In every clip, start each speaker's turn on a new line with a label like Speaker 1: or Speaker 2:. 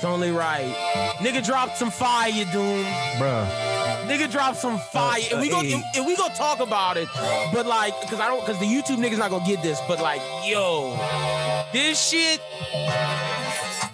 Speaker 1: It's only right. Nigga dropped some fire, Doom.
Speaker 2: Bruh.
Speaker 1: Nigga dropped some fire. and we
Speaker 2: hey.
Speaker 1: and, and we gonna talk about it. But like, cause I don't cause the YouTube niggas not gonna get this. But like, yo, this shit.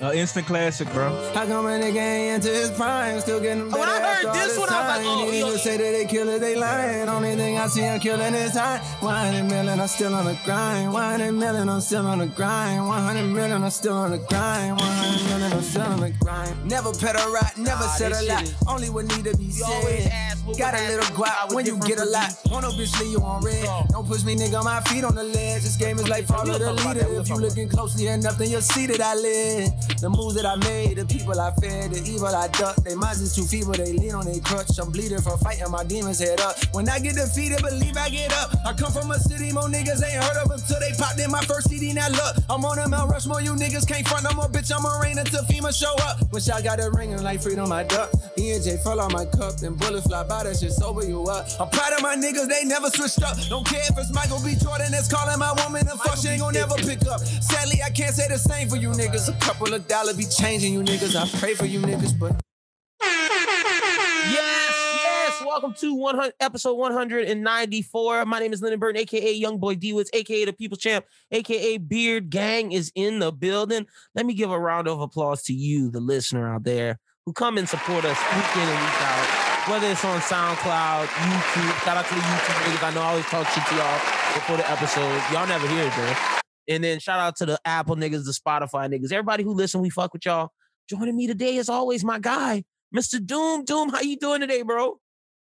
Speaker 2: Uh, instant classic, bro.
Speaker 3: How come a nigga ain't into his prime? Still getting better
Speaker 1: When I heard this one, I was like, oh,
Speaker 3: These
Speaker 1: yo.
Speaker 3: niggas say that they kill it, they lying. Only thing I see him killing is high. 100 million, I'm still on the grind. 100 million, I'm still on the grind. 100 million, I'm still on the grind. 100 million, I'm still on the grind. Never pet a rat, never
Speaker 1: Nah,
Speaker 3: said a lot.
Speaker 1: is-
Speaker 3: Only what need to be
Speaker 1: You
Speaker 3: said. Got a little
Speaker 1: happen if I
Speaker 3: guap when you get a lot.
Speaker 1: you.
Speaker 3: Want no bitch, leave you on red.
Speaker 1: So-
Speaker 3: Don't push me, nigga, my feet on the ledge. This game is like follow the leader. If you looking closely enough, then you'll see that I live. The moves that I made, the people I fed, the evil I ducked. They minds is too feeble, they lean on their crutch. I'm bleeding from fighting my demons head up. When I get defeated, believe I get up. I come from a city, more niggas ain't heard of until they popped in my first CD. Now look, I'm on a Mount Rushmore, you niggas can't front no more, bitch. I'm a rain until FEMA show up. Wish I got a ring and like freedom, I duck. E and J fell on my cup, then bullets fly by, that shit sober you up. I'm proud of my niggas, they never switched up. Don't care if it's Michael B. Jordan that's calling my woman and fuck, she ain't gon' never pick up. Sadly, I can't say the same for you niggas. A couple of dollars be changing you niggas. I pray for you niggas, but
Speaker 1: Yes, yes. Welcome to 100, episode 194. My name is Lyndon Burton, aka Young Boy D Woods, aka the People Champ, aka Beard Gang is in the building. Let me give a round of applause to you, the listener out there, who come and support us week in and week out. Whether it's on SoundCloud, YouTube, shout out to the YouTube niggas. I know I always talk shit to y'all before the episodes. Y'all never hear it though. And then shout out to the Apple niggas, the Spotify niggas, everybody who listen. We fuck with y'all. Joining me today is always my guy, Mr. Doom. Doom, how you doing today, bro?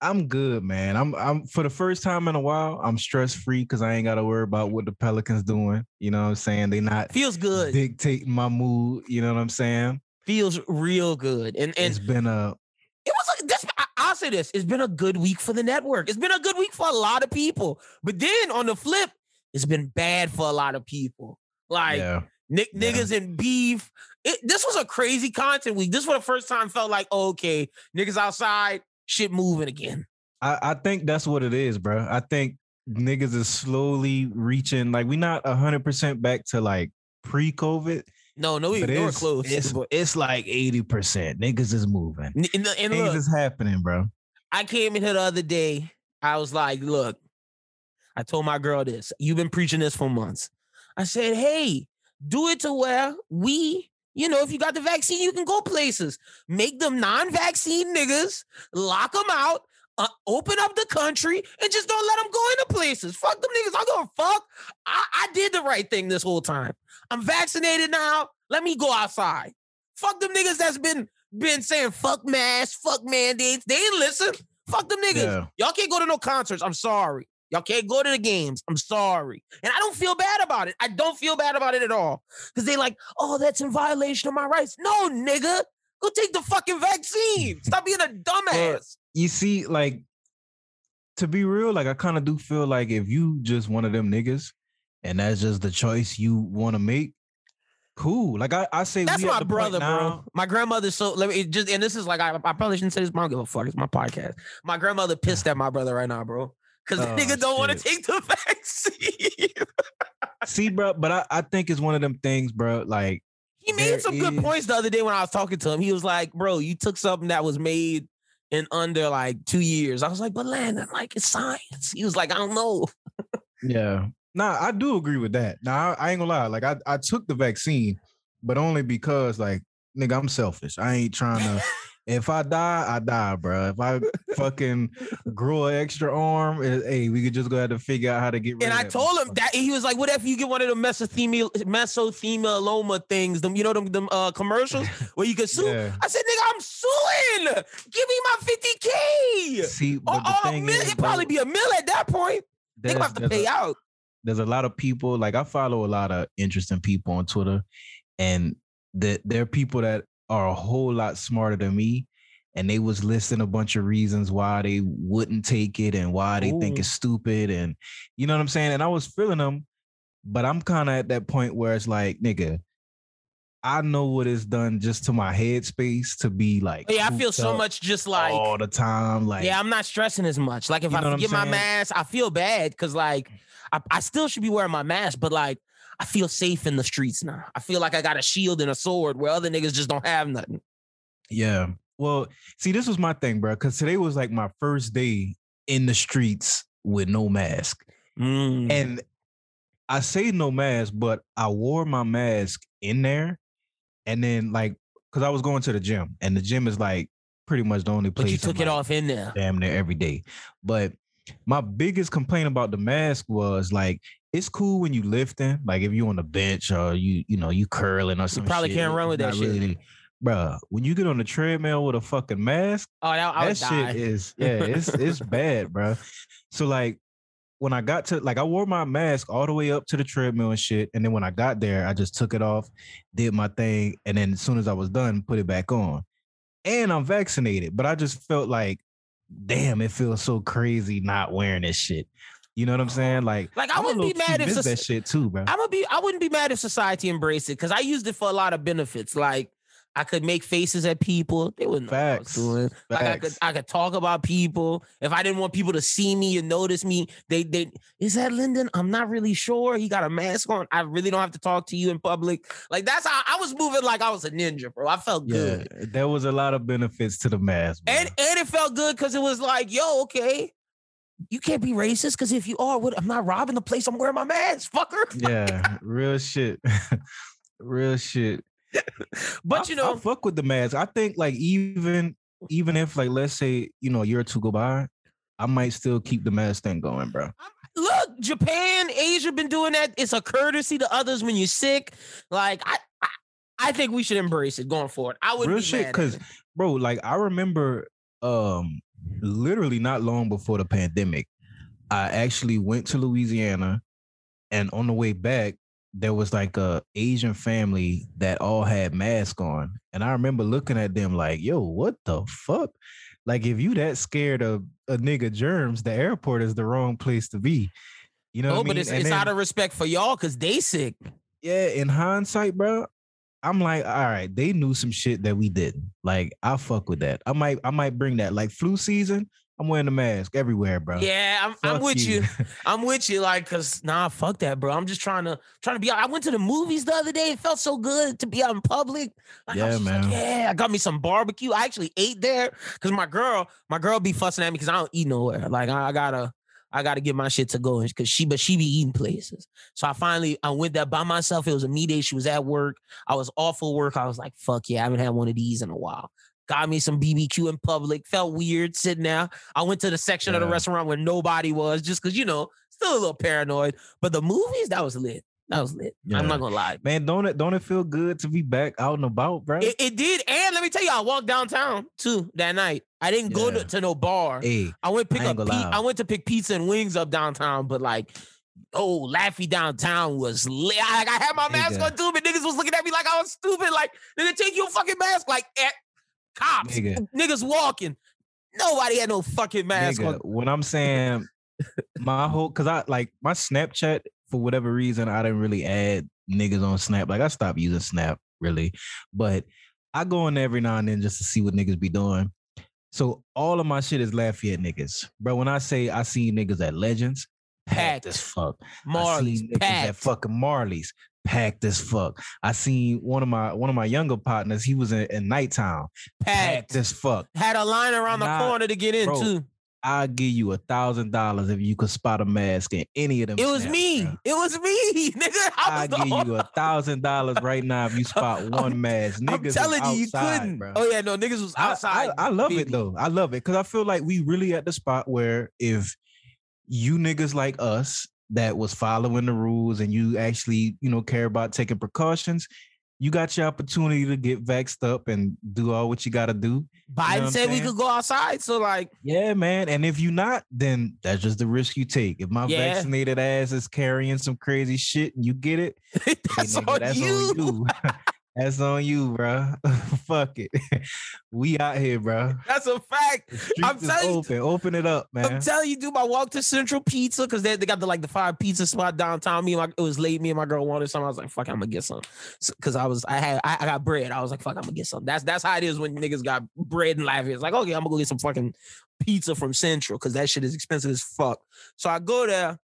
Speaker 2: I'm good, man. I'm I'm for the first time in a while, I'm stress free because I ain't gotta worry about what the Pelicans doing. You know what I'm saying? They not
Speaker 1: Feels good.
Speaker 2: dictating my mood. You know what I'm saying?
Speaker 1: Feels real good. And and
Speaker 2: it's been a
Speaker 1: it was like this. I'll say this: it's been a good week for the network. It's been a good week for a lot of people. But then on the flip, it's been bad for a lot of people. Like
Speaker 2: yeah.
Speaker 1: Nick
Speaker 2: Yeah.
Speaker 1: niggas and beef. It, this was a crazy content week. This was the first time felt like oh, okay, niggas outside, shit moving again.
Speaker 2: I, I think that's what it is, bro. I think niggas is slowly reaching like we're not hundred percent back to like pre-COVID.
Speaker 1: No, no, we
Speaker 2: it's,
Speaker 1: close.
Speaker 2: It's, it's like 80%. Niggas is moving.
Speaker 1: and, and, and
Speaker 2: Things
Speaker 1: look,
Speaker 2: is happening, bro.
Speaker 1: I came in here the other day. I was like, look, I told my girl this. You've been preaching this for months. I said, hey, do it to where we, you know, if you got the vaccine, you can go places. Make them non-vaccine niggas, lock them out, uh, open up the country, and just don't let them go into places. Fuck them niggas. I'm gonna fuck. I, I did the right thing this whole time. I'm vaccinated now. Let me go outside. Fuck them niggas that's been been saying fuck masks, fuck mandates. They ain't listen. Fuck them niggas.
Speaker 2: Yeah.
Speaker 1: Y'all can't go to no concerts. I'm sorry. Y'all can't go to the games. I'm sorry. And I don't feel bad about it. I don't feel bad about it at all. Because they like, oh, that's in violation of my rights. No, nigga. Go take the fucking vaccine. Stop being a dumbass.
Speaker 2: You see, like, to be real, like I kind of do feel like if you just one of them niggas and that's just the choice you want to make, cool. Like I, I say
Speaker 1: That's my
Speaker 2: the
Speaker 1: brother, bro. My grandmother. So let me just, and this is like, I, I probably shouldn't say this, but I don't give a fuck. It's my podcast. My grandmother pissed at my brother right now, bro. Because the
Speaker 2: Oh,
Speaker 1: nigga don't want to take the vaccine.
Speaker 2: See, bro, but I, I think it's one of them things, bro. Like,
Speaker 1: He made some good points the other day when I was talking to him. He was like, "Bro, you took something that was made in under like two years." I was like, "But Landon, like it's science." He was like, "I don't know."
Speaker 2: yeah, nah, I do agree with that. Nah, I, I ain't gonna lie. Like, I, I took the vaccine, but only because, like, nigga, I'm selfish. I ain't trying to. If I die, I die, bro. If I fucking grow an extra arm, eh, hey, we could just go ahead to figure out how to get rid
Speaker 1: And I told him that he was like, "What if you get one of the mesothelioma mesothelioma things? Them, you know them them uh, commercials where you can sue."
Speaker 2: Yeah.
Speaker 1: I said, "Nigga, I'm suing. Give me my fifty k."
Speaker 2: See,
Speaker 1: Or,
Speaker 2: but the
Speaker 1: or a
Speaker 2: thing
Speaker 1: mil-
Speaker 2: is,
Speaker 1: it'd probably be a mill at that point. They have to pay
Speaker 2: a-
Speaker 1: out.
Speaker 2: there's a lot of people like I follow a lot of interesting people on Twitter, and that there are people that are a whole lot smarter than me, and they was listing a bunch of reasons why they wouldn't take it and why they think it's stupid, and you know what I'm saying. And I was feeling them, but I'm kind of at that point where it's like, nigga. I know what it's done just to my headspace to be like,
Speaker 1: Yeah, I feel so much just like
Speaker 2: all the time. Like,
Speaker 1: yeah, I'm not stressing as much. Like if I forget my mask, I feel bad because like I, I still should be wearing my mask, but like I feel safe in the streets now. I feel like I got a shield and a sword where other niggas just don't have nothing.
Speaker 2: Yeah. Well, see, this was my thing, bro. Because today was like my first day in the streets with no mask.
Speaker 1: Mm.
Speaker 2: And I say no mask, but I wore my mask in there. And then like, cause I was going to the gym and the gym is like pretty much the only
Speaker 1: but
Speaker 2: place.
Speaker 1: you took
Speaker 2: I'm,
Speaker 1: it
Speaker 2: like,
Speaker 1: off in there.
Speaker 2: damn near every day. But my biggest complaint about the mask was like, it's cool when you lifting, like if you on the bench or you, you know, you curling or something.
Speaker 1: You probably can't run with that shit.
Speaker 2: Bruh, when you get on the treadmill with a fucking mask,
Speaker 1: Oh, that,
Speaker 2: that
Speaker 1: die.
Speaker 2: shit is yeah, it's it's bad, bro. So like when I got to like I wore my mask all the way up to the treadmill and shit, and then when I got there, I just took it off, did my thing, and then as soon as I was done, put it back on. And I'm vaccinated, but I just felt like, damn, it feels so crazy not wearing this shit. You know what I'm saying? Like,
Speaker 1: Like, I wouldn't be mad if soc-
Speaker 2: that shit too, bro.
Speaker 1: I'm gonna be. I wouldn't be mad if society embraced it because I used it for a lot of benefits. Like I could make faces at people; they wouldn't know what I was
Speaker 2: Facts.
Speaker 1: doing. Like I could, I could talk about people. If I didn't want people to see me and notice me, they, they, is that Lyndon? I'm not really sure. He got a mask on. I really don't have to talk to you in public. Like that's how I was moving. Like I was a ninja, bro. I felt
Speaker 2: yeah,
Speaker 1: good,
Speaker 2: there was a lot of benefits to the mask, bro.
Speaker 1: and and it felt good because it was like, yo, okay. You can't be racist because if you are, what, I'm not robbing the place. I'm wearing my mask, fucker.
Speaker 2: yeah, real shit, real shit.
Speaker 1: But
Speaker 2: I-
Speaker 1: you know,
Speaker 2: I fuck with the mask. I think like even even if like let's say you know a year or two go by, I might still keep the mask thing going, bro.
Speaker 1: look, Japan, Asia been doing that. It's a courtesy to others when you're sick. Like I, I, I think we should embrace it going forward. I would
Speaker 2: Real
Speaker 1: be
Speaker 2: shit,
Speaker 1: mad at
Speaker 2: 'cause
Speaker 1: it.
Speaker 2: Bro, like I remember um literally not long before the pandemic, I actually went to Louisiana and on the way back there was like a Asian family that all had masks on. And I remember looking at them like, yo, what the fuck? Like if you that scared of a nigga germs, the airport is the wrong place to be. You know
Speaker 1: Oh,
Speaker 2: what I oh,
Speaker 1: but
Speaker 2: mean?
Speaker 1: it's,
Speaker 2: And
Speaker 1: it's
Speaker 2: then-
Speaker 1: out of respect for y'all because they sick.
Speaker 2: yeah, in hindsight, bro, I'm like, all right, they knew some shit that we didn't. Like, I fuck with that. I might, I might bring that. Like flu season, I'm wearing a mask everywhere, bro.
Speaker 1: Yeah, I'm, I'm with you. I'm with you. Like, cause nah, fuck that, bro. I'm just trying to trying to be out. I went to the movies the other day. It felt so good to be out in public. Like,
Speaker 2: Yeah,
Speaker 1: just like,
Speaker 2: man.
Speaker 1: yeah, I got me some barbecue. I actually ate there because my girl, my girl be fussing at me because I don't eat nowhere. Like, I, I gotta, I gotta get my shit to go because she, but she be eating places. So I finally, I went there by myself. It was a me day. She was at work. I was awful work. I was like, fuck yeah, I haven't had one of these in a while. Got me some BBQ in public. Felt weird sitting there. I went to the section of the restaurant where nobody was, just because you know, still a little paranoid. But the movies, that was lit. That was lit. I'm not gonna lie.
Speaker 2: Man, don't it don't it feel good to be back out and about, bro?
Speaker 1: It, it did, and let me tell you, I walked downtown too that night. I didn't go to, to no bar.
Speaker 2: hey,
Speaker 1: I went pick
Speaker 2: I
Speaker 1: up.
Speaker 2: lie.
Speaker 1: I went to pick pizza and wings up downtown, but like, oh, Laffy downtown was lit. I, like, I had my mask on too, but niggas was looking at me like I was stupid. Like, nigga, take your fucking mask. Like, eh, cops,
Speaker 2: Nigga.
Speaker 1: niggas walking. Nobody had no fucking mask
Speaker 2: nigga,
Speaker 1: on.
Speaker 2: when I'm saying my whole cause I like my Snapchat for whatever reason, I didn't really add niggas on Snap. Like I stopped using Snap really, but I go in every now and then just to see what niggas be doing. So all of my shit is Lafayette niggas. Bro, when I say I see niggas at Legends, packed
Speaker 1: Packed.
Speaker 2: as fuck. I
Speaker 1: Marley's
Speaker 2: niggas at fucking Marley's, packed as fuck. I seen one of my one of my younger partners, he was in, in Nightown, packed
Speaker 1: Packed.
Speaker 2: as fuck.
Speaker 1: Had a line around the corner to get in
Speaker 2: bro,
Speaker 1: too.
Speaker 2: I'll give you a thousand dollars if you could spot a mask in any of them.
Speaker 1: It was
Speaker 2: snaps,
Speaker 1: me.
Speaker 2: bro.
Speaker 1: It was me, nigga. I
Speaker 2: I'll give you a thousand dollars right now if you spot one mask. Niggas
Speaker 1: I'm telling you, you couldn't.
Speaker 2: bro.
Speaker 1: Oh yeah, no, niggas was
Speaker 2: I-
Speaker 1: outside.
Speaker 2: I, I love it though. I love it because I feel like we really at the spot where if you niggas like us that was following the rules and you actually, you know, care about taking precautions, you got your opportunity to get vaxxed up and do all what you got to do.
Speaker 1: Biden
Speaker 2: what I'm
Speaker 1: said we could go outside, so like,
Speaker 2: Yeah, man. And if you not, then that's just the risk you take. If my
Speaker 1: Yeah.
Speaker 2: vaccinated ass is carrying some crazy shit and you get it, hey,
Speaker 1: that's,
Speaker 2: nigga,
Speaker 1: on,
Speaker 2: that's
Speaker 1: you.
Speaker 2: on you. that's on you, bro. Fuck it. we out here, bro.
Speaker 1: That's a fact. I'm telling you-
Speaker 2: open. Open it up, man.
Speaker 1: I'm telling you, dude. I walked to Central Pizza because they, they got the like the five pizza spot downtown. Me and my it was late. Me and my girl wanted some. I was like, fuck, I'm gonna get some. Because I was I had I, I got bread. I was like, fuck, I'm gonna get some. That's that's how it is when niggas got bread and life. It's like, okay, I'm gonna go get some fucking pizza from Central because that shit is expensive as fuck. So I go there.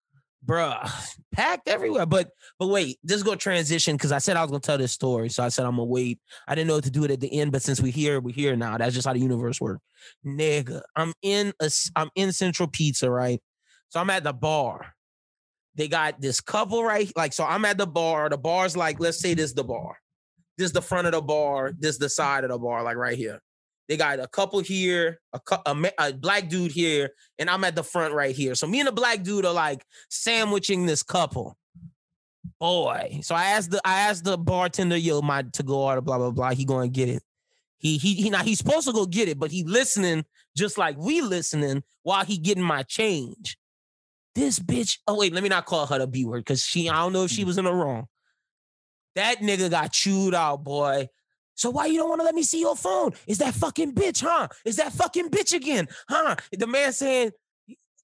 Speaker 1: Bruh, packed everywhere. But but wait, this is gonna transition because I said I was gonna tell this story, so I said I'm gonna wait. I didn't know what to do it at the end, but since we're here, we're here now. That's just how the universe works, nigga. I'm in a I'm in Central Pizza, right? So I'm at the bar. They got this couple right, like so. I'm at the bar. The bar's like, let's say this the bar. This is the front of the bar. This the side of the bar, like right here. They got a couple here, a, a, a black dude here, and I'm at the front right here. So me and the black dude are like sandwiching this couple. Boy, so I asked the I asked the bartender, yo, my to go order, blah blah blah. He going to get it. He he he. Now he's supposed to go get it, but he listening just like we listening while he getting my change. This bitch. Oh wait, let me not call her the b word because she. I don't know if she was in the wrong. That nigga got chewed out, boy. So why you don't want to let me see your phone? Is that fucking bitch, huh? Is that fucking bitch again, huh? The man saying,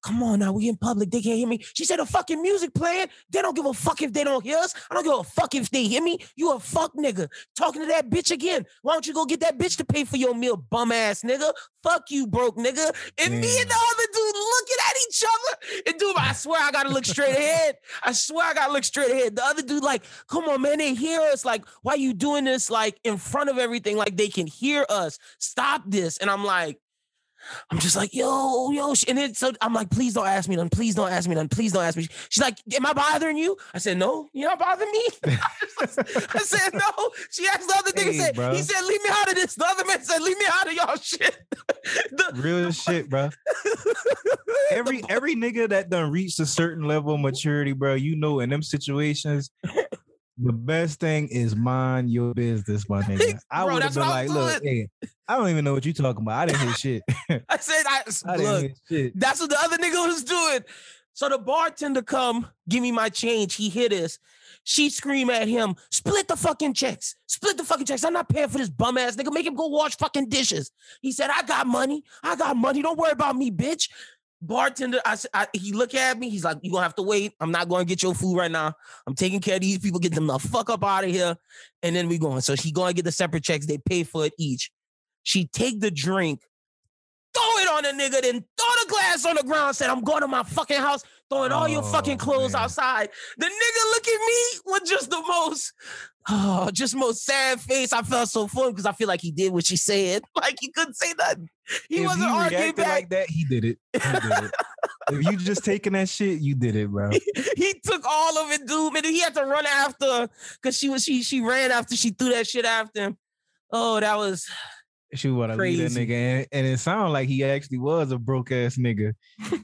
Speaker 1: "Come on now, we in public. They can't hear me." She said, "The fucking music playing. They don't give a fuck if they don't hear us. I don't give a fuck if they hear me. You a fuck nigga talking to that bitch again. Why don't you go get that bitch to pay for your meal, bum ass nigga? Fuck you, broke nigga." And me and the other dude looking at each other. And dude, I swear I gotta look straight ahead. I swear I gotta look straight ahead. The other dude, like, come on, man, they hear us. Like, why you doing this like in front of everything? Like they can hear us. Stop this. And I'm like, I'm just like, yo, yo. And then so I'm like, please don't ask me none. Please don't ask me none. Please don't ask me. She's like, am I bothering you? I said, no, you're not bothering me. I said, no. She asked the other nigga,
Speaker 2: Hey,
Speaker 1: said,
Speaker 2: bro.
Speaker 1: he said, leave me out of this. The other man said, leave me out of y'all shit. The-
Speaker 2: Real shit, bro. Every every nigga that done reached a certain level of maturity, bro, you know, in them situations, the best thing is mind your business, my nigga. I would have been like, look, hey, I don't even know what you're talking about. I didn't hear shit.
Speaker 1: I said, I,
Speaker 2: I didn't
Speaker 1: look,
Speaker 2: hear shit.
Speaker 1: That's what the other nigga was doing. So the bartender come, give me my change. He hit us. She scream at him, split the fucking checks. Split the fucking checks. I'm not paying for this bum ass nigga. Make him go wash fucking dishes. He said, I got money. I got money. Don't worry about me, bitch. Bartender, I, I- he look at me. He's like, you gonna have to wait. I'm not going to get your food right now. I'm taking care of these people. Get them the fuck up out of here. And then we going. So she going to get the separate checks. They pay for it each. She take the drink, throw it on the nigga, then throw the glass on the ground. Said, I'm going to my fucking house, throwing all your oh, fucking
Speaker 2: Oh,
Speaker 1: clothes
Speaker 2: man.
Speaker 1: outside. The nigga look at me with just the most, oh, just most sad face. I felt so him because I feel like he did what she said. Like he couldn't say nothing. He
Speaker 2: if
Speaker 1: wasn't
Speaker 2: he
Speaker 1: arguing back.
Speaker 2: like that, he did it. He did it. if you just taking that shit, you did it, bro.
Speaker 1: he took all of it, dude. Man, he had to run after because she was she she ran after she threw that shit after him. Oh, that was
Speaker 2: She want to leave that nigga, and, and it sounded like he actually was a broke ass nigga.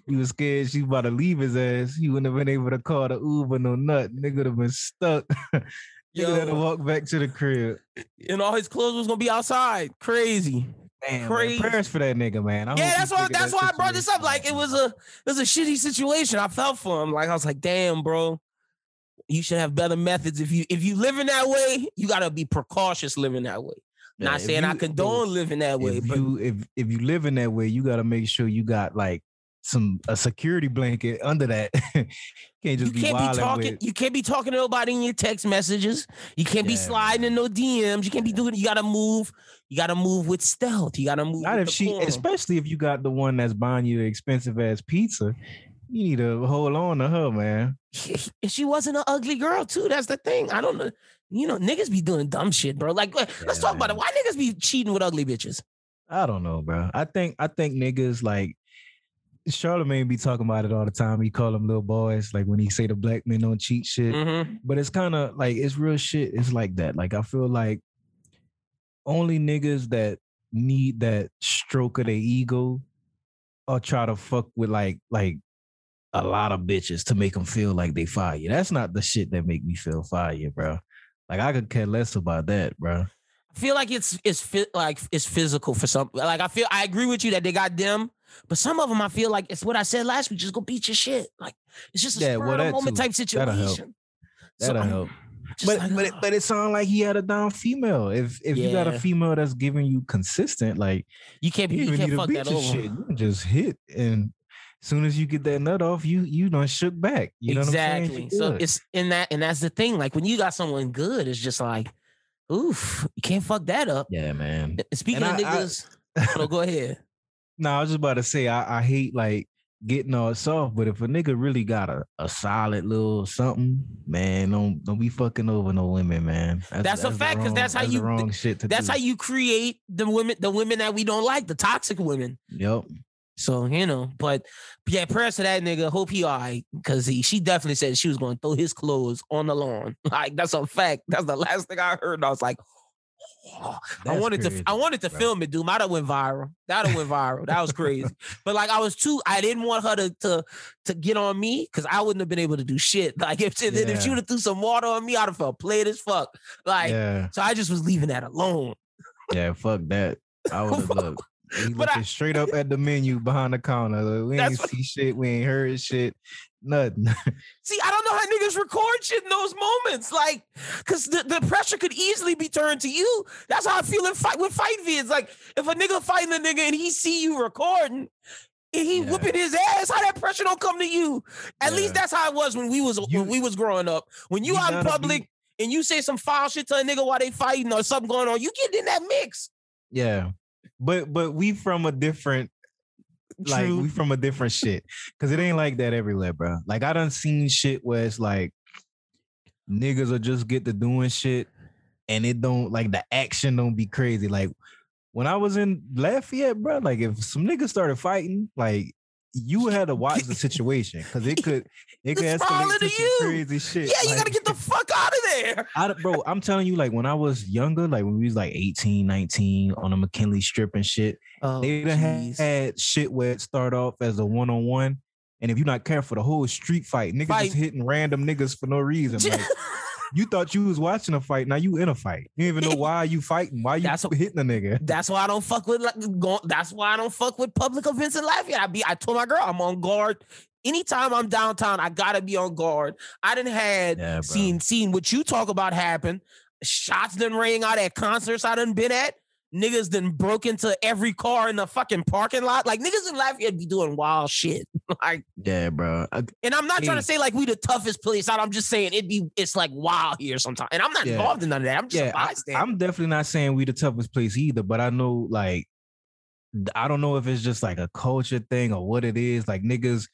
Speaker 2: he was scared she about to leave his ass. He wouldn't have been able to call the Uber no nut. Nigga would have been stuck. Nigga had to walk back to the crib.
Speaker 1: and all his clothes was gonna be outside. Crazy.
Speaker 2: Damn,
Speaker 1: Crazy.
Speaker 2: man. prayers for that nigga, man. I
Speaker 1: yeah, that's why that's
Speaker 2: that
Speaker 1: why I brought this up. Like it was a it was a shitty situation. I felt for him. Like I was like, damn, bro. You should have better methods. If you if you living that way, you gotta be precautious living that way.
Speaker 2: Yeah,
Speaker 1: Not
Speaker 2: if
Speaker 1: saying I
Speaker 2: you-
Speaker 1: condone living that way,
Speaker 2: if
Speaker 1: but
Speaker 2: you if if you live in that way, you got to make sure you got like some a security blanket under that. can't
Speaker 1: you
Speaker 2: just be
Speaker 1: can't be
Speaker 2: wilding
Speaker 1: talking.
Speaker 2: with.
Speaker 1: You can't be talking to nobody in your text messages. You can't be
Speaker 2: Yeah,
Speaker 1: sliding in no DMs. You can't be doing. You gotta move. You gotta move with stealth. You gotta move.
Speaker 2: Not if she,
Speaker 1: decorum.
Speaker 2: especially if you got the one that's buying you the expensive ass pizza. You need to hold on to her, man.
Speaker 1: And she wasn't an ugly girl too. That's the thing. I don't know. You know, niggas be doing dumb shit, bro. Like, let- let's talk about it. Why niggas be cheating with ugly bitches?
Speaker 2: I don't know, bro. I think I think niggas like Charlemagne be talking about it all the time. He call them little boys, like when he say the black men don't cheat shit.
Speaker 1: Mm-hmm.
Speaker 2: But it's kind of like it's real shit. It's like that. Like I feel like only niggas that need that stroke of their ego or try to fuck with like like a lot of bitches to make them feel like they fire. You. That's not the shit that make me feel fire, bro. Like I could care less about that, bro.
Speaker 1: I feel like it's it's fit like it's physical for some. Like I feel I agree with you that they got them, but some of them I feel like it's what I said last week. Just go beat your shit. Like it's just a
Speaker 2: Yeah, well,
Speaker 1: moment
Speaker 2: too.
Speaker 1: type
Speaker 2: That'll help.
Speaker 1: situation.
Speaker 2: That'll
Speaker 1: I'm
Speaker 2: help. But
Speaker 1: like,
Speaker 2: but it, but it sounded like he had a down female. If if you got a female that's giving you consistent, like
Speaker 1: you can't
Speaker 2: you
Speaker 1: you can't fuck
Speaker 2: beat
Speaker 1: that over.
Speaker 2: shit. You can just hit, and soon as you get that nut off, you you done shook back. You know
Speaker 1: exactly.
Speaker 2: what I'm saying?
Speaker 1: So it's in that, and that's the thing. Like when you got someone good, it's just like, oof, you can't fuck that up.
Speaker 2: yeah, man.
Speaker 1: Speaking
Speaker 2: And
Speaker 1: of
Speaker 2: I- I-
Speaker 1: niggas, oh, go ahead.
Speaker 2: No, I was just about to say I, I hate like getting all soft. But if a nigga really got a, a solid little something, man, don't don't be fucking over no women, man.
Speaker 1: That's a fact
Speaker 2: because
Speaker 1: that's how
Speaker 2: the
Speaker 1: you-
Speaker 2: wrong shit to
Speaker 1: That's
Speaker 2: do.
Speaker 1: how you create the women, the women that we don't like, the toxic women.
Speaker 2: Yep.
Speaker 1: So you know, but yeah, prayers to that nigga. Hope he alright, cause he she definitely said she was going to throw his clothes on the lawn. Like that's a fact. That's the last thing I heard. And I was like, I wanted
Speaker 2: crazy,
Speaker 1: to, I wanted to
Speaker 2: bro.
Speaker 1: film it, dude. Might have went viral. That'd went viral. That was crazy. but like, I was too. I didn't want her to to to get on me because I wouldn't have been able to do shit. Like if if she would have threw some water on me, I'd have felt played as fuck. Like
Speaker 2: yeah.
Speaker 1: so, I just was leaving that alone.
Speaker 2: Yeah, fuck that. I would have looked. We
Speaker 1: But I-
Speaker 2: looking straight up at the menu behind the counter. Like, we ain't see shit. We ain't heard shit. Nothing.
Speaker 1: See, I don't know how niggas record shit in those moments. Like, cause the, the pressure could easily be turned to you. That's how I feel in fight with fight vids. Like, if a nigga fighting a nigga and he see you recording and he
Speaker 2: Yeah.
Speaker 1: whooping his ass, how that pressure don't come to you? At least that's how it was when we was
Speaker 2: You-
Speaker 1: when we was growing up. When you,
Speaker 2: you
Speaker 1: out in
Speaker 2: gotta be-
Speaker 1: public and you say some foul shit to a nigga while they fighting or something going on, you get in that mix.
Speaker 2: yeah. But but we from a different like we from a different shit. Cause it ain't like that everywhere, bro. Like I done seen shit where it's like niggas will just get to doing shit and it don't like the action don't be crazy. Like when I was in Lafayette, bro, like if some niggas started fighting, like you had to watch the situation because it could it could escalate to crazy shit.
Speaker 1: yeah, you
Speaker 2: Like,
Speaker 1: gotta get the fuck out of there.
Speaker 2: I, bro, I'm telling you, like when I was younger, like when we was like 18, 19 on a McKinley strip and shit,
Speaker 1: Oh,
Speaker 2: they done had, had shit where it start off as a one on one, and if you're not careful, the whole street fight, niggas
Speaker 1: Fight.
Speaker 2: just hitting random niggas for no reason. Like you thought you was watching a fight, now you in a fight. You don't even know why you fighting, why you
Speaker 1: That's what-
Speaker 2: hitting a nigga.
Speaker 1: That's why I don't fuck with like go, that's why I don't fuck with public events in Lafayette. I be I told my girl I'm on guard. Anytime I'm downtown, I gotta be on guard. I didn't had
Speaker 2: Yeah,
Speaker 1: seen seen what you talk about happen. Shots done rang out at concerts I done been at. Niggas done broke into every car in the fucking parking lot. Like niggas in Lafayette be doing wild shit. like,
Speaker 2: Yeah, bro. I-
Speaker 1: and I'm not trying to say like we the toughest place out. I'm just saying it be it's like wild here sometimes. And I'm not
Speaker 2: Yeah.
Speaker 1: involved in none of that. I'm just
Speaker 2: yeah, I. I'm definitely not saying we the toughest place either, but I know like I don't know if it's just like a culture thing or what it is. Like niggas,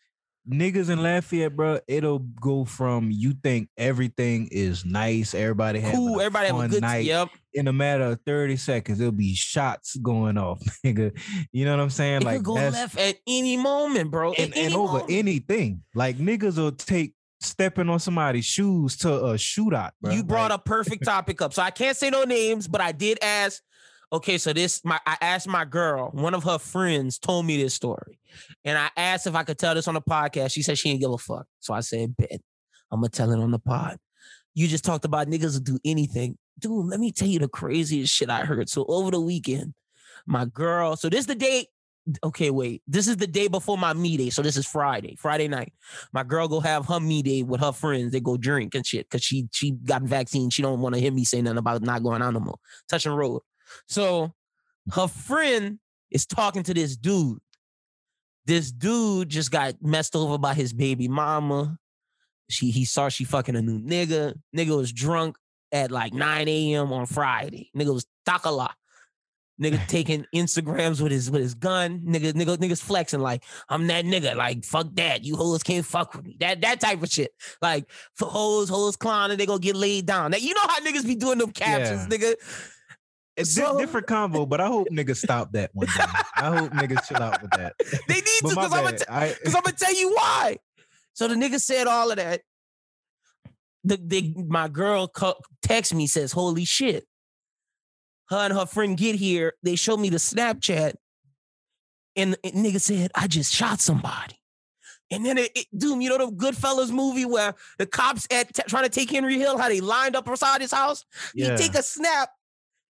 Speaker 2: niggas in Lafayette, bro, it'll go from you think everything is nice, everybody
Speaker 1: cool. Everybody have a good
Speaker 2: night.
Speaker 1: Yep.
Speaker 2: In a matter of 30 seconds, there'll be shots going off, nigga. You know what I'm saying?
Speaker 1: It
Speaker 2: like
Speaker 1: go left at any moment, bro.
Speaker 2: And, and over
Speaker 1: moment.
Speaker 2: anything. Like niggas will take stepping on somebody's shoes to a shootout. Bro.
Speaker 1: You brought
Speaker 2: Like,
Speaker 1: a perfect topic up. So I can't say no names, but I did ask. Okay, so this my I asked my girl, one of her friends told me this story. And I asked if I could tell this on the podcast. She said she didn't give a fuck. So I said, bet. I'm gonna tell it on the pod. You just talked about niggas will do anything. Dude, let me tell you the craziest shit I heard. So over the weekend, my girl, so this is the day. Okay, wait. This is the day before my me day. So this is Friday, Friday night. My girl go have her me day with her friends. They go drink and shit because she she got vaccine. She don't want to hear me say nothing about not going out no more. Touch and road. So her friend is talking to this dude. This dude just got messed over by his baby mama. She he saw she fucking a new nigga. Nigga was drunk at like 9 a.m. on Friday. Nigga was takala. Nigga taking Instagrams with his with his gun. Nigga, nigga, niggas flexing like I'm that nigga. Like fuck that. You hoes can't fuck with me. That that type of shit. Like for hoes, hoes clowning, they gonna get laid down. Now you know how niggas be doing them captions, nigga.
Speaker 2: It's di-
Speaker 1: So-
Speaker 2: different combo, but I hope niggas stop that one day. I hope niggas chill out with that.
Speaker 1: They need to because I'm gonna
Speaker 2: bad. I,
Speaker 1: I'm gonna tell you why. So the nigga said all of that. The, the my girl co- text me says, "Holy shit!" Her and her friend get here. They show me the Snapchat, and the nigga said, "I just shot somebody." And then it, it dude, you know the Goodfellas movie where the cops at t- trying to take Henry Hill, how they lined up beside his house.
Speaker 2: yeah.
Speaker 1: You take a snap.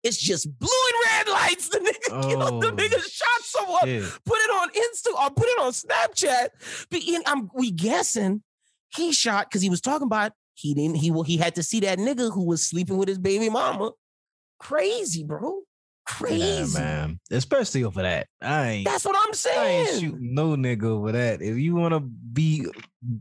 Speaker 1: It's just blue and red lights. The nigga, you know, the
Speaker 2: Oh,
Speaker 1: nigga shot someone
Speaker 2: Shit.
Speaker 1: put it on Insta or put it on Snapchat. But I'm we guessing he shot because he was talking about he didn't he he had to see that nigga who was sleeping with his baby mama. Crazy, bro. Crazy.
Speaker 2: Yeah, man. Especially over that. I ain't.
Speaker 1: That's what I'm saying.
Speaker 2: I ain't shooting no nigga over that. If you want to be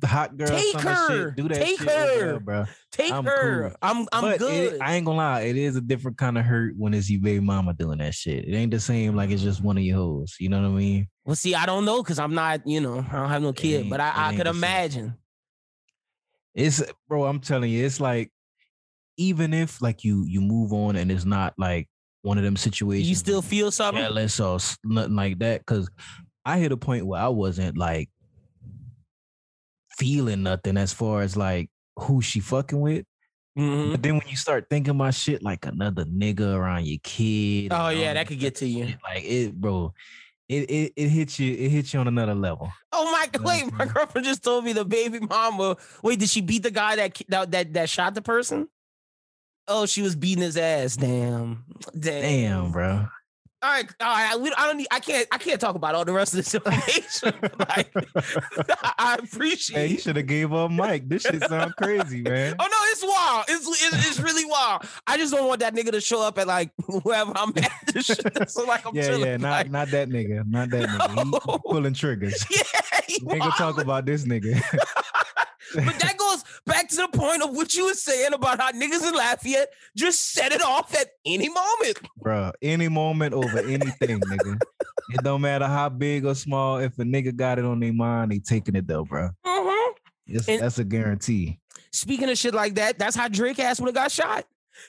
Speaker 2: hot girl,
Speaker 1: Take her.
Speaker 2: shit, do that
Speaker 1: Take
Speaker 2: over
Speaker 1: her.
Speaker 2: bro.
Speaker 1: Take
Speaker 2: I'm
Speaker 1: her.
Speaker 2: cool.
Speaker 1: I'm I'm
Speaker 2: but
Speaker 1: good.
Speaker 2: It, I ain't gonna lie, it is a different kind of hurt when it's your baby mama doing that shit. It ain't the same like it's just one of your hoes. You know what I mean?
Speaker 1: well, see, I don't know because I'm not, you know, I don't have no kid, but I, I could
Speaker 2: same.
Speaker 1: imagine.
Speaker 2: It's bro, I'm telling you, it's like even if like you you move on and it's not like one of them situations.
Speaker 1: You still feel something?
Speaker 2: jealous or nothing like that. Cause I hit a point where I wasn't like feeling nothing as far as like who she fucking with.
Speaker 1: Mhm.
Speaker 2: But then when you start thinking about shit like another nigga around your kid.
Speaker 1: Oh yeah, that could get to you.
Speaker 2: shit, Like it, bro. It, it it hits you. It hits you on another level.
Speaker 1: Oh my!
Speaker 2: know
Speaker 1: Wait, my girlfriend just told me the baby mama. Wait, did she beat the guy that that that, that shot the person? Oh, she was beating his ass. Damn. Damn.
Speaker 2: Damn, bro.
Speaker 1: All right, all right. We, I don't need. I can't. I can't talk about all the rest of this information. like, I appreciate.
Speaker 2: Hey, you should have gave up Mike. This shit sound crazy, man.
Speaker 1: Oh no, it's wild. It's, it's it's really wild. I just don't want that nigga to show up at like wherever I'm at. so like I'm
Speaker 2: yeah,
Speaker 1: chilling.
Speaker 2: yeah, not
Speaker 1: like,
Speaker 2: not that nigga, not that nigga. He
Speaker 1: No.
Speaker 2: pulling triggers.
Speaker 1: yeah, he
Speaker 2: gonna talk about this nigga.
Speaker 1: But that goes back to the point of what you were saying about how niggas in Lafayette just set it off at any moment.
Speaker 2: Bro, any moment over anything, nigga. It don't matter how big or small. If a nigga got it on their mind, they taking it though, bro.
Speaker 1: Mhm.
Speaker 2: It's,
Speaker 1: And-
Speaker 2: that's a guarantee.
Speaker 1: Speaking of shit like that, that's how Drake ass would have got shot.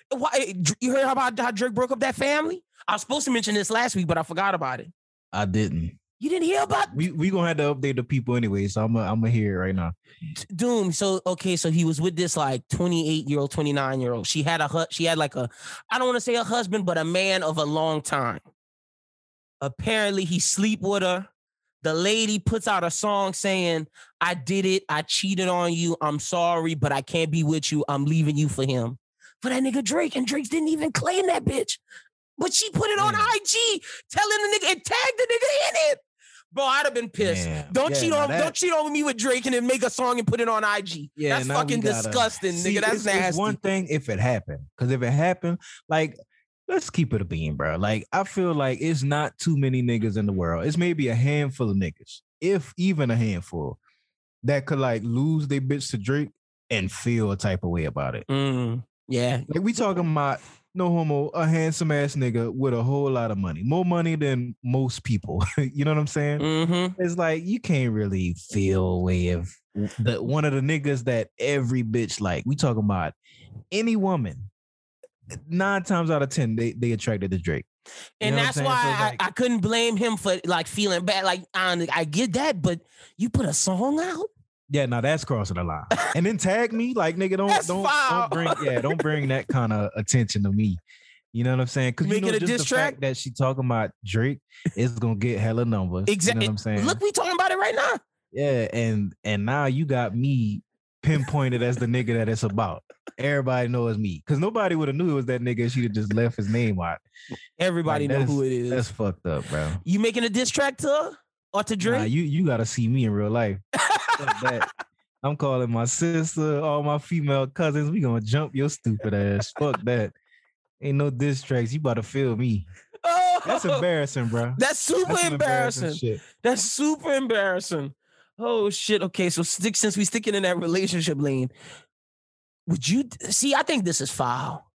Speaker 1: Why, eh, you heard about how Drake broke up that family? I was supposed to mention this last week, but I forgot about it.
Speaker 2: I didn't.
Speaker 1: You didn't hear about
Speaker 2: We we gonna have to update the people anyway, so I'm gonna I'm gonna hear it right now.
Speaker 1: Doom. So okay, so he was with this like 28 year old, 29 year old. She had a she had like a I don't want to say a husband, but a man of a long time. Apparently, he sleep with her. The lady puts out a song saying, "I did it. I cheated on you. I'm sorry, but I can't be with you. I'm leaving you for him." For that nigga Drake, and Drake didn't even claim that bitch, but she put it on mm.
Speaker 2: Damn.
Speaker 1: IG, telling the nigga and tagged the nigga in it. Bro, I'd have been pissed.
Speaker 2: Damn.
Speaker 1: Don't
Speaker 2: Yeah,
Speaker 1: cheat on
Speaker 2: that-
Speaker 1: don't cheat on me with Drake and then make a song and put it on IG.
Speaker 2: Yeah,
Speaker 1: That's fucking
Speaker 2: gotta-
Speaker 1: disgusting,
Speaker 2: See,
Speaker 1: nigga. That's
Speaker 2: it's,
Speaker 1: nasty.
Speaker 2: It's one thing if it happened, because if it happened, like let's keep it a beam, bro. Like I feel like it's not too many niggas in the world. It's maybe a handful of niggas, if even a handful, that could like lose their bitch to Drake and feel a type of way about it.
Speaker 1: Mm, yeah.
Speaker 2: Like we talking about no homo, a handsome ass nigga with a whole lot of money, more money than most people. you know what I'm saying?
Speaker 1: Mm-hmm.
Speaker 2: It's like you can't really feel a way of the one of the niggas that every bitch like. We talking about any woman. Nine times out of ten, they they attracted to Drake. You
Speaker 1: And
Speaker 2: know what I'm
Speaker 1: that's why
Speaker 2: So,
Speaker 1: I, I couldn't blame him for like feeling bad. Like I, I get that, but you put a song out.
Speaker 2: Yeah, now that's crossing the line. And then tag me, like nigga, don't
Speaker 1: That's
Speaker 2: don't,
Speaker 1: foul.
Speaker 2: don't bring yeah, don't bring that kind of attention to me. You know what I'm saying? Because you know
Speaker 1: it a
Speaker 2: just
Speaker 1: diss
Speaker 2: the
Speaker 1: track?
Speaker 2: fact that she talking about Drake is gonna get hella numbers.
Speaker 1: Exactly.
Speaker 2: You know what I'm saying?
Speaker 1: Look, we talking about it right now.
Speaker 2: Yeah, and and now you got me pinpointed as the nigga that it's about. Everybody knows me because nobody would have knew it was that nigga. if She'd have just left his name out.
Speaker 1: Everybody
Speaker 2: Like,
Speaker 1: know who it is.
Speaker 2: That's fucked up, bro.
Speaker 1: You making a diss track to her or to Drake?
Speaker 2: Nah, you you gotta see me in real life. I'm calling my sister, all my female cousins. We gonna jump your stupid ass. Fuck that. Ain't no diss tracks. You about to feel me.
Speaker 1: oh,
Speaker 2: That's embarrassing, bro.
Speaker 1: That's super
Speaker 2: That's some
Speaker 1: embarrassing. That's super embarrassing. Oh shit. Okay, so stick since we sticking in that relationship lane, would you see? I think this is foul.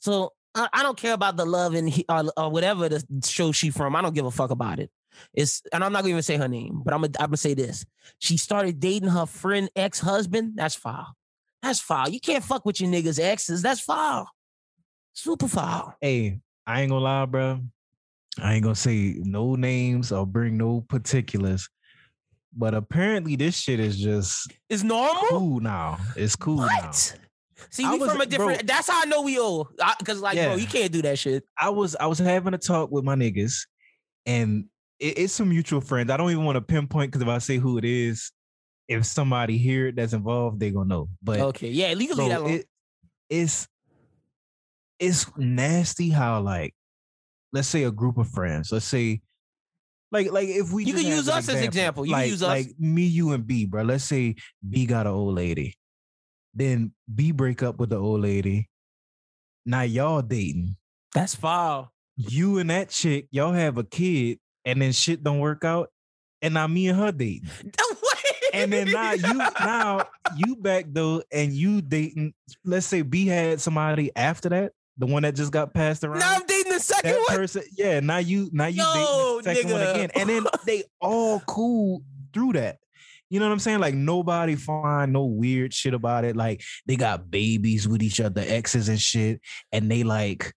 Speaker 1: So I, I don't care about the love and he, or, or whatever the show she from. I don't give a fuck about it. It's and I'm not gonna even say her name, but I'm gonna I'm gonna say this. She started dating her friend ex husband. That's foul. That's foul. You can't fuck with your niggas exes. That's foul. Super foul.
Speaker 2: Hey, I ain't gonna lie, bro. I ain't gonna say no names or bring no particulars. But apparently this shit is just
Speaker 1: It's normal.
Speaker 2: cool now. It's cool now.
Speaker 1: What? See,
Speaker 2: I
Speaker 1: we
Speaker 2: was-
Speaker 1: from a different.
Speaker 2: bro.
Speaker 1: that's how I know we old. Because like, bro, you can't do that shit.
Speaker 2: I was I was having a talk with my niggas, and it- it's some mutual friends. I don't even want to pinpoint because if I say who it is, if somebody here that's involved, they gonna know. But
Speaker 1: Okay, yeah, legally
Speaker 2: bro,
Speaker 1: that
Speaker 2: it, it's it's nasty how like let's say a group of friends, let's say like like if we
Speaker 1: You can use us as example. You can
Speaker 2: like,
Speaker 1: use us.
Speaker 2: like me, you, and B, bro. Let's say B got an old lady, then B break up with the old lady. Now y'all dating.
Speaker 1: That's foul.
Speaker 2: you and that chick, y'all have a kid, and then shit don't work out, and now me and her dating. and then now you now you back though and you dating let's say b had somebody after that the one that just got passed around
Speaker 1: now I'm dating the second
Speaker 2: that
Speaker 1: one.
Speaker 2: person yeah now you now you
Speaker 1: Yo,
Speaker 2: dating the second one again and then they all cool through that you know what I'm saying? Like nobody find no weird shit about it. Like they got babies with each other, exes and shit, and they like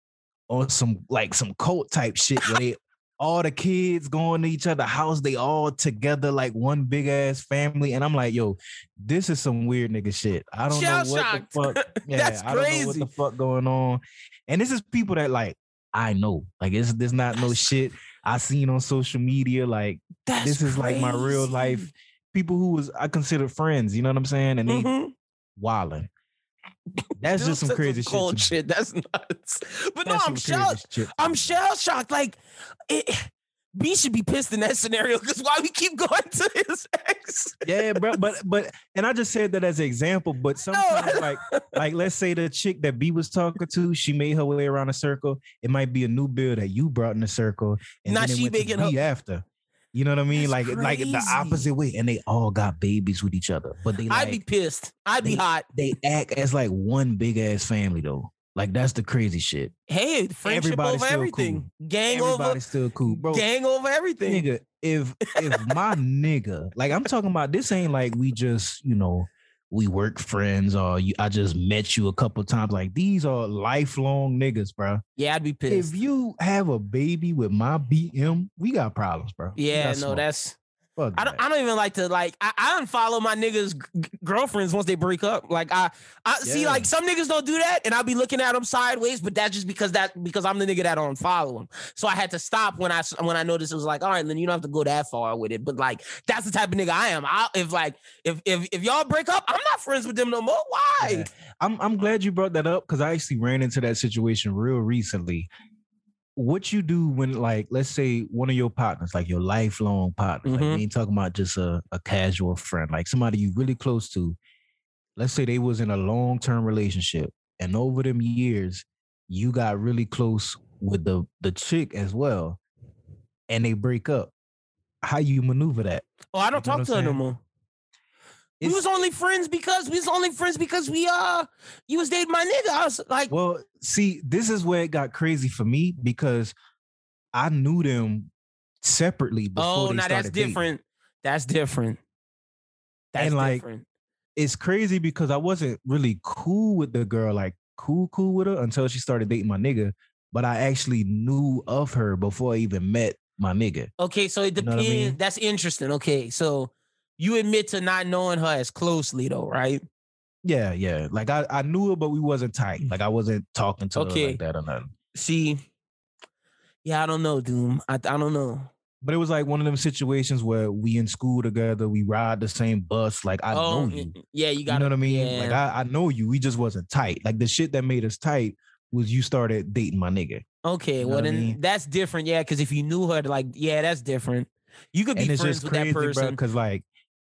Speaker 2: on some like some cult type shit where they all the kids going to each other house, they all together like one big ass family. And I'm like, yo, this is some weird nigga shit. I don't
Speaker 1: Shell
Speaker 2: know what
Speaker 1: shocked.
Speaker 2: the fuck. Yeah,
Speaker 1: That's
Speaker 2: I don't know what the fuck going on. And this is people that like I know. Like it's this not no
Speaker 1: That's
Speaker 2: shit I seen on social media. Like
Speaker 1: That's
Speaker 2: this is like my real life people who was I consider friends, you know what I'm saying? And they
Speaker 1: Mhm.
Speaker 2: wilding. That's just some crazy shit.
Speaker 1: cold
Speaker 2: me.
Speaker 1: shit. That's nuts. But no, I'm shell. I'm shell shocked. Like it. B should be pissed in that scenario because why we keep going to his ex?
Speaker 2: Yeah, bro. But but and I just said that as an example. But sometimes like like let's say the chick that B was talking to, she made her way around a circle. It might be a new bill that you brought in the circle, and it
Speaker 1: she making her-
Speaker 2: after. You know what I mean?
Speaker 1: That's
Speaker 2: like like the opposite way, and they all got babies with each other, but they like
Speaker 1: I'd be pissed. I'd be hot.
Speaker 2: they act as like one big ass family though. Like that's the crazy shit.
Speaker 1: Hey, friendship
Speaker 2: Everybody's
Speaker 1: over everything. Gang over,
Speaker 2: Everybody's still cool, bro.
Speaker 1: gang over everything.
Speaker 2: nigga, if if my nigga, like I'm talking about, this ain't like we just, you know, we work friends or you, I just met you a couple times. Like these are lifelong niggas, bro.
Speaker 1: Yeah, I'd be pissed.
Speaker 2: If you have a baby with my BM, we got problems, bro.
Speaker 1: Yeah, no,
Speaker 2: smoke.
Speaker 1: that's. I don't. I don't even like to like. I, I unfollow my niggas' g- girlfriends once they break up. Like I, I see. Like some niggas don't do that, and I'll be looking at them sideways. But that's just because that because I'm the nigga that don't follow them. So I had to stop when I when I noticed it was like, all right, then you don't have to go that far with it. But like that's the type of nigga I am. I if like if if if y'all break up, I'm not friends with them no more. Why?
Speaker 2: Yeah. I'm I'm glad you brought that up because I actually ran into that situation real recently. What you do when, like, let's say one of your partners, like your lifelong partner, like
Speaker 1: Mhm.
Speaker 2: we ain't talking about just a, a casual friend, like somebody you really close to. Let's say they was in a long term relationship, and over them years, you got really close with the the chick as well, and they break up. How you maneuver that?
Speaker 1: Oh, I don't
Speaker 2: You know
Speaker 1: talk to her no
Speaker 2: saying?
Speaker 1: More. We was only friends because we was only friends because we uh you was dating my nigga. I was like,
Speaker 2: Well, see, this is where it got crazy for me because I knew them separately before
Speaker 1: oh,
Speaker 2: they
Speaker 1: now that's
Speaker 2: started dating.
Speaker 1: different. That's different. That's
Speaker 2: And, like,
Speaker 1: different.
Speaker 2: It's crazy because I wasn't really cool with the girl, like cool, cool with her until she started dating my nigga. But I actually knew of her before I even met my nigga.
Speaker 1: Okay, so it
Speaker 2: You know
Speaker 1: depends.
Speaker 2: I mean?
Speaker 1: That's interesting. Okay, so you admit to not knowing her as closely though, right?
Speaker 2: Yeah, yeah. Like I, I knew her, but we wasn't tight. Mm. Like I wasn't talking to her
Speaker 1: Okay.
Speaker 2: like that or nothing.
Speaker 1: See, yeah, I don't know, Doom. I, I don't know.
Speaker 2: But it was like one of them situations where we in school together, we ride the same bus. Like I
Speaker 1: oh,
Speaker 2: know you.
Speaker 1: yeah, you got.
Speaker 2: You know what I mean?
Speaker 1: Yeah.
Speaker 2: Like I, I know you. We just wasn't tight. Like the shit that made us tight was you started dating my nigga.
Speaker 1: okay,
Speaker 2: you know
Speaker 1: well
Speaker 2: I
Speaker 1: then
Speaker 2: mean?
Speaker 1: that's different. Yeah, because if you knew her, like, yeah, that's different. You could be friends
Speaker 2: just
Speaker 1: with that
Speaker 2: bro.
Speaker 1: person.
Speaker 2: Because like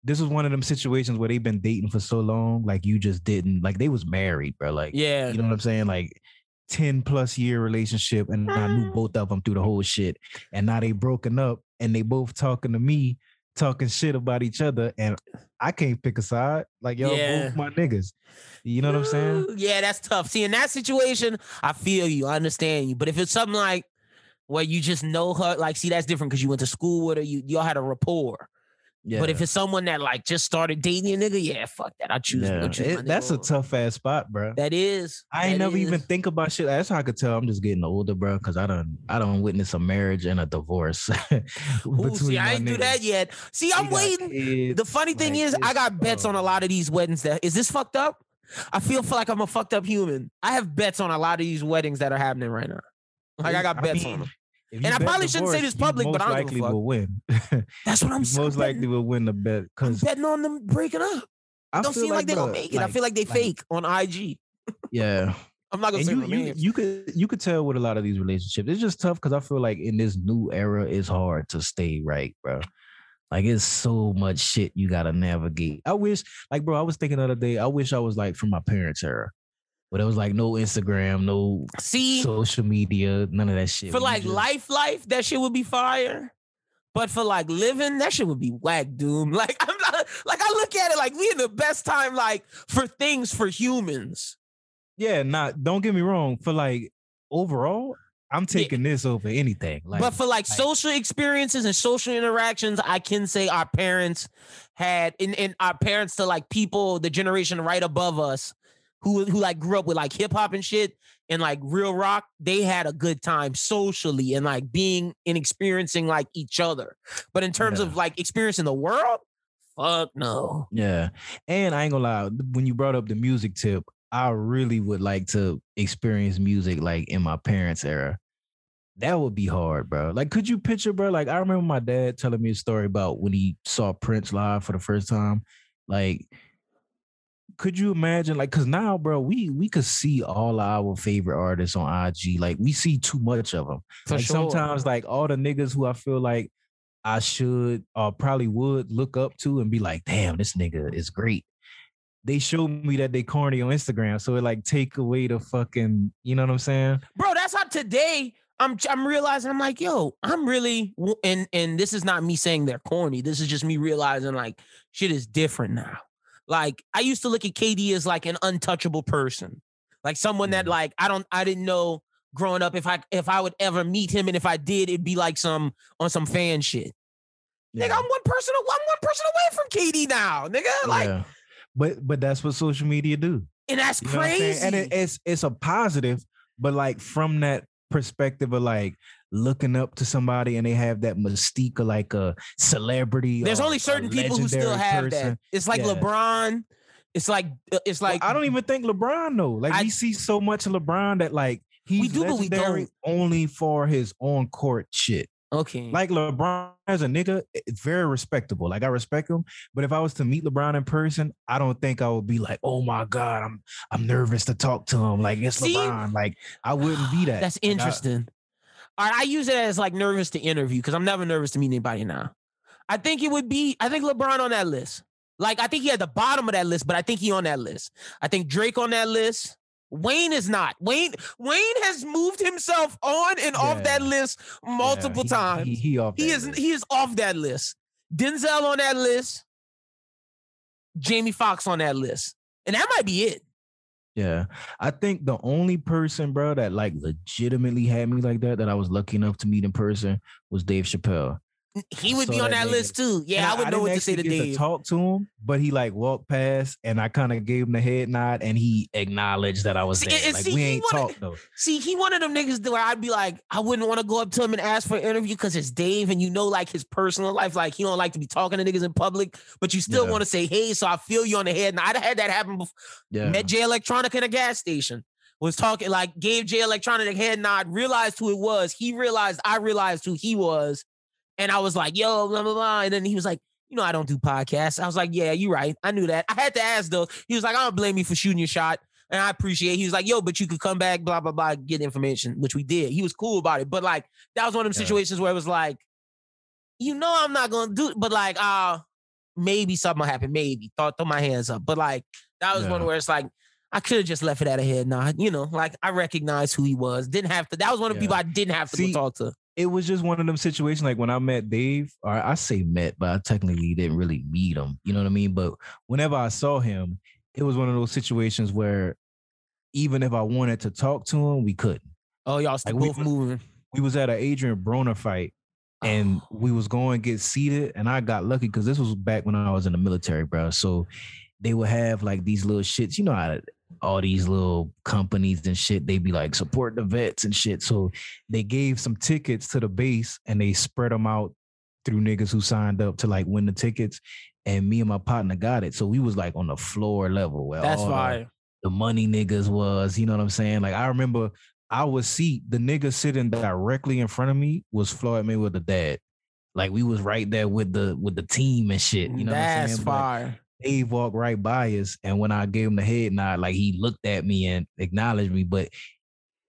Speaker 2: this was one of them situations where they've been dating for so long, like you just didn't like they was married, bro. Like
Speaker 1: yeah,
Speaker 2: you know what I'm saying? Like 10 plus year relationship, and I knew mm-hmm. both of them through the whole shit. And now they broken up and they both talking to me, talking shit about each other, and I can't pick a side. Like y'all
Speaker 1: Yeah.
Speaker 2: both my niggas. You know what I'm saying?
Speaker 1: Yeah, that's tough. See, in that situation, I feel you. I understand you. But if it's something like where you just know her, like, see, that's different because you went to school with her. You y'all had a rapport.
Speaker 2: Yeah.
Speaker 1: But if it's someone that like just started dating a nigga, yeah, fuck that. I choose.
Speaker 2: Yeah.
Speaker 1: Choose
Speaker 2: It- that's a tough ass spot, bro.
Speaker 1: That is.
Speaker 2: I ain't
Speaker 1: that
Speaker 2: never even think about shit. That's how I could tell I'm just getting older, bro. Because I don't, I don't witness a marriage and a divorce.
Speaker 1: Ooh, see, I ain't do that yet. See, I'm waiting.
Speaker 2: kids,
Speaker 1: The funny thing
Speaker 2: like,
Speaker 1: is, I got bets on a lot of these weddings. That is this fucked up? I feel like I'm a fucked up human. I have bets on a lot of these weddings that are happening right now. Like I got bets on
Speaker 2: mean,
Speaker 1: them. And I probably shouldn't say this public, but I don't
Speaker 2: likely will win.
Speaker 1: That's what I'm
Speaker 2: you
Speaker 1: saying.
Speaker 2: most likely will win the bet because
Speaker 1: betting on them breaking up.
Speaker 2: I
Speaker 1: Don't seem like, they gonna make it. I feel like they
Speaker 2: like-
Speaker 1: fake on IG.
Speaker 2: Yeah,
Speaker 1: I'm not gonna
Speaker 2: and
Speaker 1: say
Speaker 2: you, you you could you could tell with a lot of these relationships, it's just tough because I feel like in this new era, it's hard to stay right, bro. Like it's so much shit you gotta navigate. I wish, like, bro, I was thinking the other day, I wish I was like from my parents' era. But it was like no Instagram, no
Speaker 1: See,
Speaker 2: social media, none of that shit.
Speaker 1: for
Speaker 2: We
Speaker 1: like
Speaker 2: just-
Speaker 1: life, life, that shit would be fire. But for like living, that shit would be whack, doom. Like I'm not like I look at it like we in the best time, like for things for humans.
Speaker 2: Yeah, not don't get me wrong. For like overall, I'm taking this over anything. Like
Speaker 1: but for like
Speaker 2: like-
Speaker 1: social experiences and social interactions, I can say our parents had and, and our parents to like people, the generation right above us who who like grew up with like hip hop and shit and like real rock, they had a good time socially and like being and experiencing like each other. But in terms
Speaker 2: Yeah.
Speaker 1: of like experiencing the world, fuck no.
Speaker 2: Yeah. And I ain't gonna lie, when you brought up the music tip, I really would like to experience music like in my parents' era. That would be hard, bro. Like, could you picture, bro? Like, I remember my dad telling me a story about when he saw Prince live for the first time. Like, could you imagine? Like, cause now, bro, we we could see all our favorite artists on IG. Like, we see too much of them.
Speaker 1: For
Speaker 2: like
Speaker 1: sure.
Speaker 2: sometimes like all the niggas who I feel like I should or probably would look up to and be like, damn, this nigga is great. They show me that they corny on Instagram. So it like take away the fucking, you know what I'm saying?
Speaker 1: bro that's how today i'm i'm realizing i'm like yo i'm really and and this is not me saying they're corny this is just me realizing like shit is different now like i used to look at kd as like an untouchable person like someone that
Speaker 2: Mhm.
Speaker 1: like i don't i didn't know growing up if i if i would ever meet him and if i did it'd be like some on some fan shit nigga i'm one person i'm one person away from kd now nigga like
Speaker 2: yeah. But but that's what social media do.
Speaker 1: and that's
Speaker 2: You know what I'm saying?
Speaker 1: crazy
Speaker 2: And it, it's it's a positive, but like from that perspective of like looking up to somebody and they have that mystique of like a celebrity.
Speaker 1: There's only certain people who still have that. It's like
Speaker 2: Yeah.
Speaker 1: LeBron. It's like uh, it's
Speaker 2: Well,
Speaker 1: like
Speaker 2: I don't even think LeBron though. Like
Speaker 1: I-
Speaker 2: we see so much of LeBron that like he's
Speaker 1: do, but we
Speaker 2: legendary only for his on court shit.
Speaker 1: okay.
Speaker 2: Like LeBron as a nigga, it's very respectable. Like I respect him, but if I was to meet LeBron in person, I don't think I would be like, "Oh my god, I'm I'm nervous to talk to him." Like it's
Speaker 1: See?
Speaker 2: LeBron. Like I wouldn't be that.
Speaker 1: That's
Speaker 2: Like,
Speaker 1: interesting. All right, I use it as like nervous to interview because I'm never nervous to meet anybody now. I think it would be. I think LeBron on that list. Like I think he at the bottom of that list, but I think he on that list. I think Drake on that list. Wayne is not. Wayne Wayne has moved himself on and off that
Speaker 2: Yeah.
Speaker 1: list
Speaker 2: yeah,
Speaker 1: multiple
Speaker 2: he-
Speaker 1: times.
Speaker 2: He, he.
Speaker 1: He is
Speaker 2: list.
Speaker 1: he is off that list. Denzel on that list. Jamie Foxx on that list. And that might be it.
Speaker 2: Yeah. I think the only person, bro, that like legitimately had me like that, that I was lucky enough to meet in person was Dave Chappelle.
Speaker 1: He would be on
Speaker 2: that
Speaker 1: that list too. Yeah,
Speaker 2: And
Speaker 1: I would know what to say to
Speaker 2: Dave. I
Speaker 1: Dave.
Speaker 2: talk to him, but he like walked past and I kind of gave him the head nod and he acknowledged that I was
Speaker 1: See,
Speaker 2: there. like
Speaker 1: see,
Speaker 2: we ain't talked though.
Speaker 1: See, he one of them niggas where I'd be like, I wouldn't want to go up to him and ask for an interview because it's Dave and you know, like his personal life, like he don't like to be talking to niggas in public, but you still
Speaker 2: Yeah.
Speaker 1: want to say, hey, so I feel you on the head. And I'd had that happen before.
Speaker 2: Yeah.
Speaker 1: Met Jay Electronica in a gas station. Was talking like gave Jay Electronica a head nod, realized who it was. He realized I realized who he was. And I was like, yo, blah, blah, blah. And then he was like, you know, I don't do podcasts. I was like, yeah, you're right. I knew that. I had to ask though. He was like, I don't blame you for shooting your shot. And I appreciate it. He was like, yo, but you could come back, blah, blah, blah, get information, which we did. He was cool about it. But like, that was one of them
Speaker 2: Yeah.
Speaker 1: situations where it was like, you know, I'm not gonna do it, but like, uh, maybe something will happen. Maybe. Thought throw my hands up. But like, that was one where it's like, I could have just left it at a head nod. You know, like I recognized who he was. Didn't have to. That was one of the
Speaker 2: Yeah.
Speaker 1: people I didn't have to
Speaker 2: See,
Speaker 1: talk to.
Speaker 2: It was just one of them situations like when I met Dave, or I say met, but I technically didn't really meet him. You know what I mean? But whenever I saw him, it was one of those situations where even if I wanted to talk to him, we couldn't.
Speaker 1: Oh, y'all still
Speaker 2: Like,
Speaker 1: both
Speaker 2: was-
Speaker 1: moving.
Speaker 2: We was at an Adrien Broner fight and
Speaker 1: Oh.
Speaker 2: we was going to get seated and i got lucky because this was back when i was in the military bro so they would have like these little shits you know how all these little companies and shit they be like support the vets and shit so they gave some tickets to the base and they spread them out through niggas who signed up to like win the tickets and me and my partner got it so we was like on the floor level where
Speaker 1: That's
Speaker 2: all the- money niggas was, you know what I'm saying? Like I remember I was seat, the nigga sitting directly in front of me was Floyd Mayweather dad. Like we was right there with the with the team and shit. You know what I'm
Speaker 1: That's
Speaker 2: saying? But
Speaker 1: fire.
Speaker 2: Dave walked right by us. And when I gave him the head nod, like he looked at me and acknowledged me. But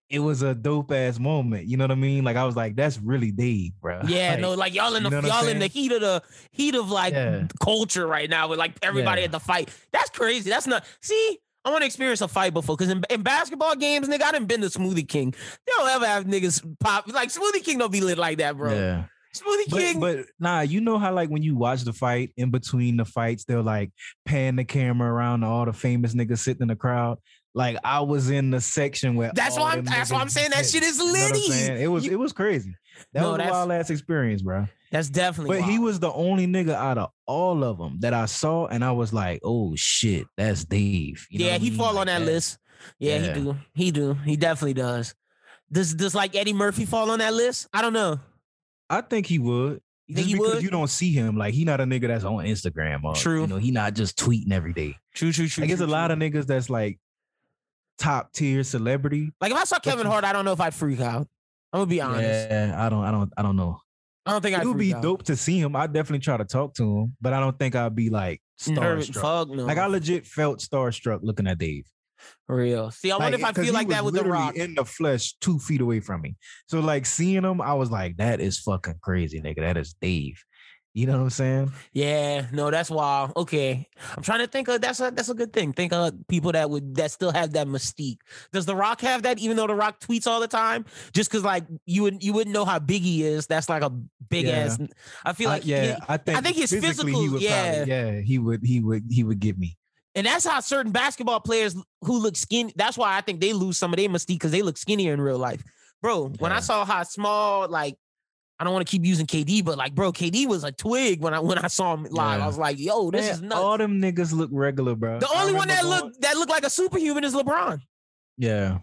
Speaker 2: it was a dope ass moment. You know what I mean? Like I was like, that's really Dave, bro.
Speaker 1: Yeah,
Speaker 2: Like,
Speaker 1: no, like y'all in the
Speaker 2: you know
Speaker 1: y'all in the heat of the heat of like
Speaker 2: Yeah.
Speaker 1: culture right now with like everybody
Speaker 2: Yeah.
Speaker 1: at the fight. That's crazy. That's not see. I want to experience a fight before. Because in, in basketball games, nigga, I done been to Smoothie King. They don't ever have niggas pop like Smoothie King. Don't be lit like that, bro.
Speaker 2: Yeah.
Speaker 1: Smoothie
Speaker 2: But,
Speaker 1: King.
Speaker 2: but nah, you know how like when you watch the fight in between the fights, they'll like pan the camera around to all the famous niggas sitting in the crowd. Like I was in the section where
Speaker 1: That's why I'm- that's why I'm saying that shit is
Speaker 2: You know what I'm
Speaker 1: litty.
Speaker 2: saying? It was
Speaker 1: You-
Speaker 2: it was crazy. That
Speaker 1: No,
Speaker 2: was a wild ass experience, bro.
Speaker 1: That's definitely.
Speaker 2: But he was the only nigga out of all of them that I saw, and I was like, "Oh shit, that's Dave." You
Speaker 1: yeah,
Speaker 2: I
Speaker 1: he
Speaker 2: mean?
Speaker 1: fall
Speaker 2: Like
Speaker 1: on that list. Yeah,
Speaker 2: Yeah.
Speaker 1: he do. He do. He definitely does. Does does like Eddie Murphy fall on that list? I don't know.
Speaker 2: I think he would.
Speaker 1: You
Speaker 2: Just
Speaker 1: think he
Speaker 2: because
Speaker 1: would?
Speaker 2: you don't see him, like he not a nigga that's on Instagram or
Speaker 1: True.
Speaker 2: You know, he not just tweeting every day.
Speaker 1: true, true, true.
Speaker 2: Like there's
Speaker 1: true,
Speaker 2: a lot of niggas that's like top tier celebrity.
Speaker 1: like if I saw Kevin Hart, I don't know if I'd freak out. I'm gonna be honest.
Speaker 2: Yeah, I don't, I don't, I don't know.
Speaker 1: I don't think I'd
Speaker 2: It would
Speaker 1: freak
Speaker 2: be
Speaker 1: out.
Speaker 2: dope to see him. I'd definitely try to talk to him, but I don't think I'd be like starstruck.
Speaker 1: Fuck no.
Speaker 2: Like I legit felt starstruck looking at Dave.
Speaker 1: For real. See, I wonder if I feel like that with the Rock.
Speaker 2: in the flesh, two feet away from me. So like seeing him, I was like, that is fucking crazy, nigga. That is Dave. You know what I'm saying?
Speaker 1: Yeah, no, that's wild. Okay, I'm trying to think of that's a that's a good thing. Think of people that would that still have that mystique. Does The Rock have that? Even though The Rock tweets all the time, just because like you would you wouldn't know how big he is. That's like a big
Speaker 2: Yeah.
Speaker 1: ass. I feel
Speaker 2: I-
Speaker 1: like
Speaker 2: yeah,
Speaker 1: he-
Speaker 2: I think I
Speaker 1: think his
Speaker 2: physically he
Speaker 1: physical-
Speaker 2: would
Speaker 1: yeah.
Speaker 2: probably, yeah, he would he would he would get me.
Speaker 1: And that's how certain basketball players who look skinny. That's why I think they lose some of their mystique because they look skinnier in real life, bro. When I saw how small like. I don't want to keep using KD, but like, bro, KD was a twig when I when I saw him live. I was like, "Yo, this
Speaker 2: Man,
Speaker 1: is nuts."
Speaker 2: All them niggas look regular, bro.
Speaker 1: The only one that
Speaker 2: going-
Speaker 1: looked that looked like a superhuman is LeBron.
Speaker 2: Yeah.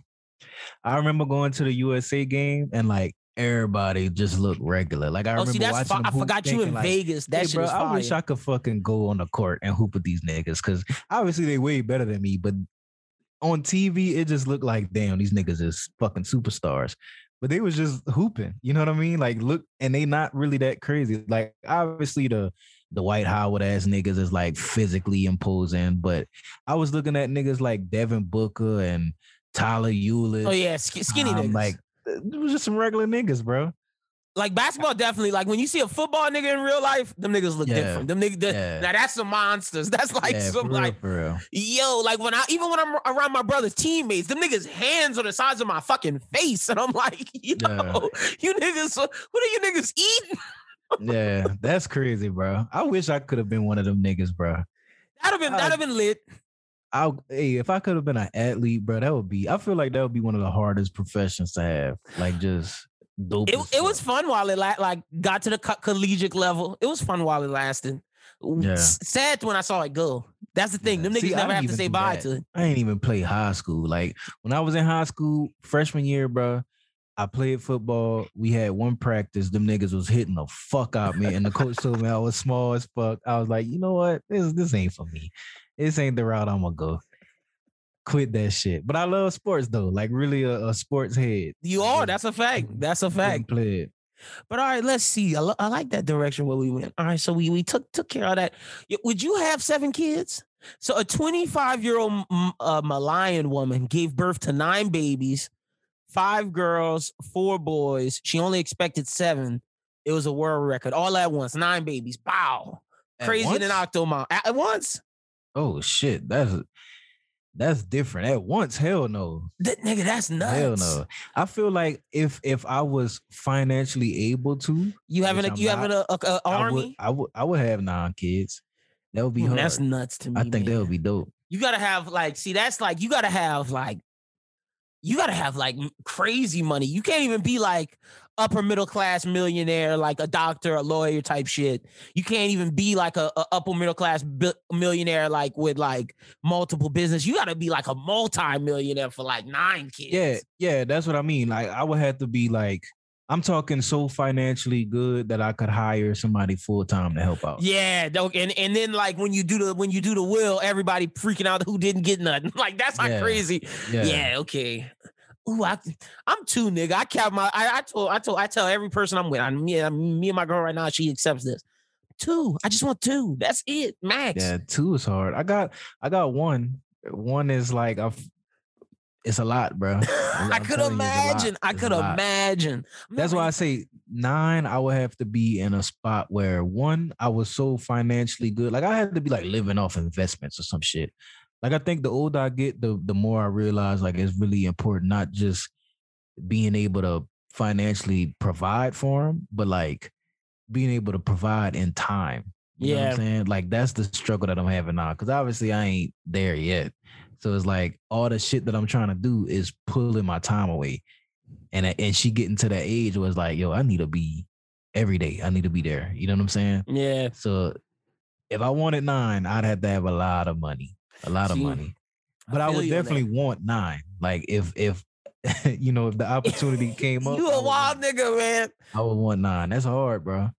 Speaker 2: I remember going to the USA game and like everybody just looked regular. Like I
Speaker 1: Oh,
Speaker 2: remember
Speaker 1: see, that's
Speaker 2: watching
Speaker 1: fi- I forgot you in
Speaker 2: like,
Speaker 1: Vegas. That
Speaker 2: hey,
Speaker 1: shit
Speaker 2: bro, I
Speaker 1: fire.
Speaker 2: wish I could fucking go on the court and hoop with these niggas because obviously they way better than me, but on TV it just looked like damn these niggas is fucking superstars. But they was just hooping, you know what I mean? Like look, and they not really that crazy. Like obviously the the Dwight Howard ass niggas is like physically imposing, but I was looking at niggas like Devin Booker and Tyler Ulis.
Speaker 1: oh yeah, sk- skinny
Speaker 2: I'm
Speaker 1: niggas.
Speaker 2: Like it was just some regular niggas, bro.
Speaker 1: like basketball, definitely. Like when you see a football nigga in real life, them niggas look
Speaker 2: Yeah.
Speaker 1: different. Them niggas, the-
Speaker 2: Yeah.
Speaker 1: now that's some monsters. That's like
Speaker 2: yeah,
Speaker 1: some
Speaker 2: real,
Speaker 1: like yo, like when I even when I'm around my brother's teammates, them niggas hands are the size of my fucking face, and I'm like, yo, you niggas, what are you niggas eating?
Speaker 2: Yeah, that's crazy, bro. I wish I could have been one of them niggas, bro.
Speaker 1: That'd have been that'd have been lit.
Speaker 2: I hey, if I could have been an athlete, bro, that would be. I feel like that would be one of the hardest professions to have. Like just dope.
Speaker 1: It, it was fun while it la- like got to the co- collegiate level. It was fun while it lasted.
Speaker 2: Yeah.
Speaker 1: Sad when I saw it go. That's the thing.
Speaker 2: Yeah.
Speaker 1: Them niggas
Speaker 2: See,
Speaker 1: never have to say bye
Speaker 2: that.
Speaker 1: to it.
Speaker 2: I ain't even play high school. Like when I was in high school, freshman year, bro. I played football. We had one practice. Them niggas was hitting the fuck out me, and the coach told me I was small as fuck. I was like, you know what? This this ain't for me. This ain't the route I'm gonna go. Quit that shit. But I love sports though. Like really a, a sports head.
Speaker 1: You are. That's a fact. That's a fact.
Speaker 2: Play.
Speaker 1: But all right, let's see. I, lo- I like that direction where we went. All right, so we we took took care of that. Would you have seven kids? So a 25 year old uh, Malian woman gave birth to nine babies, five girls, four boys. She only expected seven. It was a world record all at once. Nine babies. Wow. Crazy than? Octomom. At once.
Speaker 2: Oh shit, that's that's different. At once, hell no,
Speaker 1: That nigga, that's nuts.
Speaker 2: hell no. I feel like if if I was financially able to,
Speaker 1: You having a you having a, a, a
Speaker 2: I would,
Speaker 1: army?
Speaker 2: I would, I would have nine kids. That would be
Speaker 1: Mm. That's nuts to me.
Speaker 2: I think that would be dope.
Speaker 1: you gotta have like see that's like you gotta have like you gotta have like crazy money you can't even be like upper middle class millionaire like a doctor a lawyer type shit you can't even be like a, a upper middle class bi- millionaire like with like multiple business you gotta be like a multi-millionaire for like nine kids
Speaker 2: Yeah, yeah, that's what I mean. Like I would have to be like, I'm talking so financially good that I could hire somebody full time to help out.
Speaker 1: yeah and and then like when you do the when you do the will everybody freaking out who didn't get nothing like that's not
Speaker 2: Yeah.
Speaker 1: crazy
Speaker 2: yeah,
Speaker 1: Yeah, okay. Ooh, I, I'm two, nigga. I count my. I, I told. I told. I tell every person I'm with. I, me, and- me and my girl right now. She accepts this. Two. I just want two. That's it, max.
Speaker 2: Yeah, two is hard. I got, I got one. One is like, I've, it's a lot, bro.
Speaker 1: I could
Speaker 2: telling you, it's a lot.
Speaker 1: imagine. I could imagine.
Speaker 2: That's why I say nine. I would have to be in a spot where one, I was so financially good, like I had to be like living off investments or some shit. Like I think the older I get, the the more I realize like it's really important not just being able to financially provide for them, but like being able to provide in time. You know what
Speaker 1: Yeah.
Speaker 2: I'm saying? Like that's the struggle that I'm having now. Cause obviously I ain't there yet. So it's like all the shit that I'm trying to do is pulling my time away. And and she getting to that age was like, yo, I need to be every day. I need to be there. You know what I'm saying?
Speaker 1: Yeah.
Speaker 2: So if I wanted nine, I'd have to have a lot of money. A lot of
Speaker 1: See,
Speaker 2: money. But I,
Speaker 1: feel
Speaker 2: would
Speaker 1: you on that.
Speaker 2: definitely want nine. Like if if you know if the opportunity came up,
Speaker 1: You a wild nigga, man.
Speaker 2: I would want nine. That's hard, bro.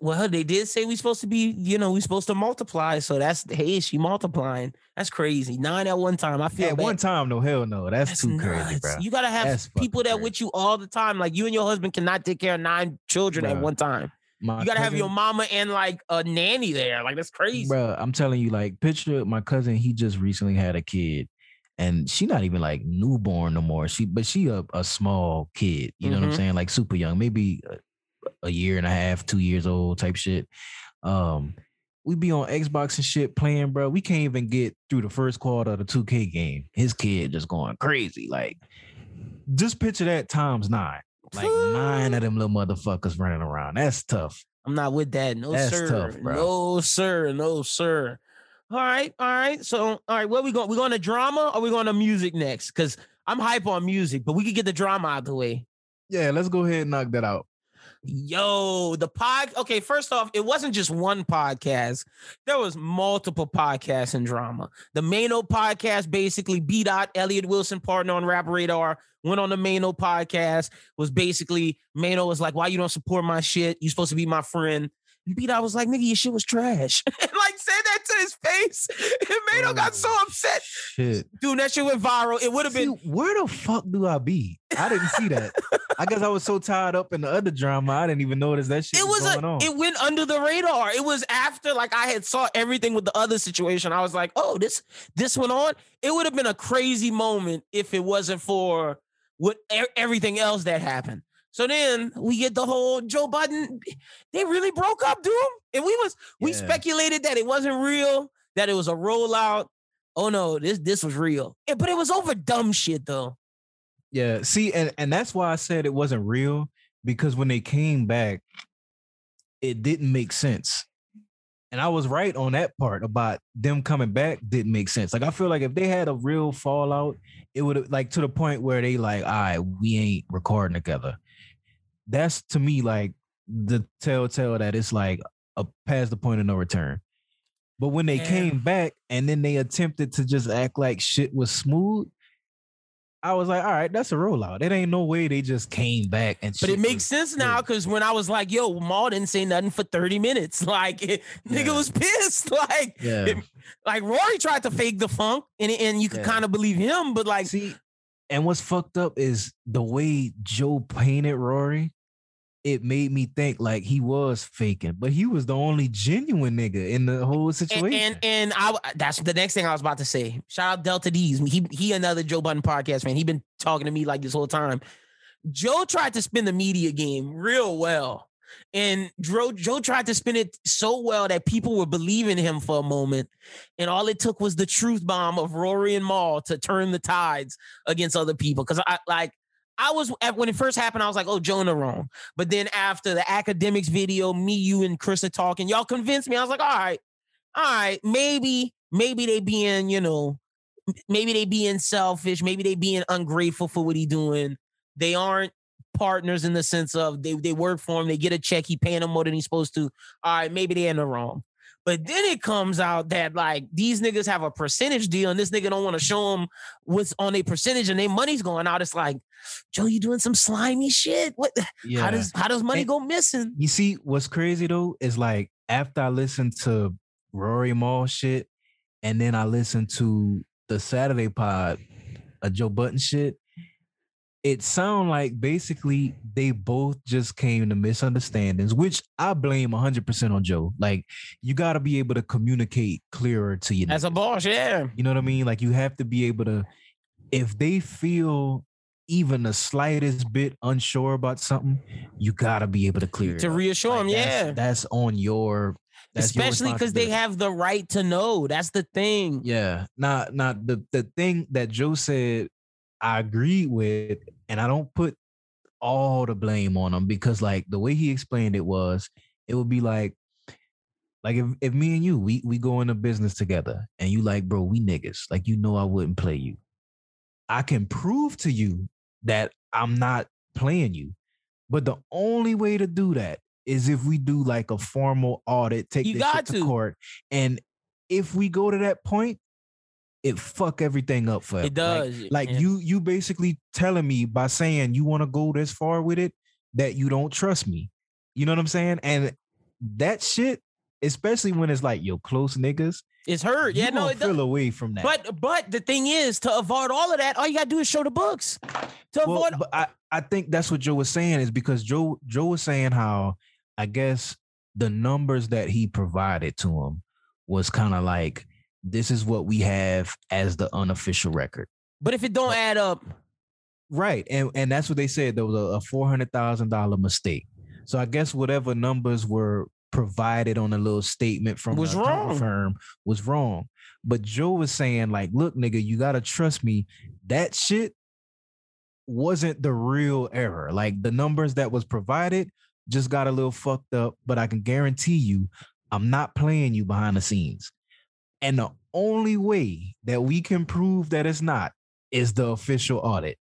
Speaker 1: Well, they did say we supposed to be, you know, we supposed to multiply. So that's hey, she multiplying. That's crazy. Nine at one time. I feel
Speaker 2: At
Speaker 1: bad.
Speaker 2: one time, no hell no. That's,
Speaker 1: That's
Speaker 2: too crazy, bro.
Speaker 1: You gotta have
Speaker 2: That's
Speaker 1: people that with you all the time. Like you and your husband cannot take care of nine children at one time.
Speaker 2: My
Speaker 1: You gotta have your mama and like a nanny there. Like that's crazy.
Speaker 2: Bro, I'm telling you, like, picture my cousin. He just recently had a kid, and she not even like newborn no more. She, but she a, a small kid. You know what
Speaker 1: Mhm.
Speaker 2: I'm saying? Like super young, maybe a, a year and a half, two years old type shit. Um, we be on Xbox and shit playing, bro. We can't even get through the first quarter of the 2K game. His kid just going crazy. Like, just picture that times nine. Like nine of them little motherfuckers running around. That's tough.
Speaker 1: I'm not with that. No,
Speaker 2: That's
Speaker 1: sir.
Speaker 2: tough, bro.
Speaker 1: no, sir. No, sir. All right, all right. So, all right, where we going? We going to drama or we going to music next? Because I'm hype on music, but we could get the drama out the way.
Speaker 2: Yeah, let's go ahead and knock that out.
Speaker 1: Yo, the pod. Okay, first off, it wasn't just one podcast. There was multiple podcasts in drama. The Mano podcast, basically, B. Dot Elliott Wilson, partner on Rap Radar, went on the Mano podcast. Was basically Mano was like, "Why you don't support my shit? You supposed to be my friend." And I was like, "Nigga, your shit was trash." like said that to his face. And Mano got so oh, upset.
Speaker 2: Shit.
Speaker 1: Dude, that shit went viral. It would have been.
Speaker 2: where the fuck do I be? I didn't see that. I guess I was so tied up in the other drama, I didn't even notice that shit
Speaker 1: it
Speaker 2: was,
Speaker 1: was
Speaker 2: going
Speaker 1: a,
Speaker 2: on.
Speaker 1: it went under the radar. It was after like I had saw everything with the other situation. I was like, oh, this this went on. It would have been a crazy moment if it wasn't for what everything else that happened. So then we get the whole Joe Budden. They really broke up, dude. And we was we
Speaker 2: Yeah.
Speaker 1: speculated that it wasn't real, that it was a rollout. Oh no, this this was real. Yeah, but it was over dumb shit though.
Speaker 2: yeah, see, and, and that's why I said it wasn't real because when they came back, it didn't make sense. And I was right on that part about them coming back didn't make sense. Like I feel like if they had a real fallout, it would have like to the point where they like, all right, we ain't recording together. That's to me like the telltale that it's like a past the point of no return. But when they
Speaker 1: Yeah.
Speaker 2: came back and then they attempted to just act like shit was smooth, I was like, all right, that's a rollout. It ain't no way they just came back and
Speaker 1: But it makes sense now because when I was like, yo, Mal didn't say nothing for 30 minutes. Like, it, nigga was pissed. Like,
Speaker 2: Yeah.
Speaker 1: it- like Rory tried to fake the funk and, and you could
Speaker 2: Yeah.
Speaker 1: kind of believe him, but like,
Speaker 2: See, and what's fucked up is the way Joe painted Rory. It made me think like he was faking, but he was the only genuine nigga in the whole situation.
Speaker 1: and and I that's the next thing I was about to say. Shout out Delta D's. He he another Joe Budden podcast man. He been talking to me like this whole time. Joe tried to spin the media game real well. And Joe, Joe tried to spin it so well that people were believing him for a moment. And all it took was the truth bomb of Rory and Mal to turn the tides against other people. Cause I like I was when it first happened, I was like, oh, Jonah wrong. But then after the Akademiks video, me, you, and Chris are talking, y'all convinced me. I was like, all right, all right, maybe, maybe they being, you know, maybe they being selfish, maybe they being ungrateful for what he doing. They aren't partners in the sense of they they work for him, they get a check, he paying them more than he's supposed to. All right, maybe they in the wrong. But then it comes out that like these niggas have a percentage deal, and this nigga don't want to show them what's on their percentage, and their money's going out. It's like, Joe, you doing some slimy shit? What?
Speaker 2: yeah.
Speaker 1: How does how does money
Speaker 2: And-
Speaker 1: go missing?
Speaker 2: You see, what's crazy though is like after I listened to Rory Mal shit, and then I listened to the Saturday pod, a Joe Budden shit. It sound like basically they both just came to misunderstandings, which I blame 100% on Joe. Like you got to be able to communicate clearer to you.
Speaker 1: As a boss, yeah.
Speaker 2: You know what I mean? Like you have to be able to, if they feel even the slightest bit unsure about something, you gotta be able to clear
Speaker 1: To reassure
Speaker 2: Like, that's-
Speaker 1: yeah.
Speaker 2: That's on your That's
Speaker 1: Especially because they have the right to know. That's the thing.
Speaker 2: Yeah. Not not the the thing that Joe said I agreed with, and I don't put all the blame on him because like the way he explained it was it would be like like if, if me and you we we go into business together and you like bro we niggas like you know I wouldn't play you. I can prove to you that I'm not playing you. But the only way to do that is if we do like a formal audit, take
Speaker 1: You
Speaker 2: this shit to,
Speaker 1: to.
Speaker 2: court. And if we go to that point, it fuck everything up for
Speaker 1: It does.
Speaker 2: Like,
Speaker 1: yeah.
Speaker 2: you you basically telling me by saying you want to go this far with it that you don't trust me. You know what I'm saying? And that shit, especially when it's like your close niggas,
Speaker 1: It's hurt. Yeah, no, it does.
Speaker 2: away from that.
Speaker 1: But but the thing is, to avoid all of that, all you gotta do is show the books. To
Speaker 2: Well,
Speaker 1: avoid
Speaker 2: but I, I think that's what Joe was saying is because Joe Joe was saying how I guess the numbers that he provided to him was kind of like this is what we have as the unofficial record.
Speaker 1: but if it don't add up,
Speaker 2: Right. And and that's what they said. There was a, a four hundred thousand dollar mistake. So I guess whatever numbers were provided on a little statement from
Speaker 1: Was
Speaker 2: the
Speaker 1: wrong.
Speaker 2: firm was wrong. But Joe was saying, like, look, nigga, you gotta trust me. That shit wasn't the real error. Like the numbers that was provided just got a little fucked up, but I can guarantee you I'm not playing you behind the scenes. And the only way that we can prove that it's not is the official audit.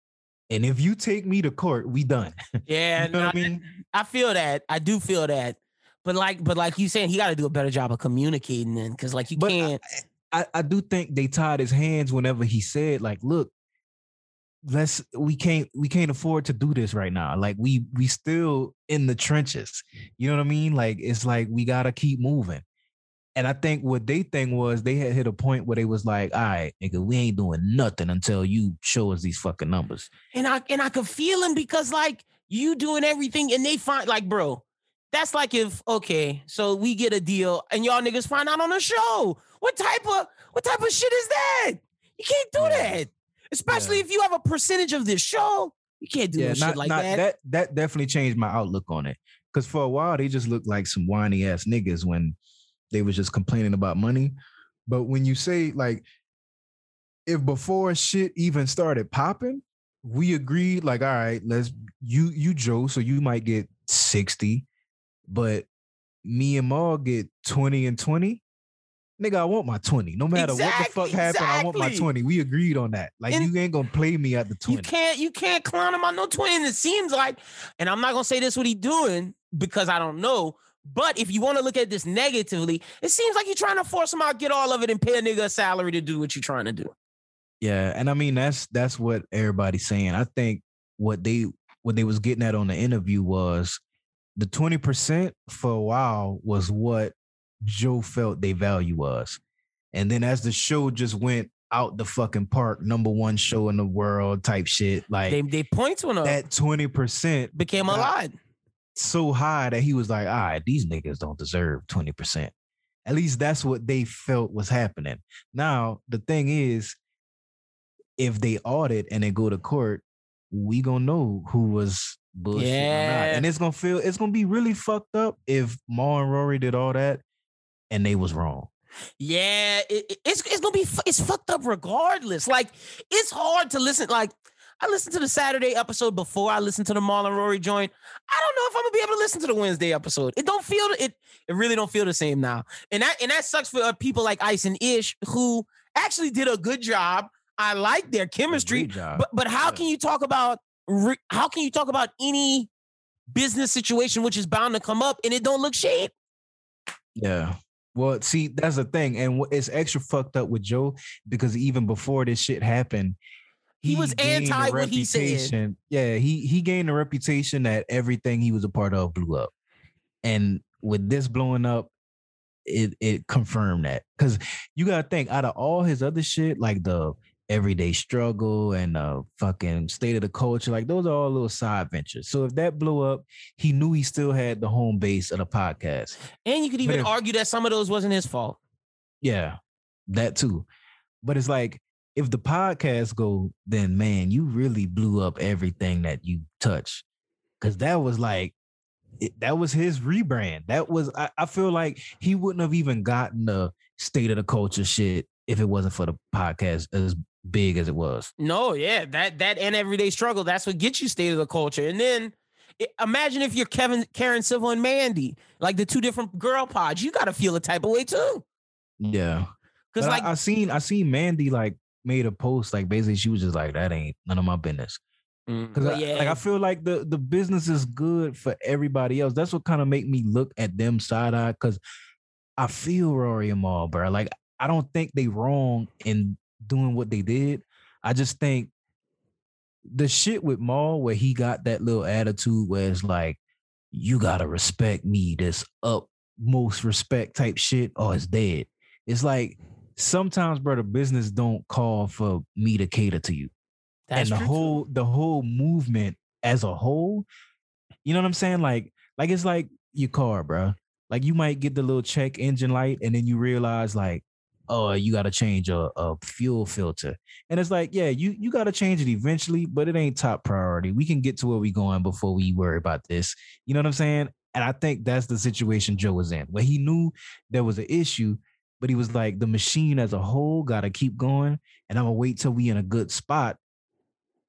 Speaker 2: And if you take me to court, we done.
Speaker 1: yeah,
Speaker 2: you know what I mean?
Speaker 1: I feel that. I do feel that. But like, but like you saying, he got to do a better job of communicating then, because like you
Speaker 2: But
Speaker 1: can't.
Speaker 2: I, I do think they tied his hands whenever he said, like, look, let's we can't we can't afford to do this right now. Like we we still in the trenches. You know what I mean? Like it's like we gotta keep moving. And I think what they think was they had hit a point where they was like, all right, nigga, we ain't doing nothing until you show us these fucking numbers.
Speaker 1: And I and I could feel him because like you doing everything and they find like, bro, that's like if okay, so we get a deal and y'all niggas find out on the show. What type of what type of shit is that? You can't do
Speaker 2: Yeah.
Speaker 1: that. Especially
Speaker 2: Yeah.
Speaker 1: if you have a percentage of this show. You can't do no shit like that.
Speaker 2: that that definitely changed my outlook on it. Cause for a while they just looked like some whiny ass niggas when they was just complaining about money. But when you say like, if before shit even started popping, we agreed like, all right, let's you you Joe, so you might get sixty, but me and Mal get twenty and twenty. Nigga, I want my 20. No matter what the fuck happened, I want my 20. We agreed on that. Like
Speaker 1: And-
Speaker 2: you ain't gonna play me at the 20.
Speaker 1: You can't you can't clown him on no 20. And it seems like, and I'm not gonna say this what he doing because I don't know. But if you want to look at this negatively, it seems like you're trying to force them out, get all of it, and pay a nigga a salary to do what you're trying to do.
Speaker 2: Yeah, and I mean that's that's what everybody's saying. I think what they what they was getting at on the interview was the 20% for a while was what Joe felt they value was. And then as the show just went out the fucking park, number one show in the world type shit, like
Speaker 1: They they point to
Speaker 2: that 20%
Speaker 1: became a lot.
Speaker 2: So high that he was like, all right, these niggas don't deserve 20%. At least that's what they felt was happening. Now, the thing is, if they audit and they go to court, we gonna know who was bullshit or not. And it's gonna feel it's gonna be really fucked up if Ma and Rory did all that and they was wrong.
Speaker 1: Yeah, it- it's it's gonna be it's fucked up regardless. Like it's hard to listen. Like I listened to the Saturday episode before I listened to the Marlon Rory joint. I don't know if I'm gonna be able to listen to the Wednesday episode. It don't feel it. It really don't feel the same now. And that and that sucks for uh, people like Ice and Ish who actually did a good job. I like their chemistry. But but how
Speaker 2: Yeah.
Speaker 1: can you talk about how can you talk about any business situation which is bound to come up and it don't look shade?
Speaker 2: Yeah. Well, see, that's the thing, and it's extra fucked up with Joe because even before this shit happened,
Speaker 1: He was anti what he said.
Speaker 2: Yeah, he he gained a reputation that everything he was a part of blew up, and with this blowing up, it it confirmed that because you gotta think out of all his other shit, like the everyday struggle and uh fucking state of the culture, like those are all little side ventures. So if that blew up, he knew he still had the home base of the podcast.
Speaker 1: And you could even
Speaker 2: if-
Speaker 1: argue that some of those wasn't his fault.
Speaker 2: Yeah, that too. But it's like if the podcast go, then man, you really blew up everything that you touch. Cause that was like it, that was his rebrand. That was I, I feel like he wouldn't have even gotten the state of the culture shit if it wasn't for the podcast as big as it was.
Speaker 1: No, yeah, that that and everyday struggle. That's what gets you state of the culture. And then imagine if you're Kevin, Karen Civil, and Mandy, like the two different girl pods. You got to feel a type of way too,
Speaker 2: Yeah.
Speaker 1: because like
Speaker 2: I, I seen I seen Mandy like made a post like basically she was just like that ain't none of my business. Mm.
Speaker 1: Because
Speaker 2: I,
Speaker 1: yeah.
Speaker 2: like I feel like the the business is good for everybody else. That's what kind of make me look at them side eye. Because I feel Rory and Mal, bro. Like I don't think they wrong in doing what they did. I just think the shit with Mal where he got that little attitude where it's like you gotta respect me, this utmost respect type shit, or it's dead. It's like sometimes, brother, business don't call for me to cater to you.
Speaker 1: That's
Speaker 2: and the
Speaker 1: true, too.
Speaker 2: whole the whole movement as a whole you know what i'm saying? Like like it's like your car bro. Like you might get the little check engine light and then you realize like oh you got to change a, a fuel filter. And it's like yeah you you got to change it eventually but it ain't top priority. We can get to where we going before we worry about this. You know what i'm saying? And i think that's the situation joe was in. Where he knew there was an issue but he was like the machine as a whole got to keep going and i'm gonna wait till we in a good spot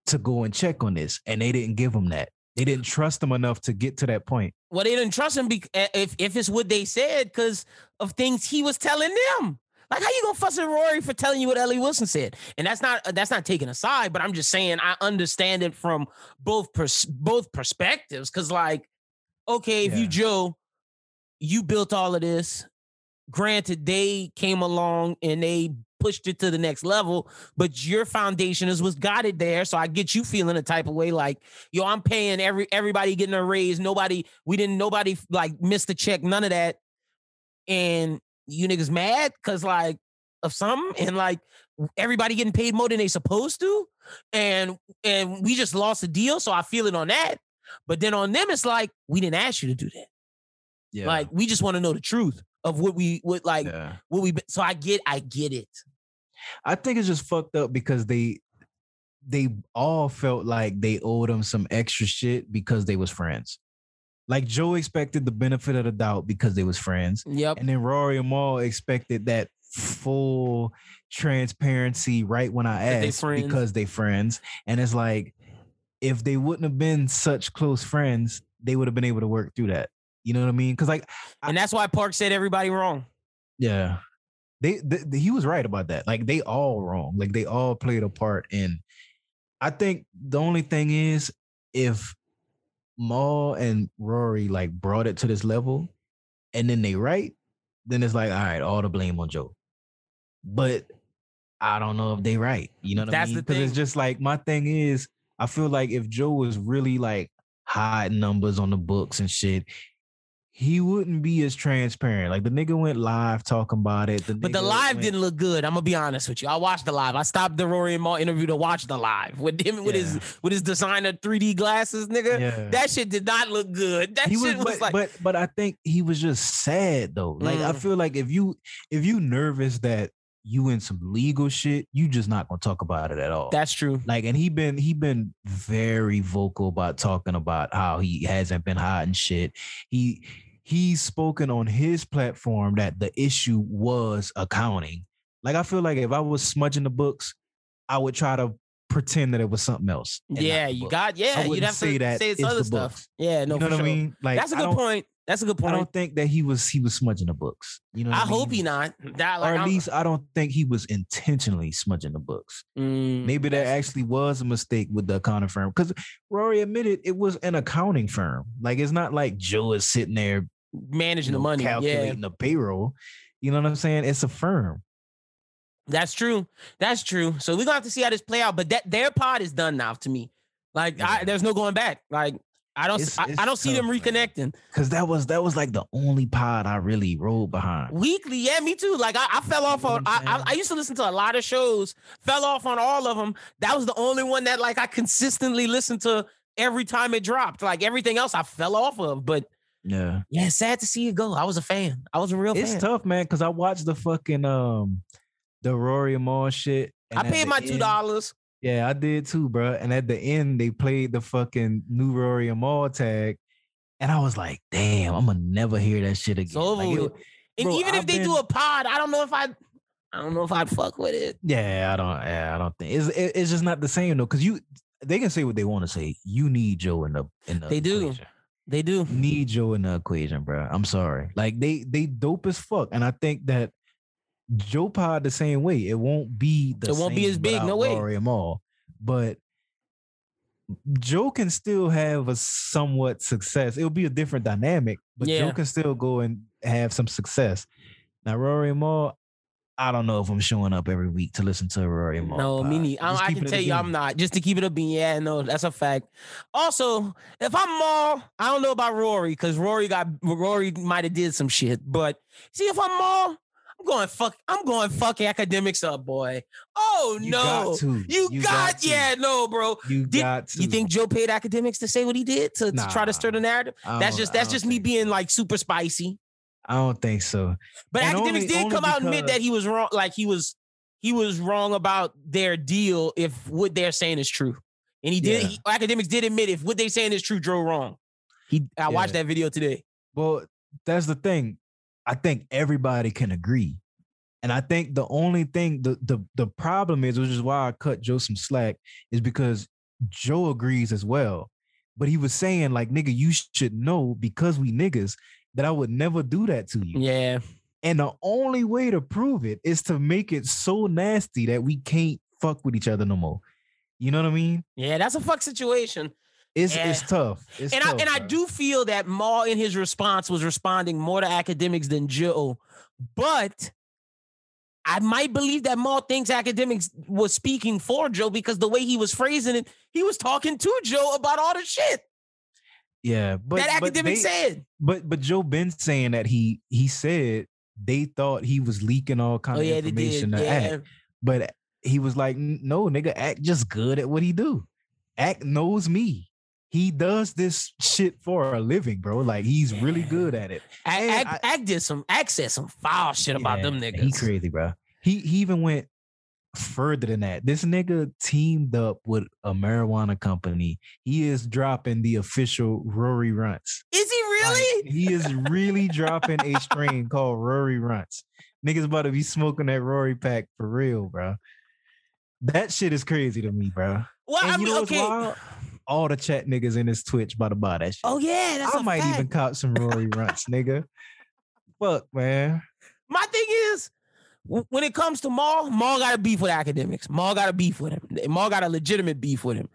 Speaker 2: to go and check on this, and they didn't give him that. They didn't trust him enough to get to that point.
Speaker 1: well, they didn't trust him bec- eh, if if it's what they said because of things he was telling them. Like, how you gonna fuss at Rory for telling you what Ellie Wilson said? And that's not that's not taking a side, but I'm just saying I understand it from both pers- both perspectives. Cause like, okay, if you Joe, you built all of this. Granted, they came along and they pushed it to the next level, but your foundation is what got it there. So I get you feeling a type of way like, yo, I'm paying every everybody getting a raise. Nobody, we didn't nobody like missed a check, none of that. And you niggas mad because like of something and like everybody getting paid more than they supposed to. And and we just lost a deal. So I feel it on that. But then on them, it's like, we didn't ask you to do that.
Speaker 2: Yeah,
Speaker 1: Like we just want to know the truth of what we what like
Speaker 2: yeah.
Speaker 1: what we so I get I get it.
Speaker 2: I think it's just fucked up because they they all felt like they owed him some extra shit because they was friends. Like Joe expected the benefit of the doubt because they was friends,
Speaker 1: Yep.
Speaker 2: and then Rory and Mal expected that full transparency right when I
Speaker 1: That they
Speaker 2: asked because they friends, and it's like if they wouldn't have been such close friends, they would have been able to work through that. You know what I mean? Because like
Speaker 1: And that's why Park said everybody wrong.
Speaker 2: Yeah. They, th th- he was right about that. Like they all wrong. Like they all played a part in I think the only thing is if Mal and Rory like brought it to this level and then they right, then it's like, all right, all the blame on Joe. But I don't know if they right. You know what
Speaker 1: That's
Speaker 2: I
Speaker 1: the
Speaker 2: mean? Because it's just like my thing is, I feel like if Joe was really like hiding numbers on the books and shit, he wouldn't be as transparent. Like the nigga went live talking about it.
Speaker 1: But the live
Speaker 2: went-
Speaker 1: didn't look good. I'm gonna be honest with you. I watched the live. I stopped the Rory and Mal interview to watch the live with him with his with his designer 3D glasses, nigga.
Speaker 2: Yeah.
Speaker 1: That shit did not look good. That
Speaker 2: he
Speaker 1: shit was
Speaker 2: but,
Speaker 1: like
Speaker 2: but but I think he was just sad though. Like I
Speaker 1: Mm.
Speaker 2: feel like if you if you nervous that you in some legal shit, you just not gonna talk about it at all.
Speaker 1: that's true.
Speaker 2: like and he been he been very vocal about talking about how he hasn't been hot and shit. He he's spoken on his platform that the issue was accounting. Like I feel like if I was smudging the books, I would try to pretend that it was something else.
Speaker 1: Yeah, you got yeah. You'd have to
Speaker 2: say that
Speaker 1: say it's
Speaker 2: it's
Speaker 1: other stuff.
Speaker 2: books.
Speaker 1: Yeah, no,
Speaker 2: you know what
Speaker 1: sure.
Speaker 2: I mean? Like
Speaker 1: That's a good point. That's a good point.
Speaker 2: I don't think that he was he was smudging the books. You know, what
Speaker 1: I
Speaker 2: I,
Speaker 1: hope he not. That, like,
Speaker 2: or at
Speaker 1: I'm-
Speaker 2: least I don't think he was intentionally smudging the books.
Speaker 1: Mm,
Speaker 2: Maybe there actually was a mistake with the accounting firm because Rory admitted it was an accounting firm. Like it's not like Joe is sitting there
Speaker 1: managing
Speaker 2: you
Speaker 1: the
Speaker 2: know,
Speaker 1: money. Yeah,
Speaker 2: calculating the payroll. You know what I'm saying? It's a firm.
Speaker 1: That's true. That's true. So we're gonna have to see how this play out. But that their pod is done now to me. Like I, there's no going back. Like I don't
Speaker 2: It's-
Speaker 1: I,
Speaker 2: it's
Speaker 1: I don't see them
Speaker 2: tough,
Speaker 1: reconnecting.
Speaker 2: Cause that was that was like the only pod I really rolled behind.
Speaker 1: Weekly, yeah, me too. Like I, I fell off on I? I used to listen to a lot of shows, fell off on all of them. That was the only one that like I consistently listened to every time it dropped. Like everything else I fell off of. But
Speaker 2: Yeah.
Speaker 1: yeah, sad to see it go. I was a fan. I was a real
Speaker 2: It's
Speaker 1: fan.
Speaker 2: tough, man, because I watched the fucking um the Rory Mal shit.
Speaker 1: I paid my two dollars.
Speaker 2: Yeah, I did too, bro. And at the end, they played the fucking new Rory and Mal tag, And I was like, damn, I'm gonna never hear that shit again.
Speaker 1: Over
Speaker 2: Like, it-
Speaker 1: And
Speaker 2: bro,
Speaker 1: even if
Speaker 2: I've
Speaker 1: they do a pod, I don't know if I, I don't know if I'd fuck with it.
Speaker 2: yeah, I don't, yeah, I don't think it's it- it's just not the same though. Cause you, they can say what they want to say. You need Joe in the in the
Speaker 1: They do. They do.
Speaker 2: need Joe in the equation, bro. I'm sorry. Like they they dope as fuck, and I think that Joe Pod the same way. It won't be the
Speaker 1: It won't be as big, no way.
Speaker 2: Rory and Mal, but Joe can still have a somewhat success. It'll be a different dynamic, but
Speaker 1: Yeah.
Speaker 2: Joe can still go and have some success. Now Rory Mal, I don't know if I'm showing up every week to listen to Rory and.
Speaker 1: No, me neither. I, I can tell you, I'm not. Just to keep it a bean. Yeah, no, that's a fact. Also, if I'm Mal, I don't know about Rory because Rory got Rory might have did some shit. But see, if I'm Mal, I'm going fuck. I'm going fuck Akademiks up, boy. Oh
Speaker 2: You
Speaker 1: no,
Speaker 2: got to.
Speaker 1: you,
Speaker 2: You
Speaker 1: got,
Speaker 2: got
Speaker 1: yeah, no, bro.
Speaker 2: You
Speaker 1: Did-
Speaker 2: got to.
Speaker 1: You think Joe paid Akademiks to say what he did to, to try to stir the narrative? That's just that's just me being like super spicy.
Speaker 2: I don't think so.
Speaker 1: But
Speaker 2: And
Speaker 1: Akademiks
Speaker 2: only-
Speaker 1: did
Speaker 2: only
Speaker 1: come out and admit that he was wrong. Like he was he was wrong about their deal if what they're saying is true. And he did.
Speaker 2: Yeah.
Speaker 1: He, Akademiks did admit if what they're saying is true, Joe wrong. He. I watched that video today.
Speaker 2: Well, that's the thing. I think everybody can agree. And I think the only thing the the the problem is, which is why I cut Joe some slack, is because Joe agrees as well. But he was saying, like, nigga, you should know because we niggas that I would never do that to you.
Speaker 1: Yeah.
Speaker 2: And the only way to prove it is to make it so nasty that we can't fuck with each other no more. You know what I mean?
Speaker 1: Yeah. That's a fuck situation.
Speaker 2: It's
Speaker 1: Yeah.
Speaker 2: it's tough. It's
Speaker 1: and I
Speaker 2: tough,
Speaker 1: and I do feel that Mal in his response was responding more to Akademiks than Joe, but I might believe that Mal thinks Akademiks was speaking for Joe because the way he was phrasing it, he was talking to Joe about all the shit
Speaker 2: Yeah, but
Speaker 1: that
Speaker 2: but
Speaker 1: academic
Speaker 2: they-
Speaker 1: said.
Speaker 2: But but Joe Ben saying that he he said they thought he was leaking all kind
Speaker 1: Oh
Speaker 2: of
Speaker 1: yeah,
Speaker 2: information to
Speaker 1: Yeah.
Speaker 2: Act, but he was like, no, nigga, Act just good at what he do. Act knows me. He does this shit for a living, bro. Like he's really good at it.
Speaker 1: Act,
Speaker 2: I-
Speaker 1: Act did some Act said some foul shit about them
Speaker 2: Yeah,
Speaker 1: niggas.
Speaker 2: He crazy, bro. He he even went further than that. This nigga teamed up with a marijuana company. He is dropping the official Rory Runts.
Speaker 1: Is he
Speaker 2: Like,
Speaker 1: really?
Speaker 2: he is really dropping a strain called Rory Runts. Niggas about to be smoking that Rory pack for real, bro. That shit is crazy to me, bro.
Speaker 1: well,
Speaker 2: and
Speaker 1: I mean, okay.
Speaker 2: All the chat niggas in this Twitch about to buy that shit.
Speaker 1: Oh yeah, that's
Speaker 2: I might
Speaker 1: fact.
Speaker 2: even cop some Rory Runts, nigga. Fuck, man.
Speaker 1: My thing is, when it comes to Mal, Mal got a beef with Akademiks. Mal got a beef with him. Mal got a legitimate beef with him.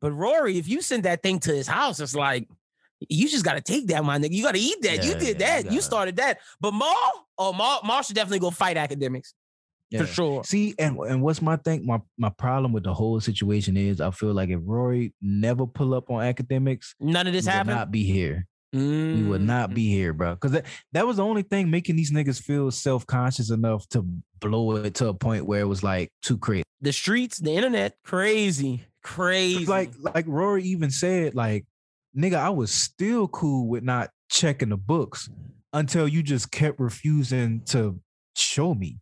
Speaker 1: But Rory, if you send that thing to his house, it's like you just got to take that, my nigga. You got to eat that. you did
Speaker 2: yeah,
Speaker 1: that. You,
Speaker 2: gotta-
Speaker 1: started that. But Mal, oh Mal, Mal should definitely go fight Akademiks
Speaker 2: Yeah.
Speaker 1: for sure.
Speaker 2: See, and and what's my thing? My my problem with the whole situation is I feel like if Rory never pull up on Akademiks,
Speaker 1: None of this happened.
Speaker 2: not be here. We would
Speaker 1: Mm.
Speaker 2: not be here, bro. Because that, that was the only thing making these niggas feel self conscious enough to blow it to a point where it was like too crazy.
Speaker 1: The streets, the internet, crazy, crazy.
Speaker 2: Like like Rory even said, like, nigga, I was still cool with not checking the books until you just kept refusing to show me.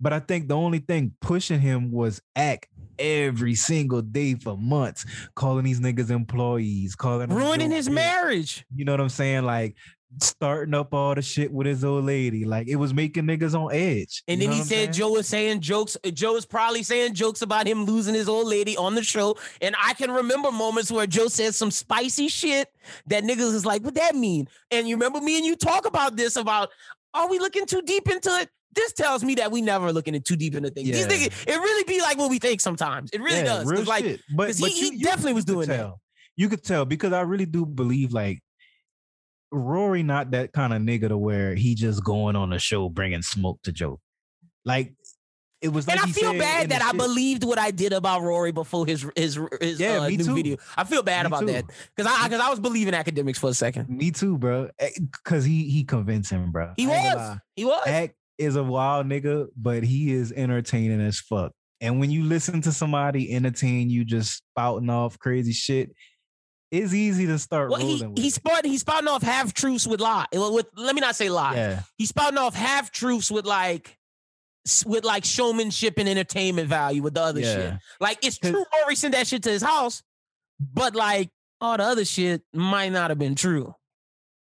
Speaker 2: But I think the only thing pushing him was act every single day for months, calling these niggas employees, calling
Speaker 1: ruining his marriage.
Speaker 2: You know what I'm saying? Like starting up all the shit with his old lady. Like it was making niggas on edge.
Speaker 1: And then he said
Speaker 2: saying?
Speaker 1: Joe was saying jokes. Joe was probably saying jokes about him losing his old lady on the show. And I can remember moments where Joe said some spicy shit that niggas is like, what that mean? And you remember me and you talk about this about, are we looking too deep into it? This tells me that we never looking in too deep into things. These
Speaker 2: Yeah.
Speaker 1: niggas, it really be like what we think sometimes. It really
Speaker 2: Yeah,
Speaker 1: does.
Speaker 2: Real
Speaker 1: like,
Speaker 2: shit. But,
Speaker 1: he-
Speaker 2: but
Speaker 1: he
Speaker 2: you- you-
Speaker 1: definitely was doing that.
Speaker 2: You could tell because I really do believe like Rory not that kind of nigga to where he just going on a show bringing smoke to Joe. Like it was like
Speaker 1: and I feel bad that I
Speaker 2: shit.
Speaker 1: believed what I did about Rory before his his his
Speaker 2: Yeah,
Speaker 1: uh, new
Speaker 2: too.
Speaker 1: video. I feel bad
Speaker 2: Me
Speaker 1: about
Speaker 2: too.
Speaker 1: that because I because I was believing Akademiks for a second.
Speaker 2: Me too, bro. Cause he he convinced him, bro.
Speaker 1: He
Speaker 2: I
Speaker 1: was. He was.
Speaker 2: Act is a wild nigga, but he is entertaining as fuck. And when you listen to somebody entertain you just spouting off crazy shit, it's easy to start
Speaker 1: Well, he he's spouting he's spouting off half truths with lie. Eh, with let me not say lie.
Speaker 2: Yeah.
Speaker 1: He's spouting off half truths with like with like showmanship and entertainment value with the other shit. Like it's true Rory sent that shit to his house, but like all the other shit might not have been true.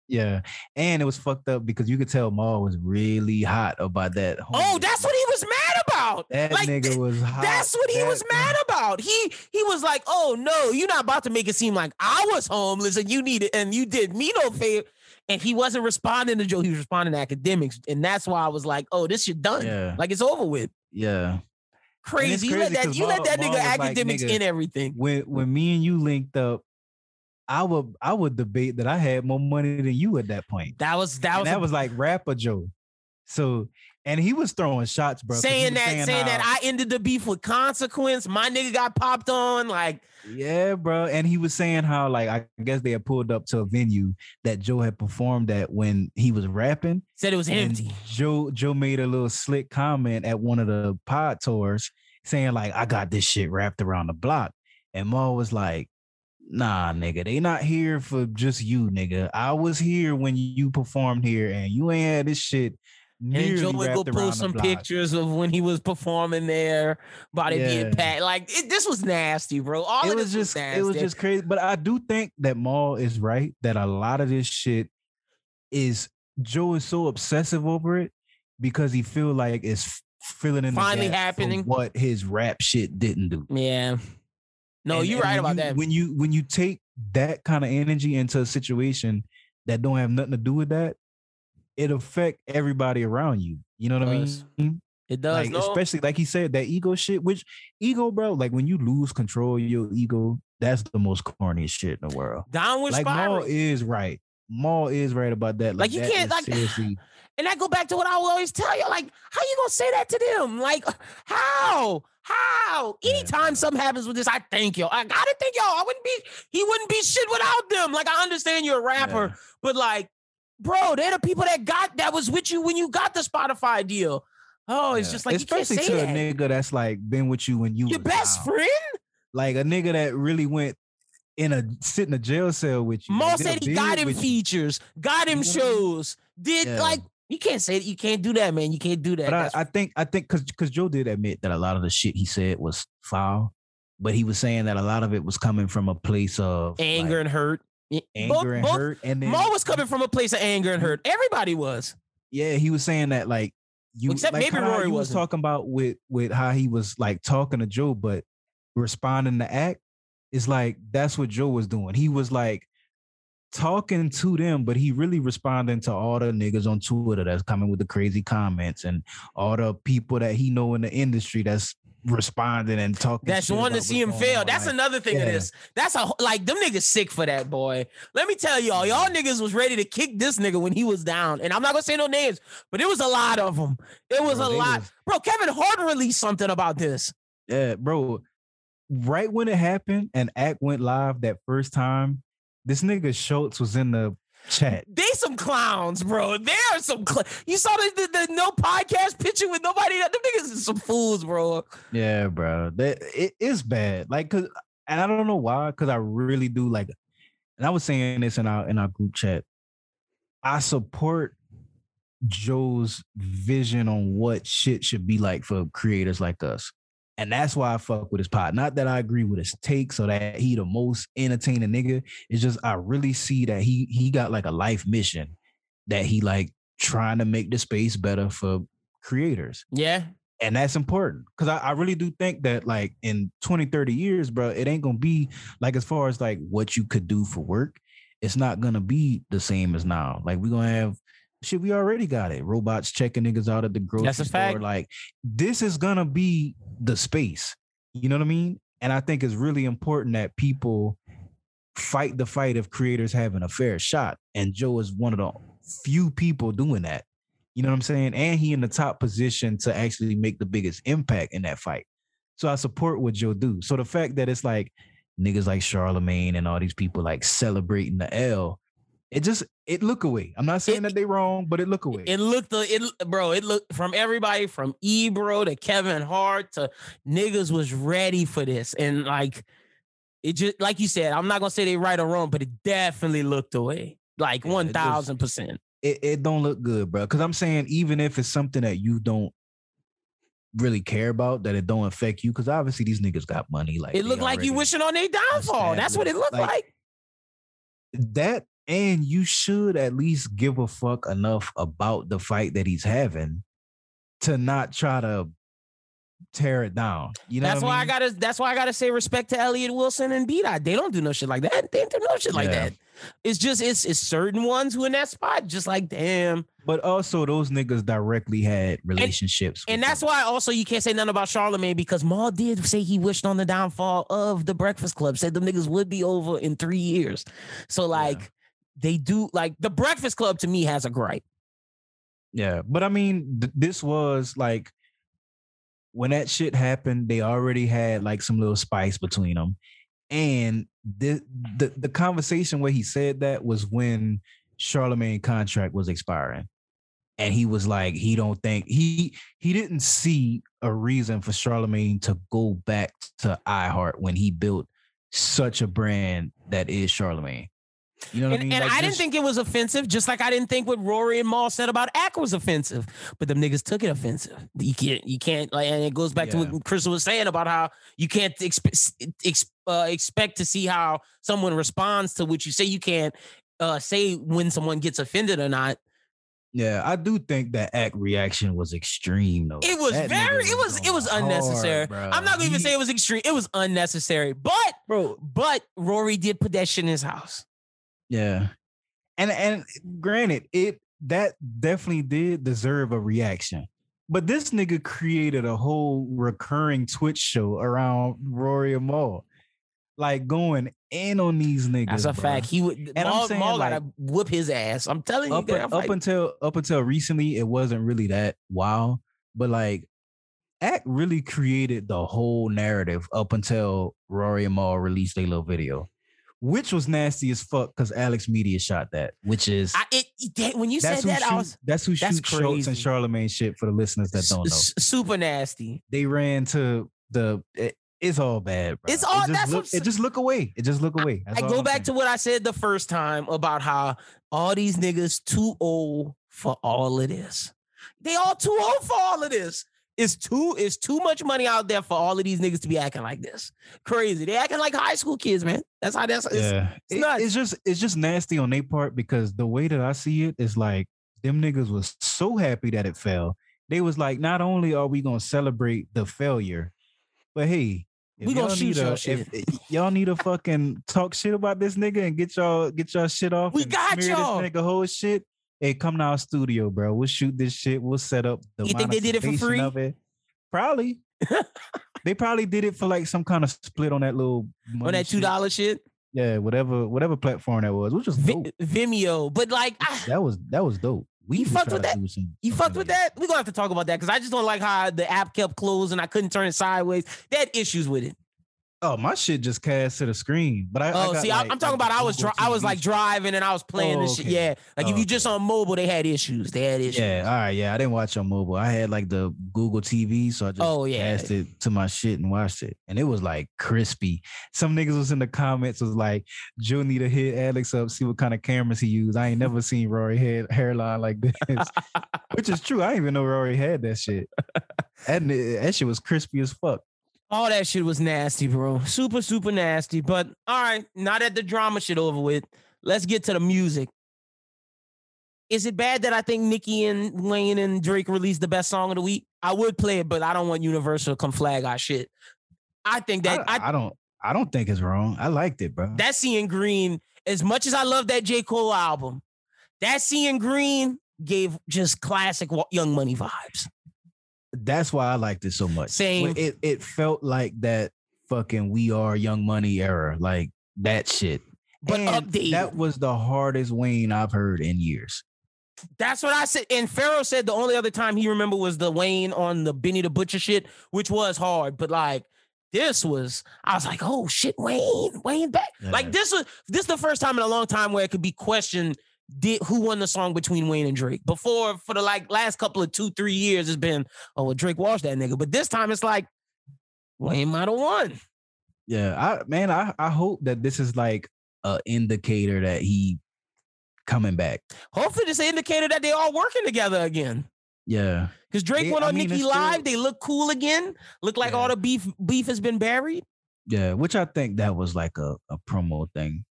Speaker 2: Yeah, and it was fucked up because you could tell Mal was really hot about that.
Speaker 1: Oh, that's what he was mad about.
Speaker 2: That
Speaker 1: like,
Speaker 2: nigga was hot.
Speaker 1: That's what he
Speaker 2: That-
Speaker 1: was mad about. He he was like, "Oh no, you're not about to make it seem like I was homeless and you needed and you did me no favor." And he wasn't responding to Joe. He was responding to Akademiks, and that's why I was like, "Oh, this shit done.
Speaker 2: Yeah.
Speaker 1: Like it's over with."
Speaker 2: Yeah.
Speaker 1: Crazy. You let
Speaker 2: crazy
Speaker 1: that you let that nigga
Speaker 2: was like,
Speaker 1: Akademiks
Speaker 2: nigga,
Speaker 1: in everything.
Speaker 2: When when me and you linked up, I would I would debate that I had more money than you at that point.
Speaker 1: That was that
Speaker 2: and
Speaker 1: was,
Speaker 2: that
Speaker 1: a-
Speaker 2: was like rapper Joe. So and he was throwing shots, bro.
Speaker 1: saying that saying, that
Speaker 2: how-
Speaker 1: I ended the beef with consequence. My nigga got popped on. Like
Speaker 2: Yeah, bro. And he was saying how like I guess they had pulled up to a venue that Joe had performed at when he was rapping.
Speaker 1: said it was
Speaker 2: And
Speaker 1: empty.
Speaker 2: Joe Joe made a little slick comment at one of the pod tours saying like I got this shit wrapped around the block. And Mal was like, nah, nigga, they not here for just you, nigga. I was here when you performed here and you ain't had this shit
Speaker 1: And
Speaker 2: nearly
Speaker 1: Joe would go
Speaker 2: wrapped around
Speaker 1: post
Speaker 2: the
Speaker 1: some pictures of when he was performing there, body
Speaker 2: Yeah.
Speaker 1: being packed. Like it, this was nasty, bro. All
Speaker 2: it
Speaker 1: of
Speaker 2: was just
Speaker 1: nasty.
Speaker 2: it was just crazy. But I do think that Mal is right that a lot of this shit is Joe is so obsessive over it because he feel like it's filling in the
Speaker 1: Finally happening.
Speaker 2: what his rap shit didn't do.
Speaker 1: yeah. No,
Speaker 2: And-
Speaker 1: you're
Speaker 2: and
Speaker 1: right about
Speaker 2: you-
Speaker 1: that.
Speaker 2: When you when you take that kind of energy into a situation that don't have nothing to do with that, it affect everybody around you. You know what. I mean?
Speaker 1: it does.
Speaker 2: like
Speaker 1: no.
Speaker 2: especially like he said that ego shit which ego bro like when you lose control of your ego that's the most corniest shit in the world
Speaker 1: downward
Speaker 2: like
Speaker 1: spiral.
Speaker 2: Mal is right Mal is right about that
Speaker 1: Like, you
Speaker 2: that
Speaker 1: can't, like-
Speaker 2: seriously
Speaker 1: And I go back to what I will always tell you. Like, how you gonna say that to them? Like, how? How? Anytime something happens with this, I thank y'all. I gotta thank y'all. I wouldn't be, he wouldn't be shit without them. Like, I understand you're a rapper,
Speaker 2: Yeah.
Speaker 1: but like, bro, they're the people that got that was with you when you got the Spotify deal. Oh, it's
Speaker 2: Yeah.
Speaker 1: just like
Speaker 2: especially
Speaker 1: you can't say
Speaker 2: to
Speaker 1: that.
Speaker 2: a nigga that's like been with you when you
Speaker 1: Your best friend?
Speaker 2: like a nigga that really went in a sit in a jail cell with you
Speaker 1: Mo
Speaker 2: like, did a
Speaker 1: said he got him
Speaker 2: with you.
Speaker 1: features, got him
Speaker 2: You know what I mean?
Speaker 1: shows, did
Speaker 2: Yeah.
Speaker 1: like you can't say that you can't do that, man. You can't do that.
Speaker 2: But I, I think I think because because Joe did admit that a lot of the shit he said was foul, but he was saying that a lot of it was coming from a place of
Speaker 1: anger
Speaker 2: like,
Speaker 1: and hurt.
Speaker 2: Anger
Speaker 1: both-
Speaker 2: and
Speaker 1: both-
Speaker 2: hurt, and then
Speaker 1: Mo was coming from a place of anger and mm-hmm. hurt. Everybody was.
Speaker 2: yeah, he was saying that like you
Speaker 1: Except
Speaker 2: like
Speaker 1: maybe Rory
Speaker 2: was talking about with with how he was like talking to Joe, but responding to act. It's like that's what Joe was doing. He was like talking to them, but he really responding to all the niggas on Twitter that's coming with the crazy comments and all the people that he know in the industry that's responding and talking.
Speaker 1: That's one to see him fail.
Speaker 2: on.
Speaker 1: That's
Speaker 2: Like,
Speaker 1: another thing of this. That's a like them niggas sick for that boy. Let me tell y'all, y'all mm-hmm. niggas was ready to kick this nigga when he was down. And I'm not gonna say no names, but it was a lot of them. It was
Speaker 2: Bro,
Speaker 1: a lot.
Speaker 2: was-
Speaker 1: Bro, Kevin Hart released something about this.
Speaker 2: Yeah, bro. Right when it happened and Ak went live that first time, this nigga Schulz was in the chat.
Speaker 1: They some clowns, bro. They are some. Cl- you saw the, the, the no podcast picture with nobody. Them niggas is some fools, bro.
Speaker 2: Yeah, bro. That it is bad. Like, cause and I don't know why, because I really do like and I was saying this in our in our group chat. I support Joe's vision on what shit should be like for creators like us. And that's why I fuck with his pot. Not that I agree with his take, so that he the most entertaining nigga. It's just I really see that he he got like a life mission that he like trying to make the space better for creators
Speaker 1: Yeah,
Speaker 2: and that's important because I, I really do think that like in 20 30 years bro it ain't gonna be like as far as like what you could do for work it's not gonna be the same as now like we're gonna have shit we already got it robots checking niggas out at the grocery
Speaker 1: That's a
Speaker 2: store
Speaker 1: fact.
Speaker 2: like this is gonna be the space you know what i mean and i think it's really important that people fight the fight of creators having a fair shot and joe is one of the few people doing that you know what I'm saying? And he in the top position to actually make the biggest impact in that fight. So I support what Joe do. So the fact that it's like niggas like Charlamagne and all these people like celebrating the L, it just it look away. I'm not saying
Speaker 1: It-
Speaker 2: that they wrong, but it look away.
Speaker 1: it looked the it bro. It looked from everybody from Ebro to Kevin Hart to niggas was ready for this, and like it just like you said. I'm not gonna say they right or wrong, but it definitely looked away. Like
Speaker 2: Yeah, it
Speaker 1: one thousand percent.
Speaker 2: it, it don't look good, bro. Because I'm saying even if it's something that you don't really care about, that it don't affect you, because obviously these niggas got money. Like
Speaker 1: It looked like you wishing on their downfall. That's what it looked
Speaker 2: Like,
Speaker 1: like.
Speaker 2: that and you should at least give a fuck enough about the fight that he's having to not try to tear it down. You know,
Speaker 1: that's why I,
Speaker 2: mean?
Speaker 1: gotta. That's why I gotta say respect to Elliott Wilson and B Dot. They don't do no shit like that. They don't do no shit like
Speaker 2: Yeah.
Speaker 1: that. It's just it's it's certain ones who in that spot just like damn.
Speaker 2: But also, those niggas directly had relationships,
Speaker 1: And
Speaker 2: with
Speaker 1: that's why also you can't say nothing about Charlamagne because Mal did say he wished on the downfall of the Breakfast Club. Said the niggas would be over in three years. So like they do like the Breakfast Club to me has a gripe.
Speaker 2: Yeah, but I mean, th- this was like when that shit happened. They already had like some little spice between them, and the the the conversation where he said that was when Charlamagne contract was expiring, and he was like, he don't think he he didn't see a reason for Charlamagne to go back to iHeart when he built such a brand that is Charlamagne. You know what
Speaker 1: And,
Speaker 2: I mean?
Speaker 1: and
Speaker 2: Like,
Speaker 1: I didn't think it was offensive, just like I didn't think what Rory and Mal said about Ak was offensive. But them niggas took it offensive. You can't, you can't like, and it goes back to what Crystal was saying about how you can't expe- ex, uh, expect to see how someone responds to what you say. You can't uh, say when someone gets offended or not.
Speaker 2: Yeah, I do think that act reaction was extreme though.
Speaker 1: It was
Speaker 2: That
Speaker 1: very, it was, it was unnecessary.
Speaker 2: bruh.
Speaker 1: I'm not gonna even say it was extreme. It was unnecessary. But,
Speaker 2: bro.
Speaker 1: but Rory did put that shit in his house.
Speaker 2: Yeah, and and granted, it that definitely did deserve a reaction. But this nigga created a whole recurring Twitch show around Rory and Mal, like going in on these niggas.
Speaker 1: That's a
Speaker 2: bruh.
Speaker 1: fact. He would.
Speaker 2: and
Speaker 1: I'm
Speaker 2: saying,
Speaker 1: Mal
Speaker 2: like,
Speaker 1: gotta whoop his ass. I'm telling you.
Speaker 2: up,
Speaker 1: that
Speaker 2: up
Speaker 1: fight-
Speaker 2: until up until recently, it wasn't really that wow. But like, Ak really created the whole narrative up until Rory and Mal released their little video, which was nasty as fuck because Alex Media shot that. Which is
Speaker 1: I, it, it- that- when you said
Speaker 2: who
Speaker 1: that, I was
Speaker 2: that's who
Speaker 1: that's
Speaker 2: shoots Schulz and. Charlamagne shit for the listeners that don't know.
Speaker 1: s- s- super nasty.
Speaker 2: They ran to the. It, it's all bad. Bro.
Speaker 1: It's all-
Speaker 2: It just
Speaker 1: that's what
Speaker 2: look,
Speaker 1: I'm
Speaker 2: it just look away. It just look away. That's
Speaker 1: I go
Speaker 2: I'm
Speaker 1: back
Speaker 2: saying.
Speaker 1: to what I said the first time about how all these niggas too old for all of this. They all too old for all of this. It's too it's too much money out there for all of these niggas to be acting like this. Crazy. They acting like high school kids, man. That's how that's it's,
Speaker 2: yeah,
Speaker 1: it's
Speaker 2: It-
Speaker 1: nuts.
Speaker 2: it's just it's just nasty on their part because the way that I see it is like them niggas was so happy that it fell. They was like, not only are we gonna celebrate the failure, but hey,
Speaker 1: We gonna shoot
Speaker 2: need
Speaker 1: y'all shit.
Speaker 2: If, if y'all need to fucking talk shit about this nigga and get y'all get y'all shit off.
Speaker 1: We
Speaker 2: and
Speaker 1: got
Speaker 2: smear
Speaker 1: y'all.
Speaker 2: This nigga whole shit. Hey, come to our studio, bro. We'll shoot this shit. We'll set up the.
Speaker 1: You think they did it for free?
Speaker 2: It. Probably. they probably did it for like some kind of split on that little
Speaker 1: on that two
Speaker 2: shit.
Speaker 1: dollar shit.
Speaker 2: Yeah, whatever whatever platform that was, which was dope.
Speaker 1: Vimeo. But like ah,
Speaker 2: That was that was dope. We
Speaker 1: fucked with that?
Speaker 2: some-
Speaker 1: you fucked with that? We're gonna have to talk about that because I just don't like how the app kept closed and I couldn't turn it sideways. They had issues with it.
Speaker 2: Oh, my shit just cast to the screen. But I, I
Speaker 1: Oh,
Speaker 2: got,
Speaker 1: see, I,
Speaker 2: like-
Speaker 1: I'm talking
Speaker 2: like
Speaker 1: about I was dri- I was like driving and I was playing
Speaker 2: Oh,
Speaker 1: this shit.
Speaker 2: okay.
Speaker 1: Yeah, like if
Speaker 2: Oh,
Speaker 1: you just on mobile, they had issues. They had issues.
Speaker 2: Yeah, all right, yeah. I didn't watch on mobile. I had like the Google TV, so I just
Speaker 1: Oh, yeah.
Speaker 2: cast it to my shit and watched it. And it was like crispy. Some niggas was in the comments was like, Joe need to hit Alex up, see what kind of cameras he used. I ain't never seen Rory head hairline like this. Which is true. I didn't even know Rory had that shit. That, that shit was crispy as fuck.
Speaker 1: All that shit was nasty, bro. Super, super nasty. But all right, now that the drama shit over with, let's get to the music. Is it bad that I think Nicki and Wayne and Drake released the best song of the week? I would play it, but I don't want Universal to come flag our shit. I think that
Speaker 2: I,
Speaker 1: I,
Speaker 2: I don't I don't think it's wrong. I liked it, bro.
Speaker 1: that seeing green, as much as I love that J. Cole album, that seeing green gave just classic Young Money vibes.
Speaker 2: That's why I liked it so much.
Speaker 1: Same.
Speaker 2: It it felt like that fucking we are young money era, like that shit.
Speaker 1: But
Speaker 2: And
Speaker 1: updated.
Speaker 2: That was the hardest Wayne I've heard in years.
Speaker 1: That's what I said. And Pharaoh said the only other time he remember was the Wayne on the Benny the Butcher shit, which was hard. But like this was, I was like, oh shit, Wayne, Wayne back.
Speaker 2: Yeah.
Speaker 1: Like this was this is the first time in a long time where it could be questioned. Did who won the song between Wayne and Drake? Before for the like last couple of two, three years, it's been, oh well, Drake washed that nigga. But this time it's like Wayne might have won.
Speaker 2: Yeah, I man, I I hope that this is like a indicator that he coming back.
Speaker 1: Hopefully, this indicator that they all working together again.
Speaker 2: Yeah,
Speaker 1: Because Drake
Speaker 2: They-
Speaker 1: went
Speaker 2: I
Speaker 1: on
Speaker 2: mean,
Speaker 1: Nicki
Speaker 2: still-
Speaker 1: Live. They look cool again. Look like
Speaker 2: Yeah.
Speaker 1: all the beef beef has been buried.
Speaker 2: yeah, which I think that was like a, a promo thing.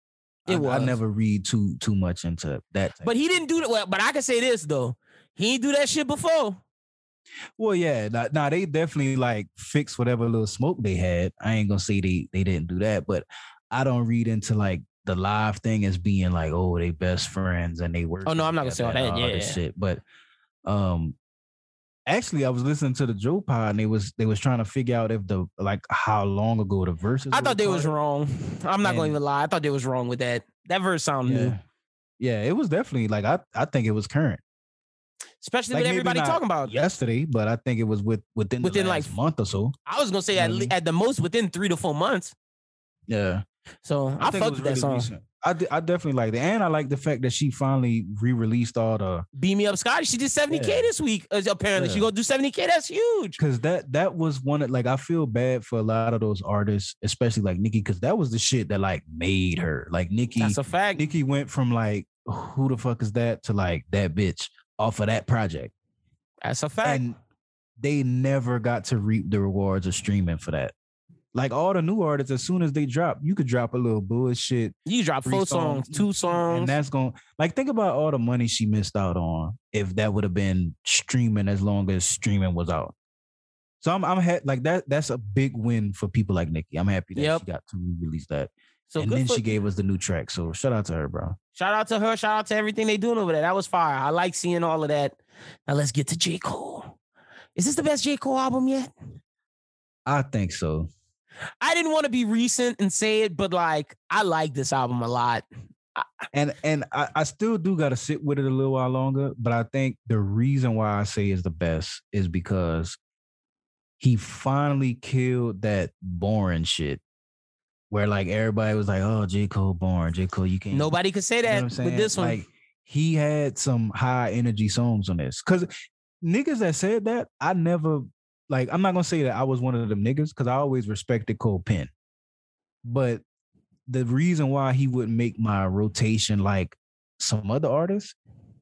Speaker 2: I,
Speaker 1: It
Speaker 2: I
Speaker 1: was.
Speaker 2: never read too too much into that.
Speaker 1: But he didn't do that. Well, but I can say this though. He ain't do that shit before.
Speaker 2: Well, yeah, nah, nah, they definitely like fixed whatever little smoke they had. I ain't gonna say they they didn't do that, but I don't read into like the live thing as being like, oh, they best friends and they work.
Speaker 1: Oh, no, I'm not gonna say all that,
Speaker 2: this
Speaker 1: yeah.
Speaker 2: shit. But um, actually, I was listening to the Joe Pod and they was they was trying to figure out if the like how long ago the verses.
Speaker 1: I thought they was wrong. I'm not gonna even lie. I thought they was wrong with that. That verse sound new,
Speaker 2: Yeah, yeah, it was definitely like I I think it was current.
Speaker 1: especially
Speaker 2: Like,
Speaker 1: with everybody talking about.
Speaker 2: yesterday, but I think it was with within
Speaker 1: Within,
Speaker 2: the
Speaker 1: like,
Speaker 2: month or so.
Speaker 1: I was gonna say at, at the most within three to four months.
Speaker 2: Yeah.
Speaker 1: So I,
Speaker 2: it
Speaker 1: fucked with that
Speaker 2: really
Speaker 1: song.
Speaker 2: recent. I, I definitely like it, and I like the fact that she finally re-released all the
Speaker 1: Beam me up, Scotty. She did 70k
Speaker 2: Yeah.
Speaker 1: this week. uh, apparently, she gonna do 70k. That's huge.
Speaker 2: because that that was one of like I feel bad for a lot of those artists, especially like Nicki, because that was the shit that like made her. Like Nicki,
Speaker 1: That's a fact.
Speaker 2: Nicki went from like who the fuck is that to like that bitch off of that project,
Speaker 1: That's a fact.
Speaker 2: and they never got to reap the rewards of streaming for that. Like all the new artists, as soon as they drop, you could drop a little bullshit
Speaker 1: you drop four
Speaker 2: songs,
Speaker 1: songs, two
Speaker 2: and that's going like think about all the money she missed out on if that would have been streaming as long as streaming was out. So I'm I'm ha- like that that's a big win for people like Nicki. I'm happy that
Speaker 1: Yep.
Speaker 2: she got to release that.
Speaker 1: So
Speaker 2: and then
Speaker 1: for,
Speaker 2: she gave us the new track. So shout out to her, bro.
Speaker 1: shout out to her. Shout out to everything they doing over there. That was fire. I like seeing all of that. Now let's get to J. Cole. Is this the best J. Cole album yet?
Speaker 2: I think so.
Speaker 1: I didn't want to be recent and say it, but like I like this album a lot.
Speaker 2: And and I, I still do gotta sit with it a little while longer. But I think the reason why I say is the best is because he finally killed that boring shit. Where like everybody was like, oh, J. Cole boring. J. Cole, you can't
Speaker 1: Nobody could say
Speaker 2: You know
Speaker 1: that with this one.
Speaker 2: Like he had some high energy songs on this. Cause niggas that said that, I never like I'm not gonna say that I was one of them niggas because I always respected Cole Penn. But the reason why he wouldn't make my rotation like some other artists,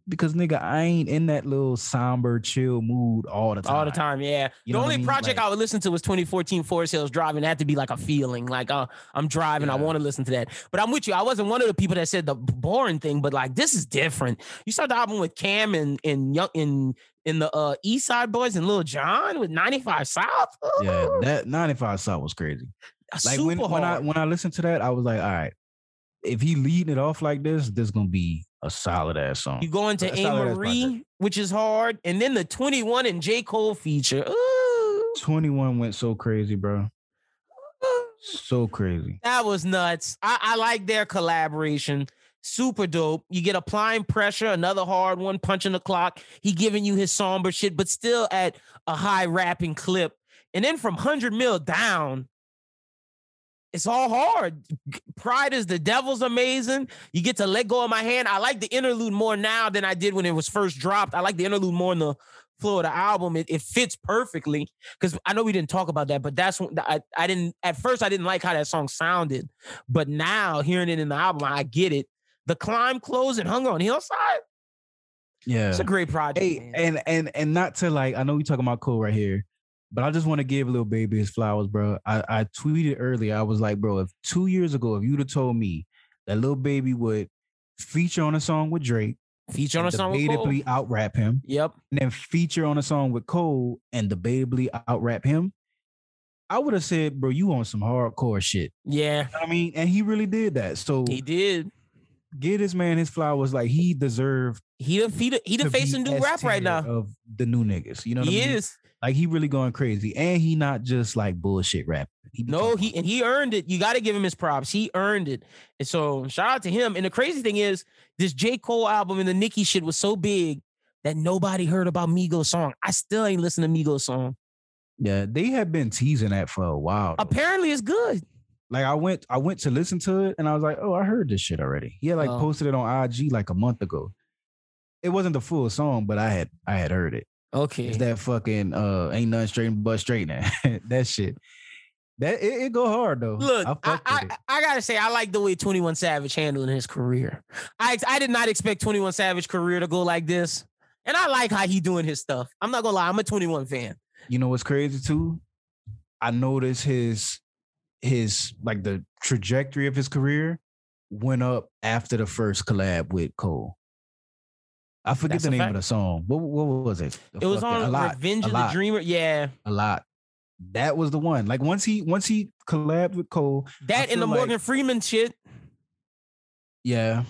Speaker 2: because nigga, I ain't in that little somber, chill mood all the time.
Speaker 1: all the time, yeah.
Speaker 2: You
Speaker 1: the
Speaker 2: what I
Speaker 1: only
Speaker 2: mean?
Speaker 1: project
Speaker 2: Like-
Speaker 1: I would listen to was 2014 Forest Hills Drive, and it had to be like a feeling, like uh, I'm driving, I want to listen to that. But I'm with you. I wasn't one of the people that said the boring thing, but like this is different. You start the album with Cam and and young in in the uh, East Side Boys and Lil Jon with 95 South.
Speaker 2: Yeah, that 95 South was crazy. Like
Speaker 1: super
Speaker 2: when,
Speaker 1: hard.
Speaker 2: when I when I listened to that, I was like, all right, if he leading it off like this, this gonna be a solid ass song.
Speaker 1: you go into
Speaker 2: That's Amari,
Speaker 1: which is hard, and then the 21 and J Cole feature. Ooh,
Speaker 2: 21 went so crazy, bro.
Speaker 1: ooh.
Speaker 2: So crazy.
Speaker 1: That was nuts. I, I like their collaboration. Super dope. You get applying pressure, another hard one, punching the clock. He giving you his somber shit, but still at a high rapping clip. And then from 100 mil down, it's all hard. Pride is the devil's amazing. You get to let go of my hand. I like the interlude more now than I did when it was first dropped. I like the interlude more in the flow of the album. It, it fits perfectly because I know we didn't talk about that, but that's when I, I didn't at first I didn't like how that song sounded, but now hearing it in the album, I get it. The climb close and hunger on hillside.
Speaker 2: Yeah.
Speaker 1: It's a great project.
Speaker 2: Hey, and and and not to like, I know we talking about cool right here, but I just want to give Lil Baby his flowers, bro. I, I tweeted earlier, I was like, bro, if two years ago, if you'd have told me that Lil Baby would feature on a song with Drake,
Speaker 1: Feature on a song with Cole.
Speaker 2: debatably out rap him,
Speaker 1: Yep.
Speaker 2: and then feature on a song with Cole and debatably out rap him, I would have said, bro, you on some hardcore shit.
Speaker 1: Yeah,
Speaker 2: You know what I mean, and he really did that. So
Speaker 1: he did.
Speaker 2: get this man his flowers. Like he deserved.
Speaker 1: He the he the, he the face of new rap right now.
Speaker 2: of the new niggas. You know what
Speaker 1: he
Speaker 2: I mean?
Speaker 1: is.
Speaker 2: Like he really going crazy, and he not just like bullshit rap. He
Speaker 1: No, he and he earned it. You got to give him his props. He earned it. And so shout out to him. And the crazy thing is, this J. Cole album and the Nicki shit was so big that nobody heard about Migos song. I still ain't listened to Migos song.
Speaker 2: Yeah, they have been teasing that for a while. though.
Speaker 1: Apparently it's good.
Speaker 2: Like I went, I went to listen to it, and I was like, "Oh, I heard this shit already." He had like
Speaker 1: Oh.
Speaker 2: posted it on IG like a month ago. It wasn't the full song, but I had I had heard it.
Speaker 1: Okay.
Speaker 2: It's that fucking uh ain't nothing straight but straight now. that shit. That it, it go hard though.
Speaker 1: Look,
Speaker 2: I
Speaker 1: I, I. I gotta say, I like the way 21 Savage handling his career. I I did not expect 21 Savage career to go like this. And I like how he doing his stuff. I'm not gonna lie, I'm a 21 fan.
Speaker 2: You know what's crazy too? I noticed his his like the trajectory of his career went up after the first collab with Cole. I forget
Speaker 1: That's
Speaker 2: the name
Speaker 1: fact.
Speaker 2: of the song. What, what was it?
Speaker 1: It was on
Speaker 2: a lot,
Speaker 1: Revenge
Speaker 2: a
Speaker 1: of the Dreamer. Yeah,
Speaker 2: A lot. That was the one. Like once he once he collabed with Cole,
Speaker 1: that and the
Speaker 2: like-
Speaker 1: Morgan Freeman shit.
Speaker 2: yeah.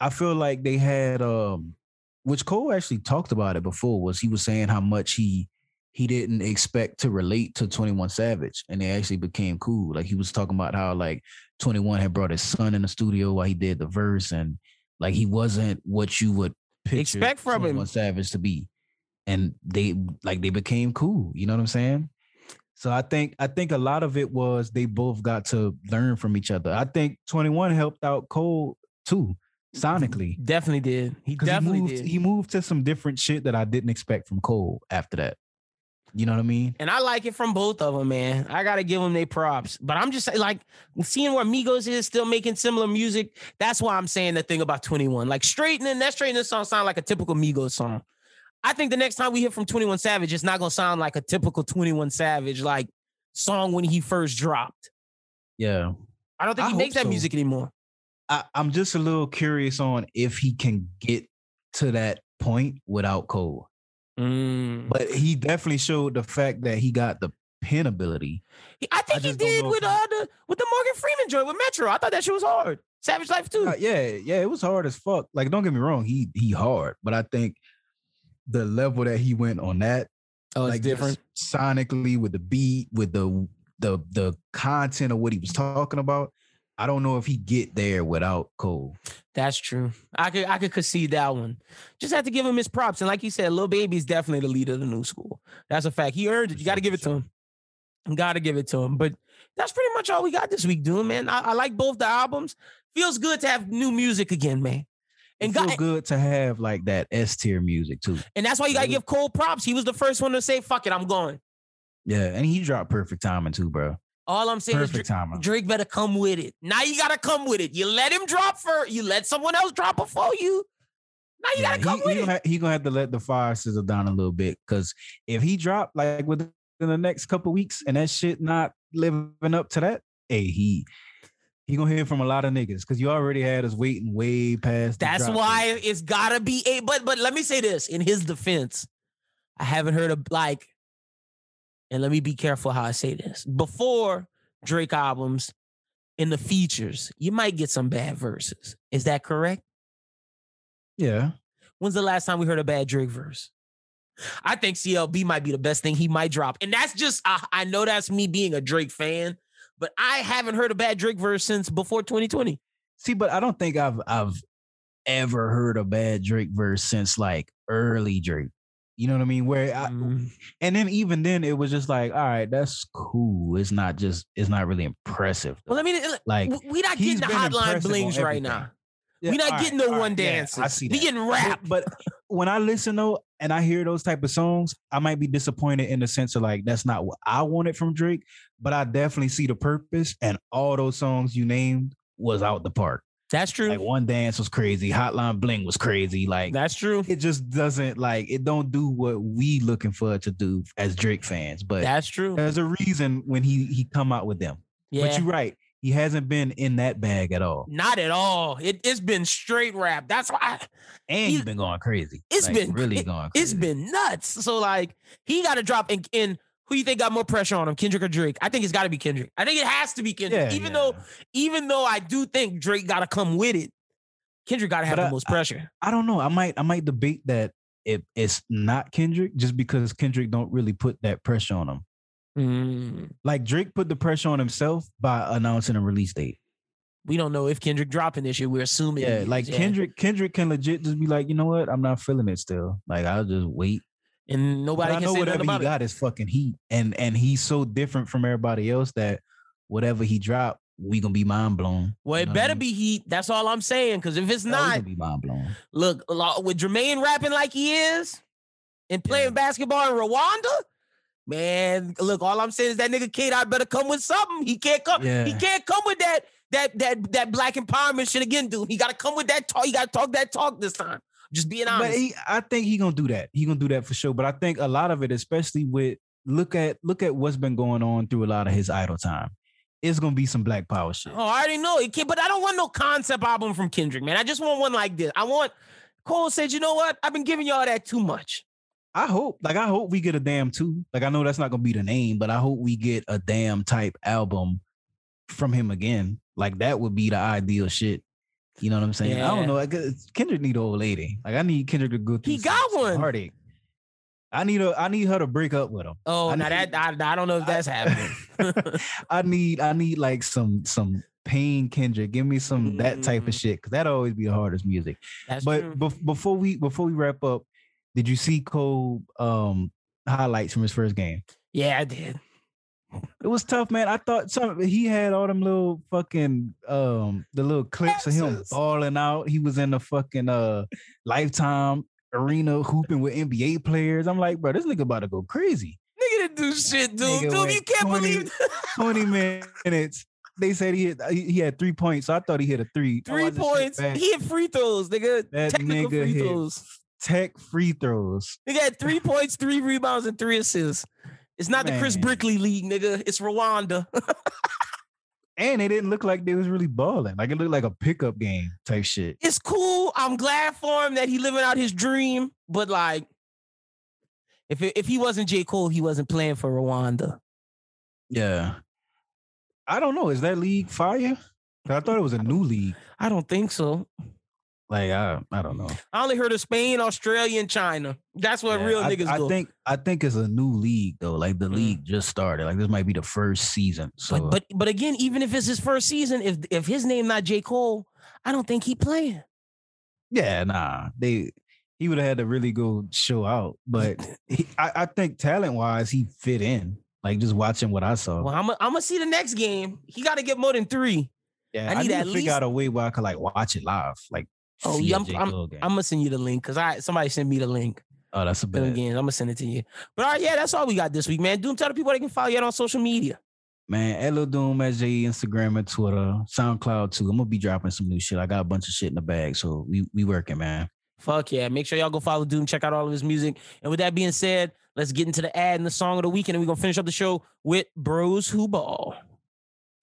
Speaker 2: I feel like they had um which Cole actually talked about it before was he was saying how much he he didn't expect to relate to 21 Savage and they actually became cool. Like he was talking about how like 21 had brought his son in the studio while he did the verse and like he wasn't what you would picture
Speaker 1: Expect from him.
Speaker 2: 21 Savage to be. And they like they became cool, you know what I'm saying? So I think I think a lot of it was they both got to learn from each other. I think 21 helped out Cole too, sonically.
Speaker 1: Definitely did. He definitely
Speaker 2: he moved,
Speaker 1: did.
Speaker 2: he moved to some different shit that I didn't expect from Cole after that. You know what I mean?
Speaker 1: And I like it from both of them, man. I gotta give them their props. But I'm just like, seeing where Migos is still making similar music. That's why I'm saying the thing about 21. Like, straightening that straightening song sound like a typical Migos song. I think the next time we hear from 21 Savage, it's not gonna sound like a typical 21 Savage like song when he first dropped.
Speaker 2: Yeah.
Speaker 1: I don't think
Speaker 2: I
Speaker 1: he makes that music anymore.
Speaker 2: I, I'm just a little curious on if he can get to that point without Cole.
Speaker 1: Mm.
Speaker 2: But he definitely showed the fact that he got the pen ability.
Speaker 1: I think he did with uh the with the Morgan Freeman joint with Metro. I thought that shit was hard. Savage Life too.
Speaker 2: Uh, yeah, yeah, it was hard as fuck. Like, don't get me wrong, he he hard, but I think the level that he went on that,
Speaker 1: oh,
Speaker 2: like
Speaker 1: different.
Speaker 2: sonically with the beat, with the the the content of what he was talking about. I don't know if he get there without Cole.
Speaker 1: That's true. I could I could concede that one. Just have to give him his props. And like you said, Lil Baby's definitely the leader of the new school. That's a fact. He earned it. You got to give it to him. Got to give it to him. But that's pretty much all we got this week, dude, man. I, I like both the albums. Feels good to have new music again, man.
Speaker 2: And
Speaker 1: got,
Speaker 2: good to have like that S tier music too.
Speaker 1: and that's why you got to give Cole props. He was the first one to say, "Fuck it, I'm going."
Speaker 2: Yeah, and he dropped perfect timing too, bro.
Speaker 1: All I'm saying is Drake. Drake better come with it. Now you got to come with it. You let him drop for You let someone else drop before you. Now you
Speaker 2: Yeah,
Speaker 1: got to come
Speaker 2: he,
Speaker 1: with
Speaker 2: he
Speaker 1: it.
Speaker 2: Gonna he gonna have to let the fire sizzle down a little bit because if he drop like within the next couple weeks and that shit not living up to that, hey, he he gonna hear from a lot of niggas because you already had us waiting way past.
Speaker 1: That's why
Speaker 2: date.
Speaker 1: it's gotta be a but but let me say this in his defense. I haven't heard of like, and let me be careful how I say this. Before Drake albums in the features, you might get some bad verses. Is that correct?
Speaker 2: Yeah,
Speaker 1: When's the last time we heard a bad Drake verse? I think CLB might be the best thing he might drop. And that's just, I, I know that's me being a Drake fan, but I haven't heard a bad Drake verse since before 2020.
Speaker 2: see, but I don't think I've I've ever heard a bad Drake verse since like early Drake. You know what I mean? Where I,
Speaker 1: Mm.
Speaker 2: and then even then it was just like, all right, that's cool. It's not just it's not really impressive.
Speaker 1: Well,
Speaker 2: though.
Speaker 1: let me,
Speaker 2: like
Speaker 1: w- we not getting the hotline blings right now.
Speaker 2: Yeah,
Speaker 1: we not
Speaker 2: all
Speaker 1: getting the one
Speaker 2: right, yeah,
Speaker 1: dances.
Speaker 2: I see
Speaker 1: We getting
Speaker 2: But-
Speaker 1: rap.
Speaker 2: But, when I listen though, and I hear those type of songs, I might be disappointed in the sense of like that's not what I wanted from Drake. But I definitely see the purpose, and all those songs you named was out the park.
Speaker 1: That's true.
Speaker 2: Like one dance was crazy, Hotline Bling was crazy. Like
Speaker 1: That's true.
Speaker 2: it just doesn't like it don't do what we looking for it to do as Drake fans. But
Speaker 1: That's true.
Speaker 2: there's a reason when he he come out with them.
Speaker 1: Yeah.
Speaker 2: But you're right, he hasn't been in that bag at all,
Speaker 1: Not at all. It, it's been straight rap. That's why
Speaker 2: and
Speaker 1: He-
Speaker 2: he's been going crazy.
Speaker 1: it's
Speaker 2: Like,
Speaker 1: been
Speaker 2: really
Speaker 1: it-
Speaker 2: going. Crazy.
Speaker 1: it's been nuts. So like he got to drop in, in who you think got more pressure on him, Kendrick or Drake? I think it's got to be Kendrick. I think it has to be Kendrick.
Speaker 2: Yeah,
Speaker 1: even
Speaker 2: yeah.
Speaker 1: though even though I do think Drake got to come with it, Kendrick got to have
Speaker 2: But
Speaker 1: the
Speaker 2: I-
Speaker 1: most pressure.
Speaker 2: I don't know. I might I might debate that it, it's not Kendrick just because Kendrick don't really put that pressure on him.
Speaker 1: Mm,
Speaker 2: Like Drake put the pressure on himself by announcing a release date.
Speaker 1: we don't know if Kendrick dropping this year. We're assuming.
Speaker 2: Yeah, like Kendrick Kendrick can legit just be like, you know what? I'm not feeling it still. Like I'll just wait.
Speaker 1: And nobody.
Speaker 2: But
Speaker 1: I
Speaker 2: know whatever he got is fucking heat, and and he's so different from everybody else that whatever he drop, we gonna be mind blown.
Speaker 1: Well, it better be Heat. That's all I'm saying. Because if it's
Speaker 2: we
Speaker 1: not,
Speaker 2: be mind blown.
Speaker 1: Look, with Jermaine rapping like he is and playing
Speaker 2: Yeah.
Speaker 1: basketball in Rwanda, man. Look, all I'm saying is that nigga Kate, I better come with something. He can't come. He can't come with that that that that black empowerment shit again, dude. He got to come with that talk. He got to talk that talk this time. Just being
Speaker 2: But
Speaker 1: honest.
Speaker 2: he, I think he gonna do that. He gonna do that for sure. But I think a lot of it, especially with look at look at what's been going on through a lot of his idle time. it's gonna be some Black Power shit.
Speaker 1: Oh, I already know it can't, but I don't want no concept album from Kendrick, man. I just want one like this. I want Cole said, you know what? I've been giving y'all that too much.
Speaker 2: I hope, like, I hope we get a damn two. Like, I know that's not gonna be the name, but I hope we get a damn type album from him again. Like, that would be the ideal shit. You know what I'm saying? I don't know. Like, Kendrick need an old lady. Like, I need Kendrick to go through.
Speaker 1: He
Speaker 2: some-
Speaker 1: got
Speaker 2: some
Speaker 1: one.
Speaker 2: heartache. I need a. I need her to break up with him.
Speaker 1: Oh,
Speaker 2: I
Speaker 1: now
Speaker 2: need-
Speaker 1: that I, I don't know if that's happening.
Speaker 2: I need. I need like some some pain Kendrick. Give me some that type
Speaker 1: Mm.
Speaker 2: of shit because that always be the hardest music.
Speaker 1: That's
Speaker 2: but before we before we wrap up, did you see Cole um highlights from his first game?
Speaker 1: yeah, I did.
Speaker 2: It was tough, man. I thought some he had all them little fucking um the little clips of him balling out. He was in the fucking uh lifetime arena hooping with NBA players. I'm like, bro, this nigga about to go crazy.
Speaker 1: Nigga didn't do shit, dude.
Speaker 2: Nigga
Speaker 1: Dude, you can't
Speaker 2: 20
Speaker 1: believe
Speaker 2: 20 minutes. They said he had he had three points, so I thought he hit a three.
Speaker 1: Three
Speaker 2: watched the shit
Speaker 1: points. He hit free throws, nigga.
Speaker 2: That
Speaker 1: Technical
Speaker 2: nigga
Speaker 1: free throws.
Speaker 2: Tech free throws.
Speaker 1: He had three points, three rebounds, and three assists. It's not the Chris Brickley league, nigga. It's Rwanda.
Speaker 2: And they didn't look like they was really balling. Like it looked like a pickup game type shit.
Speaker 1: it's cool. I'm glad for him that he living out his dream. But like, if it, if he wasn't J Cole, he wasn't playing for Rwanda.
Speaker 2: Yeah. I don't know. Is that league fire? I thought it was a new league.
Speaker 1: I don't think so.
Speaker 2: Like I, I don't know.
Speaker 1: I only heard of Spain, Australia, and China. That's what
Speaker 2: Yeah,
Speaker 1: real
Speaker 2: I,
Speaker 1: niggas
Speaker 2: I
Speaker 1: do.
Speaker 2: think I think it's a new league though. Like the
Speaker 1: Mm.
Speaker 2: league just started. Like this might be the first season. So
Speaker 1: but but but again, even if it's his first season, if if his name not J Cole, I don't think he playing.
Speaker 2: yeah, nah. They he would have had to really go show out. But he, I, I think talent wise, he fit in. Like just watching what I saw.
Speaker 1: Well, I'm I'm gonna see the next game. He got to get more than three.
Speaker 2: yeah,
Speaker 1: I
Speaker 2: I
Speaker 1: need
Speaker 2: need,
Speaker 1: at
Speaker 2: to figure out a way where I could like watch it live. Like
Speaker 1: Oh,
Speaker 2: see
Speaker 1: yeah,
Speaker 2: a
Speaker 1: I'm-
Speaker 2: J.
Speaker 1: I'm- I'm gonna send you the link because I somebody sent me the link
Speaker 2: oh, that's a
Speaker 1: to the
Speaker 2: bad
Speaker 1: games. I'm gonna send it to you. But all right, yeah, that's all we got this week, man. Doom, tell the people they can follow you on social media.
Speaker 2: Man, Elo Doom, SJ, Instagram and Twitter, SoundCloud too. I'm gonna be dropping some new shit. I got a bunch of shit in the bag, so we we working, man.
Speaker 1: Fuck yeah. Make sure y'all go follow Doom, check out all of his music. And with that being said, let's get into the ad and the song of the week, and then we're gonna finish up the show with Bros Who Ball.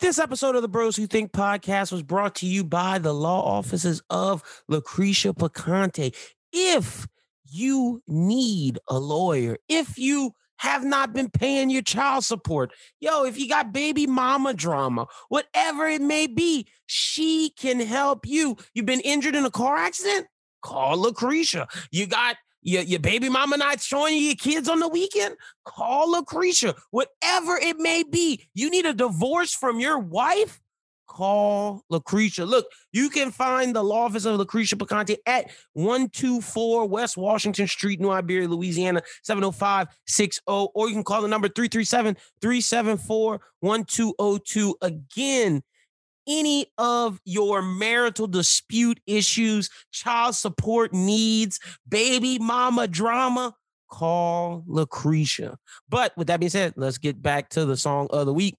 Speaker 1: This episode of the Bros Who Think podcast was brought to you by the law offices of Lucretia Picante. If you need a lawyer, if you have not been paying your child support, yo, if you got baby mama drama, whatever it may be, she can help you. You've been injured in a car accident? Call Lucretia. You got your, your baby mama not showing your kids on the weekend? Call Lucretia. Whatever it may be, you need a divorce from your wife? Call Lucretia. Look, you can find the law office of Lucretia Picante at 124 West Washington Street, New Iberia, Louisiana, 70560, or you can call the number 337 374 1202. Again, any of your marital dispute issues, child support needs, baby mama drama, call Lucretia. But with that being said, let's get back to the song of the week.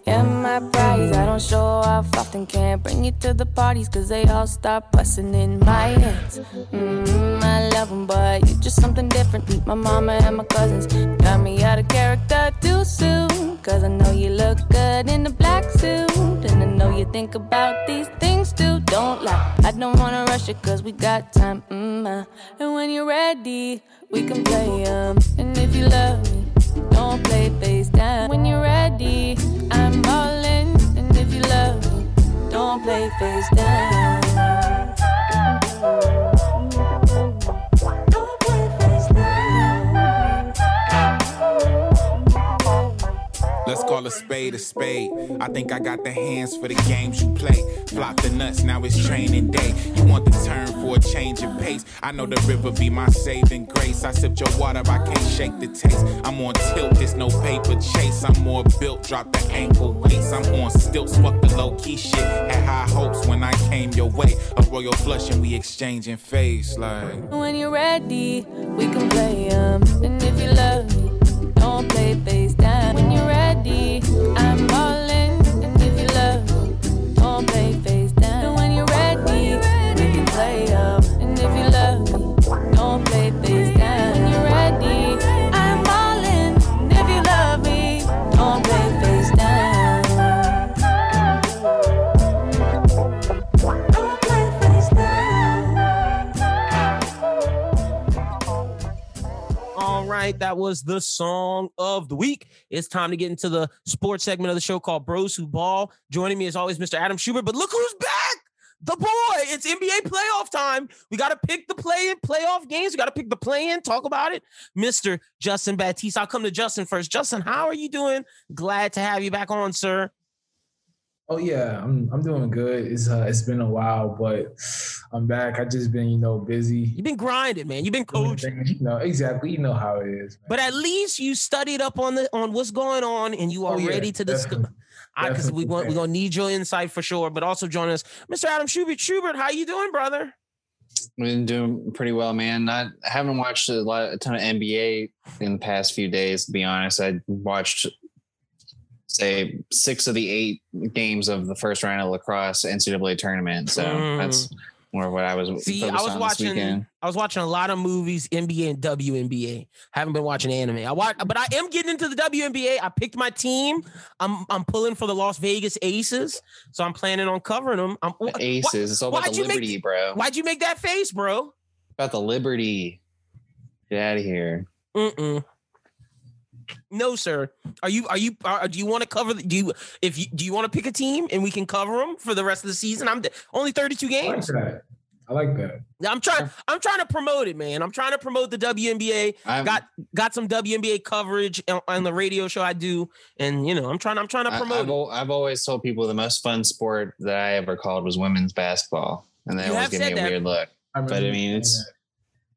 Speaker 4: Down. Yeah, my prize, I don't show off often. Can't bring you to the parties, cause they all start busting in my hands. Mm, I love 'em, but you're just something different. My mama and my cousins. Got me out of character too soon. Cause I know you look good in the black suit. And I know you think about these things too. Don't lie, I don't wanna rush it cause we got time. Mm, uh. And when you're ready, we can play 'em. And if you love me, don't play face down. When you're ready, I'm all in. And if you love me, don't play face down.
Speaker 5: Let's call a spade a spade. I think I got the hands for the games you play. Flop the nuts, now it's training day. You want the turn for a change of pace. I know the river be my saving grace. I sipped your water, I can't shake the taste. I'm on tilt, there's no paper chase. I'm more built, drop the ankle weights. I'm on stilts, fuck the low key shit. Had high hopes when I came your way. A royal flush and we exchanging face like.
Speaker 4: When you're ready, we can play 'em. And if you love me, don't play face down. All
Speaker 1: right, that was the song of the week. It's time to get into the sports segment of the show called Bros Who Ball. Joining me as always, Mr. Adam Schubert. But look who's back! The boy. It's NBA playoff time. We got to pick the play in playoff games. We got to pick the play in, talk about it. Mr. Justin Baptiste. I'll come to Justin first. Justin, how are you doing? Glad to have you back on, sir.
Speaker 6: Oh yeah, I'm I'm doing good. It's uh, it's been a while, but I'm back. I just been you know busy.
Speaker 1: You've been grinding, man. You've been
Speaker 6: doing
Speaker 1: coaching.
Speaker 6: things, You know exactly. You know how it is. man.
Speaker 1: But at least you studied up on the on what's going on and you are
Speaker 6: Oh, yeah,
Speaker 1: ready to discuss.
Speaker 6: definitely.
Speaker 1: because we want we're gonna need your insight for sure. But also join us, Mr. Adam Schubert. Schubert, how you doing, brother?
Speaker 7: We've been doing pretty well, man. Not I haven't watched a lot, a ton of NBA in the past few days. To be honest, I watched say six of the eight games of the first round of lacrosse NCAA tournament. So
Speaker 1: Mm.
Speaker 7: that's more of what I was.
Speaker 1: See, I was watching. I was watching a lot of movies, NBA and WNBA. Haven't been watching anime. I watch, but I am getting into the WNBA. I picked my team. I'm I'm pulling for the Las Vegas Aces, so I'm planning on covering them. I'm,
Speaker 7: The Aces. It's all about the
Speaker 1: you make-
Speaker 7: Liberty, bro.
Speaker 1: Why'd you make that face, bro?
Speaker 7: About the Liberty. Get out of here.
Speaker 1: Mm-mm. No, sir. Are you are you are, do you want to cover the, do you if you do you want to pick a team and we can cover them for the rest of the season? I'm only 32
Speaker 6: I like
Speaker 1: games.
Speaker 6: that. I like that.
Speaker 1: I'm trying I'm trying to promote it, man. I'm trying to promote the WNBA.
Speaker 7: I'm,
Speaker 1: Got got some WNBA coverage on, on the radio show I do and you know, I'm trying I'm trying to
Speaker 7: I,
Speaker 1: promote
Speaker 7: have
Speaker 1: it.
Speaker 7: I've always told people the most fun sport that I ever called was women's basketball, and they
Speaker 1: You
Speaker 7: always give me a
Speaker 1: that.
Speaker 7: weird look.
Speaker 6: I
Speaker 7: But I mean, it's-
Speaker 6: that.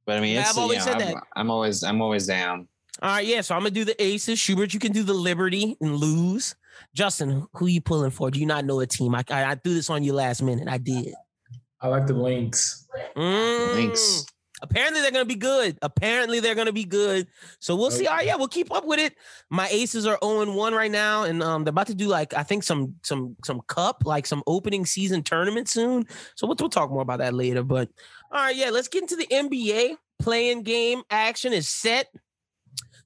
Speaker 7: But I mean,
Speaker 1: Yeah,
Speaker 7: it's
Speaker 1: I've always
Speaker 7: you know,
Speaker 1: said
Speaker 7: I'm,
Speaker 1: that.
Speaker 7: I'm always I'm always down.
Speaker 1: All right, yeah. So I'm gonna do the aces. Schubert, you can do the Liberty and lose. Justin, who you pulling for? Do you not know a team? I I, I threw this on you last minute. I did.
Speaker 6: I like the Lynx.
Speaker 1: Mm.
Speaker 7: Thanks.
Speaker 1: Apparently they're gonna be good. Apparently they're gonna be good. So we'll see. All right, yeah, we'll keep up with it. My aces are 0 1 right now, and um, they're about to do like I think some some some cup, like some opening season tournament soon. So we'll, we'll talk more about that later. But all right, yeah, let's get into the NBA. Play-in game action is set.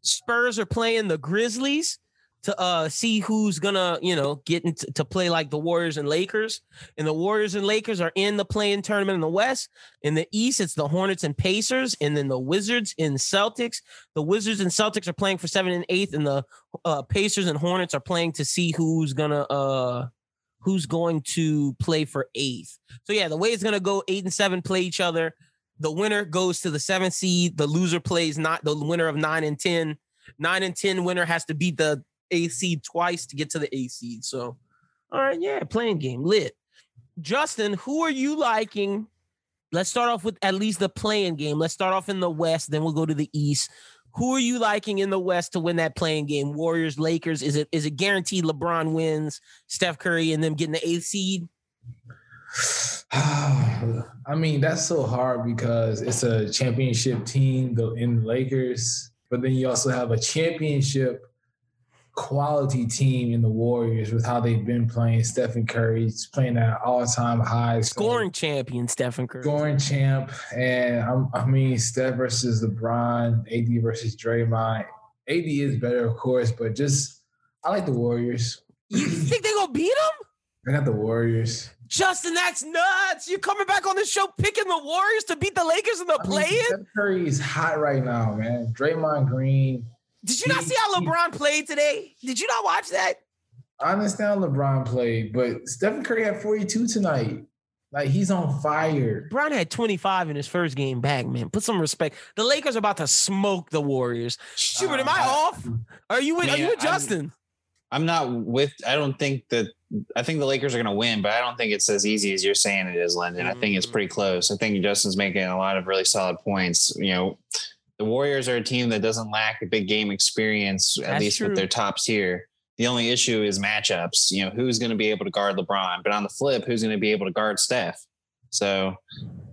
Speaker 1: Spurs are playing the Grizzlies to uh see who's gonna you know get into to play like the Warriors and Lakers. And the Warriors and Lakers are in the play-in tournament in the West. In the East, it's the Hornets and Pacers, and then the Wizards and Celtics. The Wizards and Celtics are playing for seven and eighth, and the uh, Pacers and Hornets are playing to see who's gonna uh who's going to play for eighth. So yeah, the way it's gonna go, eight and seven play each other. The winner goes to the seventh seed. The loser plays not the winner of nine and ten. Nine and ten winner has to beat the eighth seed twice to get to the eighth seed. So, all right, yeah, play-in game lit. Justin, who are you liking? Let's start off with at least the play-in game. Let's start off in the West, then we'll go to the East. Who are you liking in the West to win that play-in game? Warriors, Lakers. Is it is it guaranteed LeBron wins, Steph Curry, and them getting the eighth seed?
Speaker 6: I mean, that's so hard because it's a championship team in the Lakers, but then you also have a championship quality team in the Warriors with how they've been playing. Stephen Curry's playing at all time high.
Speaker 1: Scoring champion, Stephen Curry.
Speaker 6: scoring champ, and I'm, I mean Steph versus LeBron, AD versus Draymond. AD is better, of course, but just I like the Warriors.
Speaker 1: You think they're gonna beat them?
Speaker 6: I got the Warriors.
Speaker 1: Justin, that's nuts. You're coming back on the show picking the Warriors to beat the Lakers in the
Speaker 6: I mean,
Speaker 1: play-in?
Speaker 6: Steph Curry is hot right now, man. Draymond Green.
Speaker 1: Did you not see how LeBron played today? Did you not watch that?
Speaker 6: I understand LeBron played, but Stephen Curry had 42 tonight. Like he's on fire.
Speaker 1: Bron had 25 in his first game back, man. Put some respect. The Lakers are about to smoke the Warriors. Schubert, am I
Speaker 6: Uh,
Speaker 1: off? Are you with, are you with
Speaker 7: I'm-
Speaker 1: Justin?
Speaker 7: I'm not with. I don't think that. I think the Lakers are going to win, but I don't think it's as easy as you're saying it is, Lyndon. I think it's
Speaker 1: Mm.
Speaker 7: pretty close. I think Justin's making a lot of really solid points. You know, the Warriors are a team that doesn't lack a big game experience, at
Speaker 1: That's
Speaker 7: least
Speaker 1: true.
Speaker 7: with their top tier. The only issue is matchups. You know, who's going to be able to guard LeBron? But on the flip, who's going to be able to guard Steph? So,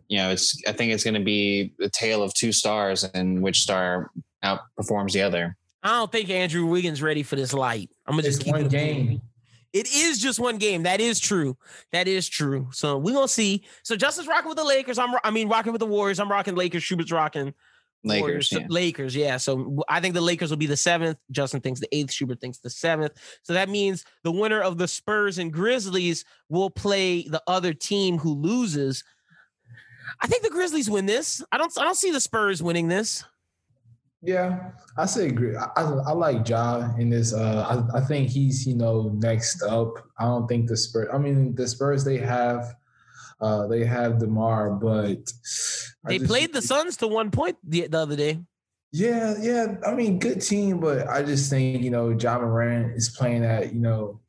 Speaker 7: you know, it's. I think it's going to be a tale of two stars, and which star outperforms the other.
Speaker 1: I don't think Andrew Wiggins ready for this light. I'm gonna just keep
Speaker 6: one
Speaker 1: it a
Speaker 6: game.
Speaker 1: It is just one game. That is true. That is true. So we're gonna see. So Justin's rocking with the Lakers. I'm. I mean, rocking with the Warriors. I'm rocking Lakers. Schubert's rocking
Speaker 7: Lakers.
Speaker 1: Warriors.
Speaker 7: Yeah.
Speaker 1: Lakers. Yeah. So I think the Lakers will be the seventh. Justin thinks the eighth. Schubert thinks the seventh. So that means the winner of the Spurs and Grizzlies will play the other team who loses. I think the Grizzlies win this. I don't. I don't see the Spurs winning this.
Speaker 6: Yeah, I say agree. I, I, I like Ja in this. Uh, I, I think he's you know next up. I don't think the Spurs. I mean, the Spurs they have, uh, they have Demar, but
Speaker 1: They
Speaker 6: just-
Speaker 1: played the Suns to one point the, the other day.
Speaker 6: Yeah, yeah. I mean, good team, but I just think you know Ja Morant is playing at you know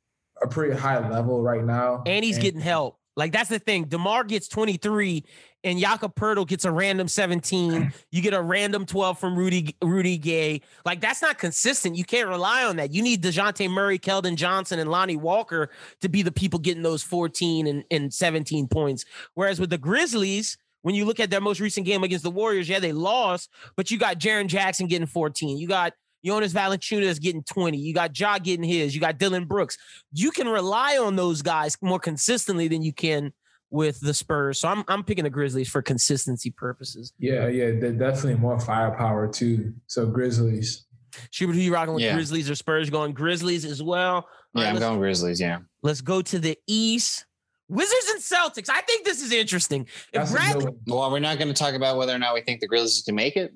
Speaker 6: a pretty high level right now,
Speaker 1: and he's getting help. Like that's the thing. Demar gets 23, and Jakob Poeltl gets a random 17. Mm. You get a random 12 from Rudy Rudy Gay. Like that's not consistent. You can't rely on that. You need Dejounte Murray, Keldon Johnson, and Lonnie Walker to be the people getting those 14 and, and 17 points. Whereas with the Grizzlies, when you look at their most recent game against the Warriors, yeah, they lost, but you got Jaren Jackson getting 14. You got Jonas Valanciunas getting 20. You got Ja getting his. You got Dillon Brooks. You can rely on those guys more consistently than you can with the Spurs. So I'm I'm picking the Grizzlies for consistency purposes.
Speaker 6: Yeah, yeah. They're definitely more firepower too. So Grizzlies.
Speaker 1: Schubert, who you rocking with
Speaker 7: Yeah.
Speaker 1: Grizzlies or Spurs? Going Grizzlies as well.
Speaker 7: Yeah,
Speaker 1: right,
Speaker 7: I'm going Grizzlies. Yeah.
Speaker 1: let's go to the East. Wizards and Celtics. I think this is interesting. If
Speaker 6: That's a
Speaker 1: Bradley,
Speaker 6: good one.
Speaker 7: Well, we're not going to talk about whether or not we think the Grizzlies can make it.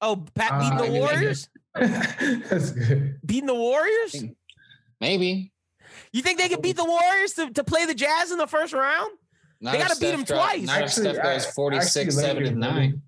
Speaker 1: oh, Pat
Speaker 6: Uh,
Speaker 1: beating the
Speaker 6: yeah.
Speaker 1: Warriors,
Speaker 6: That's good.
Speaker 1: beating the Warriors.
Speaker 7: Maybe.
Speaker 1: You think they can beat the Warriors to, to play the Jazz in the first round?
Speaker 7: Not
Speaker 1: They gotta beat them
Speaker 7: dro-
Speaker 1: twice.
Speaker 7: Not if Steph goes 46,
Speaker 6: actually,
Speaker 7: 7,
Speaker 6: Lakers
Speaker 7: and 9.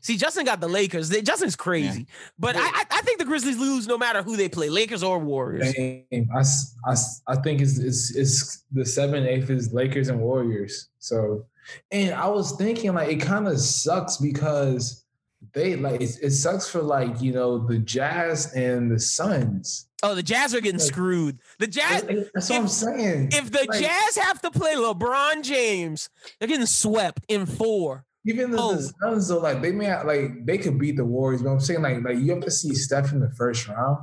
Speaker 1: See, Justin got the Lakers. They- Justin's crazy, but I, I I think the Grizzlies lose no matter who they play, Lakers or Warriors.
Speaker 6: Same. I, s- I, s- I think it's, it's it's the seven eighth is Lakers and Warriors. So, and I was thinking like it kind of sucks because they like it, it sucks for like you know the Jazz and the Suns.
Speaker 1: Oh, the Jazz are getting
Speaker 6: Like-
Speaker 1: screwed. The Jazz,
Speaker 6: That's what I'm saying.
Speaker 1: if the
Speaker 6: Like,
Speaker 1: Jazz have to play LeBron James, they're getting swept in four.
Speaker 6: even the,
Speaker 1: Oh.
Speaker 6: the Suns though, like they may have, like they could beat the Warriors, but I'm saying like like you have to see Steph in the first round.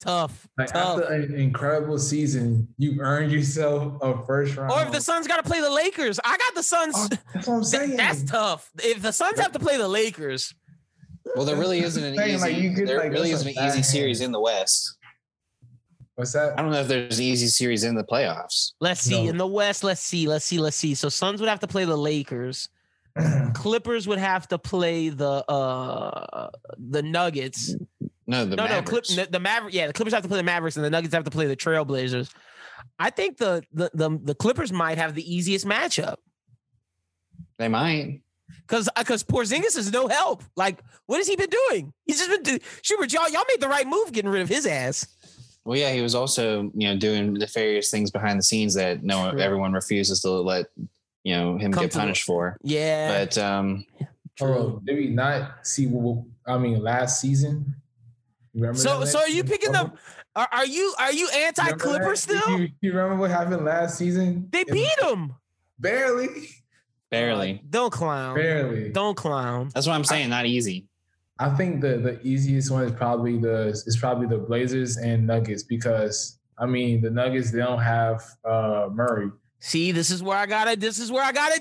Speaker 1: Tough,
Speaker 6: Like
Speaker 1: tough.
Speaker 6: after an incredible season, you've earned yourself a first round.
Speaker 1: Or if the Suns got to play the Lakers, I got the Suns.
Speaker 6: Oh, that's what I'm saying.
Speaker 1: That's tough. If the Suns have to play the Lakers,
Speaker 7: Well, there really isn't an
Speaker 6: Saying,
Speaker 7: easy.
Speaker 6: like, you get,
Speaker 7: there
Speaker 6: like,
Speaker 7: really isn't an easy
Speaker 6: bad
Speaker 7: series in the West.
Speaker 6: What's that?
Speaker 7: I don't know if there's an easy series in the playoffs.
Speaker 1: let's see.
Speaker 6: No.
Speaker 1: In the West, let's see, let's see, let's see. So Suns would have to play the Lakers. Clippers would have to play the uh the Nuggets.
Speaker 7: No, the
Speaker 1: no,
Speaker 7: Mavericks.
Speaker 1: no, Clip, the Maverick. Yeah, the Clippers have to play the Mavericks, and the Nuggets have to play the Trailblazers. I think the the the, the Clippers might have the easiest matchup
Speaker 7: They might.
Speaker 1: Because because Porzingis is no help. Like, what has he been doing? He's just been do- Schubert. Y'all y'all made the right move getting rid of his ass.
Speaker 7: Well, yeah, he was also you know doing nefarious things behind the scenes that no
Speaker 1: True.
Speaker 7: everyone refuses to let you know him
Speaker 1: Come
Speaker 7: get
Speaker 1: to the-
Speaker 7: punished for.
Speaker 1: Yeah,
Speaker 7: But um,
Speaker 6: Oh, did we not see? What, what- I mean, last season. Remember
Speaker 1: So so are you
Speaker 6: season?
Speaker 1: picking them? Are, are you are you anti
Speaker 6: Remember that?
Speaker 1: Clippers still?
Speaker 6: You, you remember what happened last season?
Speaker 1: They beat them.
Speaker 6: barely,
Speaker 7: barely.
Speaker 1: Don't clown.
Speaker 6: barely.
Speaker 1: Don't clown.
Speaker 7: That's what I'm saying. Not easy.
Speaker 6: I think the the easiest one is probably the is probably the Blazers and Nuggets because I mean the Nuggets they don't have uh Murray.
Speaker 1: See, this is where I gotta. This is where I gotta.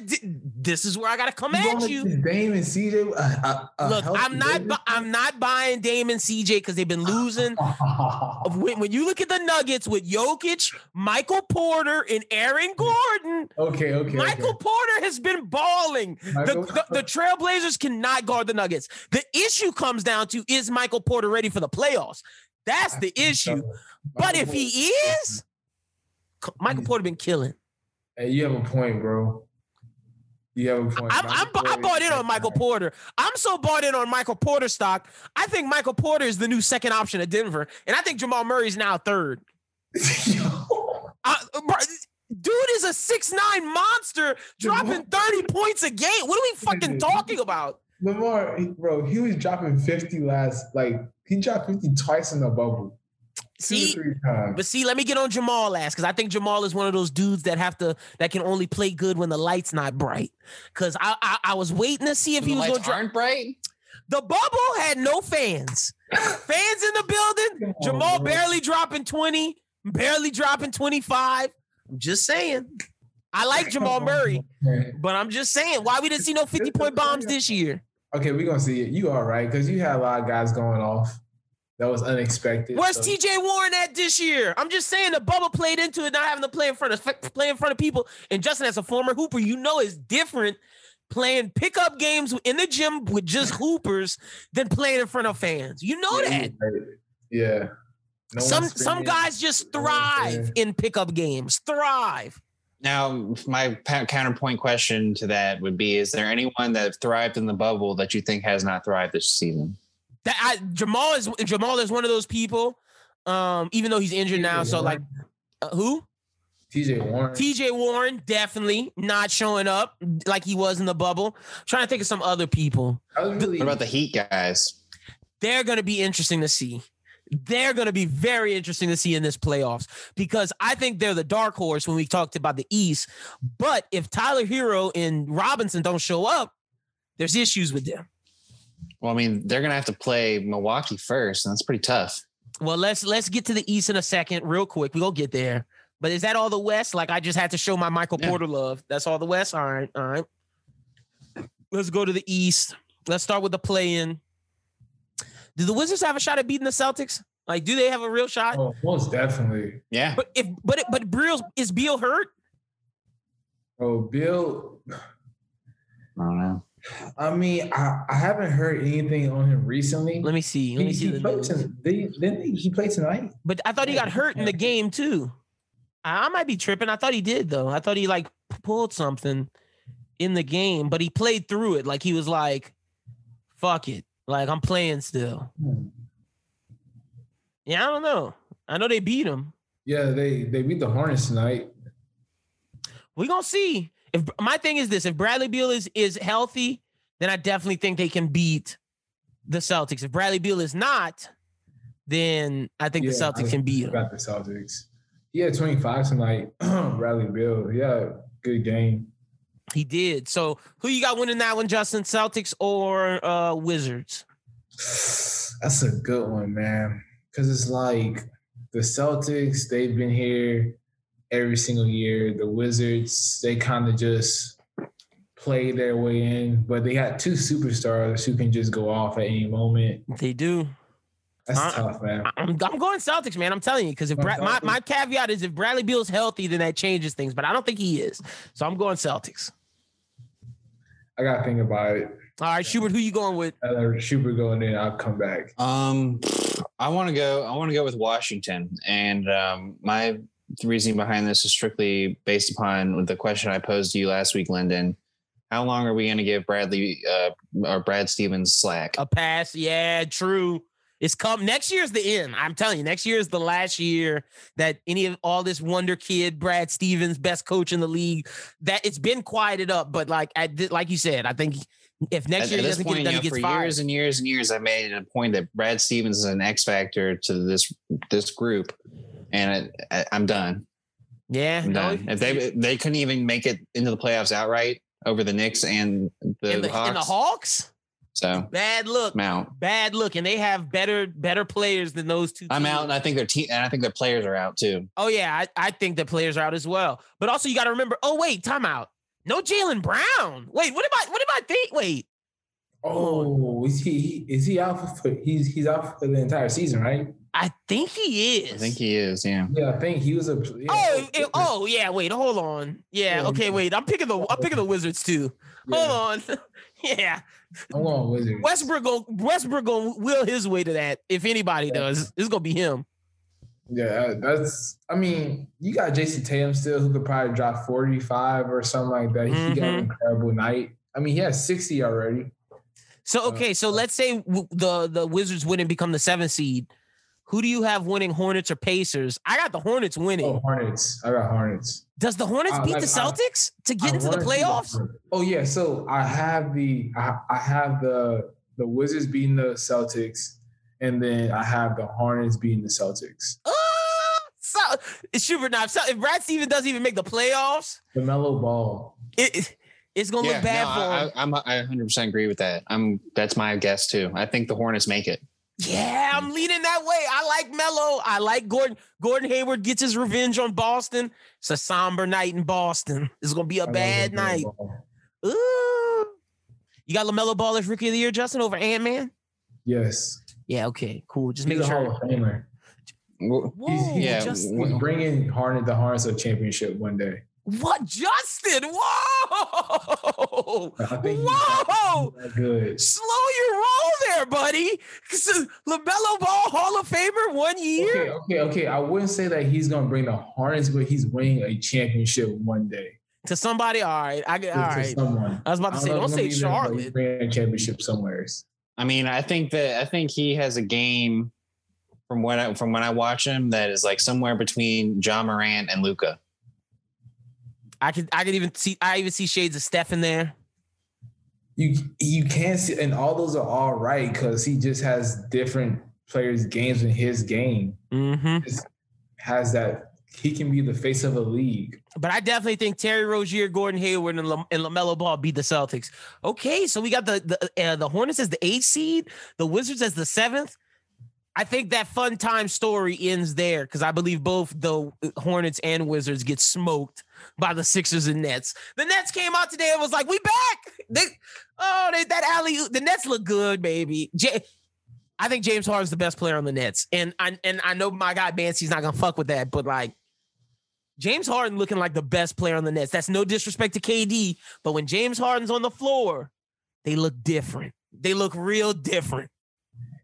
Speaker 1: This is where I gotta come at you.
Speaker 6: Dame and CJ. Uh, uh,
Speaker 1: Look, I'm not. bu- I'm not buying Dame and CJ because they've been losing. When, when you look at the Nuggets with Jokic, Michael Porter, and Aaron Gordon,
Speaker 6: okay, okay.
Speaker 1: Michael
Speaker 6: okay.
Speaker 1: Porter has been balling. The, the, the Trailblazers cannot guard the Nuggets. The issue comes down to is Michael Porter ready for the playoffs? That's the issue. But if he is, Michael Porter been killing.
Speaker 6: Hey, you have a point, bro. You have a point.
Speaker 1: I'm, I'm, I bought in on Michael. Porter. I'm so bought in on Michael Porter stock. I think Michael Porter is the new second option at Denver, and I think Jamal Murray is now third. Bro, dude is a six nine monster dropping 30 points a game. What are we fucking talking about?
Speaker 6: Lamar, bro, he was dropping 50 last, like, he dropped 50 twice in the bubble. Two
Speaker 1: See,
Speaker 6: or three times.
Speaker 1: but see, let me get on Jamal last because I think Jamal is one of those dudes that have to that can only play good when the light's not bright. Because I, I I was waiting to see if
Speaker 7: The
Speaker 1: he was going to drop.
Speaker 7: aren't bright.
Speaker 1: The bubble had no fans. fans in the building.
Speaker 6: Come on,
Speaker 1: Jamal
Speaker 6: bro.
Speaker 1: barely dropping 20, barely dropping 25. I'm just saying. I like Jamal Murray, but I'm just saying why we didn't see no 50 point bombs this year.
Speaker 6: Okay, we're gonna see it. You all right, because you had a lot of guys going off. That was unexpected.
Speaker 1: Where's
Speaker 6: so-
Speaker 1: TJ Warren at this year? I'm just saying the bubble played into it, not having to play in front of play in front of people. And Justin, as a former hooper, you know it's different playing pickup games in the gym with just hoopers than playing in front of fans. You know
Speaker 6: Yeah,
Speaker 1: that.
Speaker 6: Yeah. No
Speaker 1: some some guys just thrive
Speaker 6: there.
Speaker 1: in pickup games. Thrive.
Speaker 7: Now, my counterpoint question to that would be: Is there anyone that thrived in the bubble that you think has not thrived this season?
Speaker 1: That I, Jamal is Jamal is one of those people. Um, even though he's injured now,
Speaker 6: TJ
Speaker 1: so like uh, who?
Speaker 6: TJ Warren.
Speaker 1: TJ Warren definitely not showing up like he was in the bubble. trying to think of some other people.
Speaker 6: Really
Speaker 7: What about the Heat guys?
Speaker 1: They're going to be interesting to see. They're going to be very interesting to see in this playoffs because I think they're the dark horse when we talked about the East. But if Tyler Herro and Robinson don't show up, there's issues with them.
Speaker 7: Well, I mean, they're gonna have to play Milwaukee first, and that's pretty tough.
Speaker 1: Well, let's let's get to the East in a second, real quick. We go get there. But is that all the West? Like I just had to show my Michael
Speaker 7: Yeah.
Speaker 1: Porter love. That's all the West. All right, all right. Let's go to the East. Let's start with the play-in. Do the Wizards have a shot at beating the Celtics? Like, do they have a real shot?
Speaker 6: oh, most definitely.
Speaker 7: Yeah,
Speaker 1: But if but it, but Beal is Beal hurt?
Speaker 6: Oh, Bill.
Speaker 7: I don't know.
Speaker 6: I mean, I, I haven't heard anything on him recently.
Speaker 1: Let me see. Let
Speaker 6: he,
Speaker 1: me see
Speaker 6: he
Speaker 1: the
Speaker 6: played
Speaker 1: news.
Speaker 6: ton- did- didn't he, he play tonight?
Speaker 1: But I thought he got hurt in the game too. I I might be tripping. I thought he did though. I thought he like pulled something in the game, but he played through it. Like he was like, "Fuck it." Like I'm playing still.
Speaker 6: Hmm.
Speaker 1: Yeah, I don't know. I know they beat him.
Speaker 6: Yeah, they they beat the Hornets tonight.
Speaker 1: We gonna see. If my thing is this, if Bradley Beal is is healthy, then I definitely think they can beat the Celtics. If Bradley Beal is not, then I think the Celtics can beat him.
Speaker 6: Got the Celtics. yeah, had 25 tonight. Bradley Bill. Yeah, good game.
Speaker 1: He did. So who you got winning that one, Justin? Celtics or uh Wizards?
Speaker 6: That's a good one, man. Because it's like the Celtics, they've been here every single year. The Wizards, they kind of just play their way in, but they got two superstars who can just go off at any moment.
Speaker 1: They do.
Speaker 6: That's
Speaker 1: Uh,
Speaker 6: tough, man.
Speaker 1: I'm, I'm going Celtics, man. I'm telling you, because if
Speaker 6: Going
Speaker 1: Brad, my, my caveat is if Bradley Beal's is healthy, then that changes things. But I don't think he is. So I'm going Celtics.
Speaker 6: I got to think about it.
Speaker 1: All right, Schubert, who you going with?
Speaker 6: I let Schubert go and then I'll come back.
Speaker 7: Um, I want to go. I want to go with Washington, and um, my reasoning behind this is strictly based upon the question I posed to you last week, Lyndon. How long are we going to give Bradley uh, or Brad Stevens slack?
Speaker 1: A pass. Yeah, true. It's come next year's the end. I'm telling you, next year is the last year that any of all this wonder kid, Brad Stevens, best coach in the league, that it's been quieted up. But like like you said, I think if next
Speaker 7: At,
Speaker 1: year
Speaker 7: at
Speaker 1: he
Speaker 7: this
Speaker 1: doesn't
Speaker 7: point,
Speaker 1: get it done,
Speaker 7: you
Speaker 1: he gets
Speaker 7: for
Speaker 1: fired.
Speaker 7: years and years and years, I made it a point that Brad Stevens is an X factor to this this group, and it, I, I'm done.
Speaker 1: yeah,
Speaker 7: I'm
Speaker 1: no,
Speaker 7: done. If they they couldn't even make it into the playoffs outright over the Knicks and the,
Speaker 1: in the,
Speaker 7: Hawks,
Speaker 1: in the Hawks,
Speaker 7: so
Speaker 1: bad look,
Speaker 7: out.
Speaker 1: bad look, and they have better better players than those two.
Speaker 7: I'm
Speaker 1: teams.
Speaker 7: out, and I think their team and I think their players are out too.
Speaker 1: Oh yeah, I, I think the players are out as well. But also you got to remember. Oh wait, timeout. No Jaylen Brown. Wait, what am I? What am I think? Wait,
Speaker 6: Oh, is he is he out for he's he's out for the entire season, right?
Speaker 1: I think he is.
Speaker 7: I think he is. Yeah.
Speaker 6: Yeah, I think he was a yeah.
Speaker 1: Oh, it- oh yeah. Wait, hold on. Yeah.
Speaker 6: Yeah,
Speaker 1: Okay.
Speaker 6: yeah.
Speaker 1: Wait. I'm picking the. I'm picking the Wizards too.
Speaker 6: Yeah.
Speaker 1: Hold on. yeah.
Speaker 6: I'm going Wizards.
Speaker 1: Westbrook. Go, Westbrook gonna will his way to that. If anybody
Speaker 6: Yeah.
Speaker 1: does, it's gonna be him.
Speaker 6: Yeah, that's. I mean, you got Jayson Tatum still, who could probably drop forty-five or something like that. He got an incredible night. I mean, he has sixty already.
Speaker 1: So
Speaker 6: Uh,
Speaker 1: okay, so let's say w- the the Wizards wouldn't become the seventh seed. Who do you have winning, Hornets or Pacers? I got the Hornets winning.
Speaker 6: Oh, Hornets. I got Hornets.
Speaker 1: Does the Hornets
Speaker 6: I
Speaker 1: beat
Speaker 6: like-
Speaker 1: the
Speaker 6: I-
Speaker 1: Celtics to get
Speaker 6: I
Speaker 1: into the playoffs?
Speaker 6: Oh yeah, so I have the I, I have the the Wizards beating the Celtics, and then I have the Hornets beating the Celtics.
Speaker 1: Oh, so it's Schubert now. So if Brad Stevens doesn't even make the playoffs,
Speaker 6: The mellow ball.
Speaker 1: it it's gonna
Speaker 7: Yeah,
Speaker 1: look bad
Speaker 7: no,
Speaker 1: for
Speaker 7: I,
Speaker 1: him.
Speaker 7: I, I'm I 100 percent agree with that. I'm that's my guess too. I think the Hornets make it.
Speaker 1: yeah, I'm leaning that way. I like Melo. I like Gordon. Gordon Hayward gets his revenge on Boston. It's a somber night in Boston. It's gonna be a
Speaker 6: I
Speaker 1: bad night. Ooh. You got Lamelo Ball as rookie of the year, Justin, over Ant Man.
Speaker 6: Yes,
Speaker 1: Yeah, okay, cool. Just
Speaker 6: he's
Speaker 1: making
Speaker 6: a Hall
Speaker 1: sure.
Speaker 6: Of Famer.
Speaker 1: Whoa,
Speaker 6: He's, he's,
Speaker 7: Yeah,
Speaker 1: Justin.
Speaker 6: he's bringing Hornet the Hornets a championship one day.
Speaker 1: What, Justin? Whoa!
Speaker 6: I
Speaker 1: Whoa!
Speaker 6: good.
Speaker 1: Slow your roll there, buddy. Lamelo Ball Hall of Famer one year.
Speaker 6: Okay, okay, okay. I wouldn't say that he's gonna bring the Hornets, but he's winning a championship one day.
Speaker 1: To somebody, all right. I get
Speaker 6: To-
Speaker 1: all
Speaker 6: to
Speaker 1: right.
Speaker 6: someone.
Speaker 1: I was about to
Speaker 6: I
Speaker 1: say,
Speaker 6: know
Speaker 1: don't say
Speaker 6: gonna be them, but he's
Speaker 1: Charlotte.
Speaker 6: A championship somewhere.
Speaker 7: I mean, I think that I think he has a game from when I from when I watch him that is like somewhere between Ja Morant and Luka.
Speaker 1: I could I could even see I even see shades of Steph in there.
Speaker 6: You you can't see, and all those are all right because he just has different players' games in his game.
Speaker 1: Mm-hmm.
Speaker 6: Has that he can be the face of a league.
Speaker 1: But I definitely think Terry Rozier, Gordon Hayward, and, Lam- and Lamelo Ball beat the Celtics. Okay, so we got the the uh, the Hornets as the eighth seed, the Wizards as the seventh. I think that fun time story ends there because I believe both the Hornets and Wizards get smoked by the Sixers and Nets. The Nets came out today and was like, "We back!" They, oh, they, that alley, the Nets look good, baby. J- I think James Harden's the best player on the Nets, and I and I know my guy Bancy's not gonna fuck with that, but like. James Harden looking like the best player on the Nets. That's no disrespect to KD, but when James Harden's on the floor, they look different. They look real different.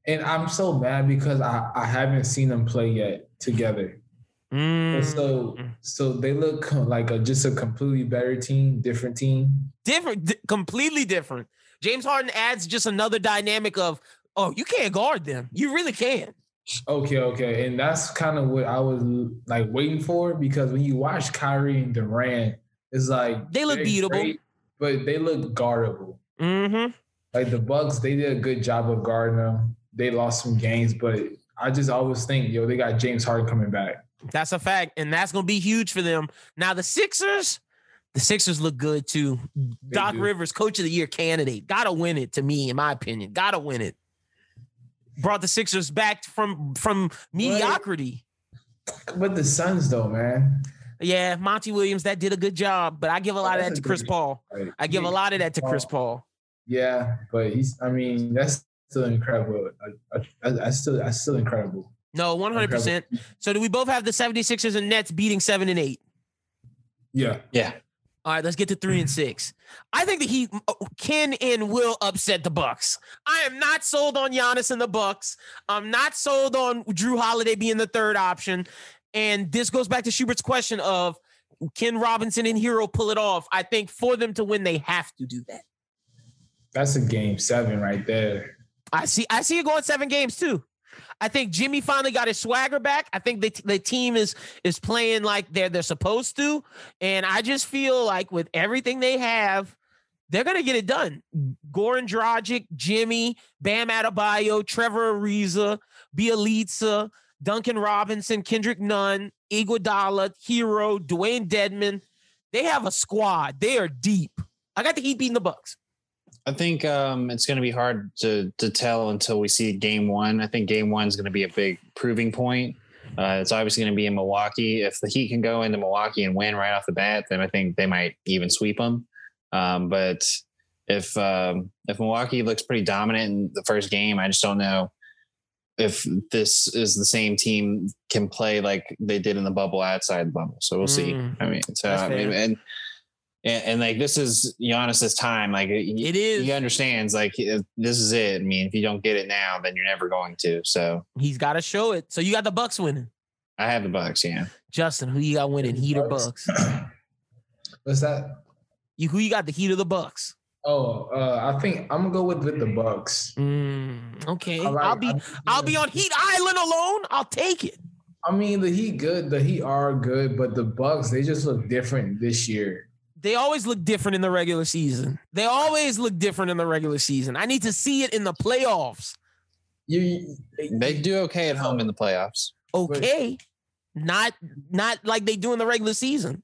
Speaker 6: And I'm so mad because I, I haven't seen them play yet together.
Speaker 1: Mm,
Speaker 6: so so they look like a just a completely better team, different team.
Speaker 1: different, di- completely different. James Harden adds just another dynamic of, oh, you can't guard them. You really can.
Speaker 6: Okay, okay. And that's kind of what I was like waiting for because when you watch Kyrie and Durant, it's like
Speaker 1: They look beatable.
Speaker 6: great, but they look guardable.
Speaker 1: Mm-hmm.
Speaker 6: Like the Bucks, they did a good job of guarding them. They lost some games, but I just always think, yo, they got James Harden coming back.
Speaker 1: That's a fact, and that's gonna be huge for them. Now the Sixers, the Sixers look good too. Doc
Speaker 6: do.
Speaker 1: Rivers, Coach of the Year candidate, gotta win it. To me, in my opinion, gotta win it. Brought the Sixers back from from mediocrity.
Speaker 6: But the Suns, though, man.
Speaker 1: Yeah, Monty Williams, that did a good job, but I give a oh, lot of that to Chris
Speaker 6: good-
Speaker 1: Paul.
Speaker 6: Like,
Speaker 1: I give a lot of that to Chris Paul.
Speaker 6: Yeah, but he's. I mean, that's still incredible. I, I, I, still, that's still incredible.
Speaker 1: No, 100%. So do we both have the 76ers and Nets beating seven and eight?
Speaker 6: Yeah.
Speaker 7: Yeah.
Speaker 1: All right, let's get to three and six. I think that he uh, can and will upset the Bucks. I am not sold on Giannis and the Bucks. I'm not sold on Jrue Holiday being the third option. And this goes back to Schubert's question of can Robinson and Herro pull it off? I think for them to win, they have to do that.
Speaker 6: That's a game seven right there.
Speaker 1: I see. I see it going seven games too. I think Jimmy finally got his swagger back. I think the, the team is is playing like they're they're supposed to, and I just feel like with everything they have, they're gonna get it done. Goran Dragic, Jimmy, Bam Adebayo, Trevor Ariza, Bjelica, Duncan Robinson, Kendrick Nunn, Iguodala, Herro, Dewayne Dedmon. They have a squad. They are deep. I got the Heat beating the Bucks.
Speaker 7: I think um, it's going to be hard to to tell until we see game one. I think game one is going to be a big proving point. Uh, it's obviously going to be in Milwaukee. If the Heat can go into Milwaukee and win right off the bat, then I think they might even sweep them. Um, but if um, if Milwaukee looks pretty dominant in the first game, I just don't know if this is the same team can play like they did in the bubble outside the bubble. So we'll see.
Speaker 1: Mm.
Speaker 7: I mean, so I mean, and, and and like this is Giannis's time. Like
Speaker 1: It is.
Speaker 7: he understands like this is it. I mean, if you don't get it now, then you're never going to. So
Speaker 1: He's got to show it. So you got the Bucks winning.
Speaker 7: I have the Bucks. Yeah.
Speaker 1: Justin, who you got winning? Heat or Bucks?
Speaker 6: What's that?
Speaker 1: You who you got the Heat or the Bucks?
Speaker 6: Oh, uh, I think I'm gonna go with with the Bucks.
Speaker 1: Mm, okay,
Speaker 6: I like-
Speaker 1: I'll be
Speaker 6: I-
Speaker 1: I'll be on Heat Island alone. I'll take it.
Speaker 6: I mean, the Heat good. The Heat are good, but the Bucks they just look different this year.
Speaker 1: They always look different in the regular season. They always look different in the regular season. I need to see it in the playoffs.
Speaker 6: You,
Speaker 7: They do okay at home in the playoffs.
Speaker 1: Okay, not not like they do in the regular season.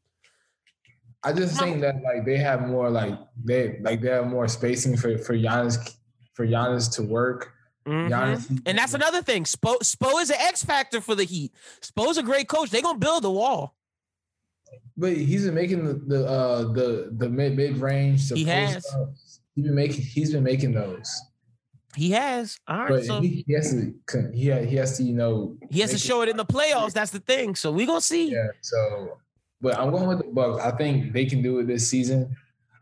Speaker 6: I just think that like they have more like they like they have more spacing for for Giannis for Giannis to work.
Speaker 1: Mhm.
Speaker 6: Giannis,
Speaker 1: And that's another thing. Spo, Spo is an X factor for the Heat. Spo's a great coach. They're gonna build a wall.
Speaker 6: But he's been making the the uh, the the mid mid range.
Speaker 1: He has.
Speaker 6: He's been making. He's been making those.
Speaker 1: He has. All right.
Speaker 6: But
Speaker 1: so
Speaker 6: he, he has to. He ha- he has to. You know.
Speaker 1: he has to show it in the playoffs. That's the thing. So we gonna see.
Speaker 6: Yeah. So, but I'm going with the Bucks. I think they can do it this season.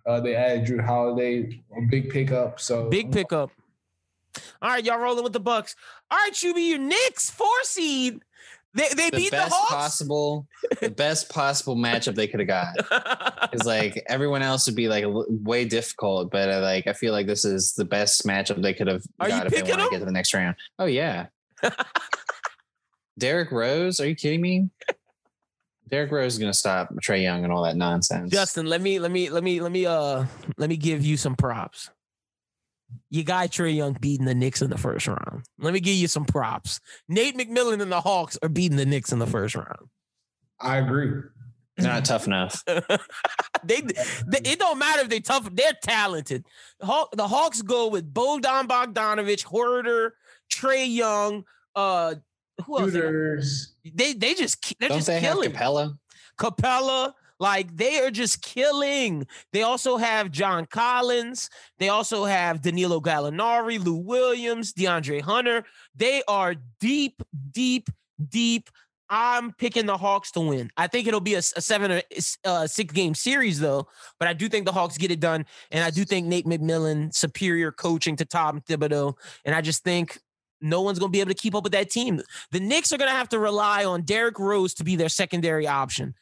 Speaker 6: Uh, they added Jrue Holiday, a big pickup. So
Speaker 1: Big pickup. All right, y'all rolling with the Bucks. All right, you be your Knicks four seed. They they
Speaker 7: The
Speaker 1: beat the
Speaker 7: best
Speaker 1: Hawks.
Speaker 7: possible, the best possible matchup they could have got. Is like everyone else would be like way difficult, but uh, like I feel like this is the best matchup they could have
Speaker 1: Are you
Speaker 7: got if they
Speaker 1: picking
Speaker 7: want to get to the next round. Oh yeah. Derrick Rose, are you kidding me? Derrick Rose is gonna stop Trae Young and all that nonsense.
Speaker 1: Justin, let me let me let me let me uh let me give you some props. Your got Trae Young beating the Knicks in the first round. Let me give you some props. Nate McMillan and the Hawks are beating the Knicks in the first round.
Speaker 6: I agree.
Speaker 7: They're not tough enough.
Speaker 1: they, they it don't matter if they're tough, they're talented. Hawk, the Hawks go with Bodan Bogdanovich, Huerter, Trae Young, uh who else? they?
Speaker 6: Shooters.
Speaker 1: They they just they're
Speaker 7: Don't
Speaker 1: just
Speaker 7: they have
Speaker 1: killing.
Speaker 7: Capela?
Speaker 1: Capela, like they are just killing. They also have John Collins. They also have Danilo Gallinari, Lou Williams, DeAndre Hunter. They are deep, deep, deep. I'm picking the Hawks to win. I think it'll be a, a seven or uh, six game series though, but I do think the Hawks get it done, and I do think Nate McMillan superior coaching to Tom Thibodeau, and I just think no one's going to be able to keep up with that team. The Knicks are going to have to rely on Derrick Rose to be their secondary option.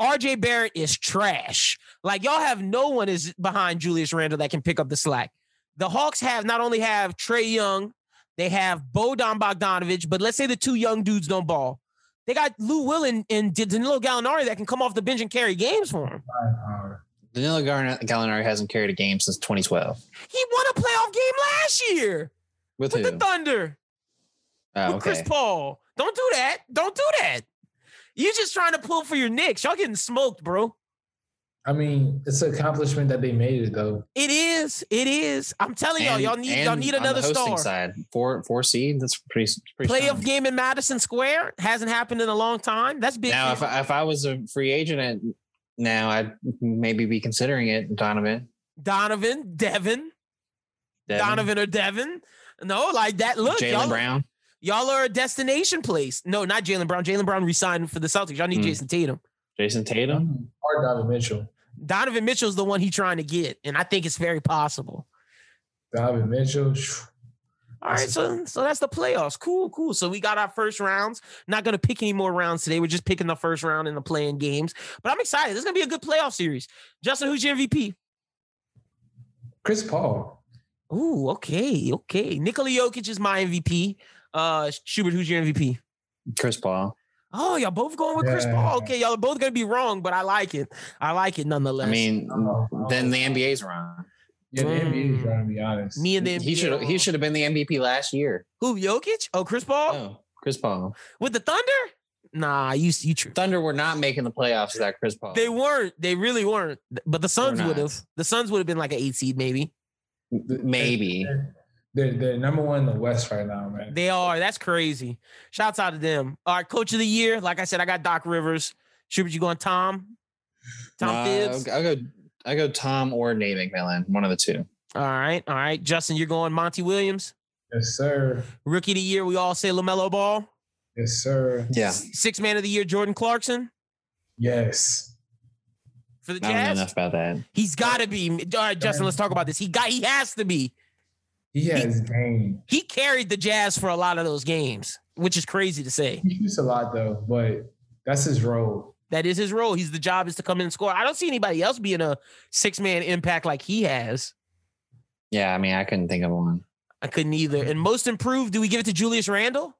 Speaker 1: RJ Barrett is trash. Like y'all have no one is behind Julius Randle that can pick up the slack. The Hawks have not only have Trae Young, they have Bodan Bogdanovich, but let's say the two young dudes don't ball. They got Lou Will and, and Danilo Gallinari that can come off the bench and carry games for him.
Speaker 7: Danilo Gallinari hasn't carried a game since 2012.
Speaker 1: He won a playoff game last year
Speaker 7: With,
Speaker 1: with the Thunder.
Speaker 7: oh,
Speaker 1: with Chris. Paul. Don't do that. Don't do that. You just trying to pull for your Knicks. Y'all getting smoked, bro.
Speaker 6: I mean, it's an accomplishment that they made it though.
Speaker 1: It is. It is. I'm telling y'all, y'all need y'all
Speaker 7: and
Speaker 1: need
Speaker 7: on the
Speaker 1: another
Speaker 7: hosting
Speaker 1: star.
Speaker 7: Side four four seed. That's pretty pretty
Speaker 1: Playoff
Speaker 7: strong.
Speaker 1: game in Madison Square hasn't happened in a long time. That's big.
Speaker 7: Now, if I, if I was a free agent at now, I'd maybe be considering it. Donovan,
Speaker 1: Donovan, Devin,
Speaker 7: Devin,
Speaker 1: Donovan or Devin. No, like that. Look, Jaylen
Speaker 7: Brown.
Speaker 1: Y'all are a destination place. No, not Jaylen Brown. Jaylen Brown resigned for the Celtics. Y'all need
Speaker 7: Hmm.
Speaker 1: Jayson Tatum.
Speaker 7: Jayson Tatum.
Speaker 6: Or Donovan Mitchell.
Speaker 1: Donovan Mitchell's the one he's trying to get, and I think it's very possible.
Speaker 6: Donovan Mitchell.
Speaker 1: All right, so so that's the playoffs. Cool, cool. So we got our first rounds. Not gonna pick any more rounds today. We're just picking the first round in the playing games. But I'm excited. This is gonna be a good playoff series. Justin, who's your MVP?
Speaker 6: Chris Paul.
Speaker 1: Ooh, okay, okay. Nikola Jokic is my MVP. Uh Schubert, who's your MVP?
Speaker 7: Chris Paul.
Speaker 1: Oh, y'all both going with Chris Paul. Okay, y'all are both gonna be wrong, but I like it. I like it nonetheless.
Speaker 7: I mean,
Speaker 6: Oh,
Speaker 7: then the NBA's wrong.
Speaker 6: Yeah, the NBA is
Speaker 1: Mm.
Speaker 6: trying to be honest.
Speaker 1: me and the
Speaker 7: He should he should have been the MVP last year.
Speaker 1: who Jokic? Oh, Chris Paul
Speaker 7: Oh, Chris Paul.
Speaker 1: with the Thunder? Nah, you you true.
Speaker 7: Thunder were not making the playoffs without Chris Paul.
Speaker 1: They weren't. They really weren't. But the Suns would have. The Suns would have been like an eight seed, maybe.
Speaker 7: maybe.
Speaker 6: They're, they're number one in the West right now, man.
Speaker 1: They are. That's crazy. Shouts out to them. All right, coach of the year. Like I said, I got Doc Rivers. Schubert, you going Tom? Tom
Speaker 7: Nah,
Speaker 1: Thibs.
Speaker 7: I'll, I'll go. I go Tom or Nate McMillan, one of the two.
Speaker 1: All right, all right. Justin, you're going Monty Williams.
Speaker 6: Yes, sir.
Speaker 1: Rookie of the year. We all say Lamelo Ball.
Speaker 6: Yes, sir.
Speaker 7: Yeah,
Speaker 1: Six man of the year. Jordan Clarkson
Speaker 6: Yes.
Speaker 1: for the
Speaker 7: I don't know
Speaker 1: Jazz.
Speaker 7: enough about that.
Speaker 1: He's got to be. All right, Justin. Let's talk about this. He got. He has to be.
Speaker 6: He has game.
Speaker 1: He carried the Jazz for a lot of those games, which is crazy to say.
Speaker 6: He shoots a lot though, but that's his role.
Speaker 1: That is his role. He's the job is to come in and score. I don't see anybody else being a six man impact like he has.
Speaker 7: Yeah, I mean, I couldn't think of one.
Speaker 1: I couldn't either. And most improved, do we give it to Julius Randle?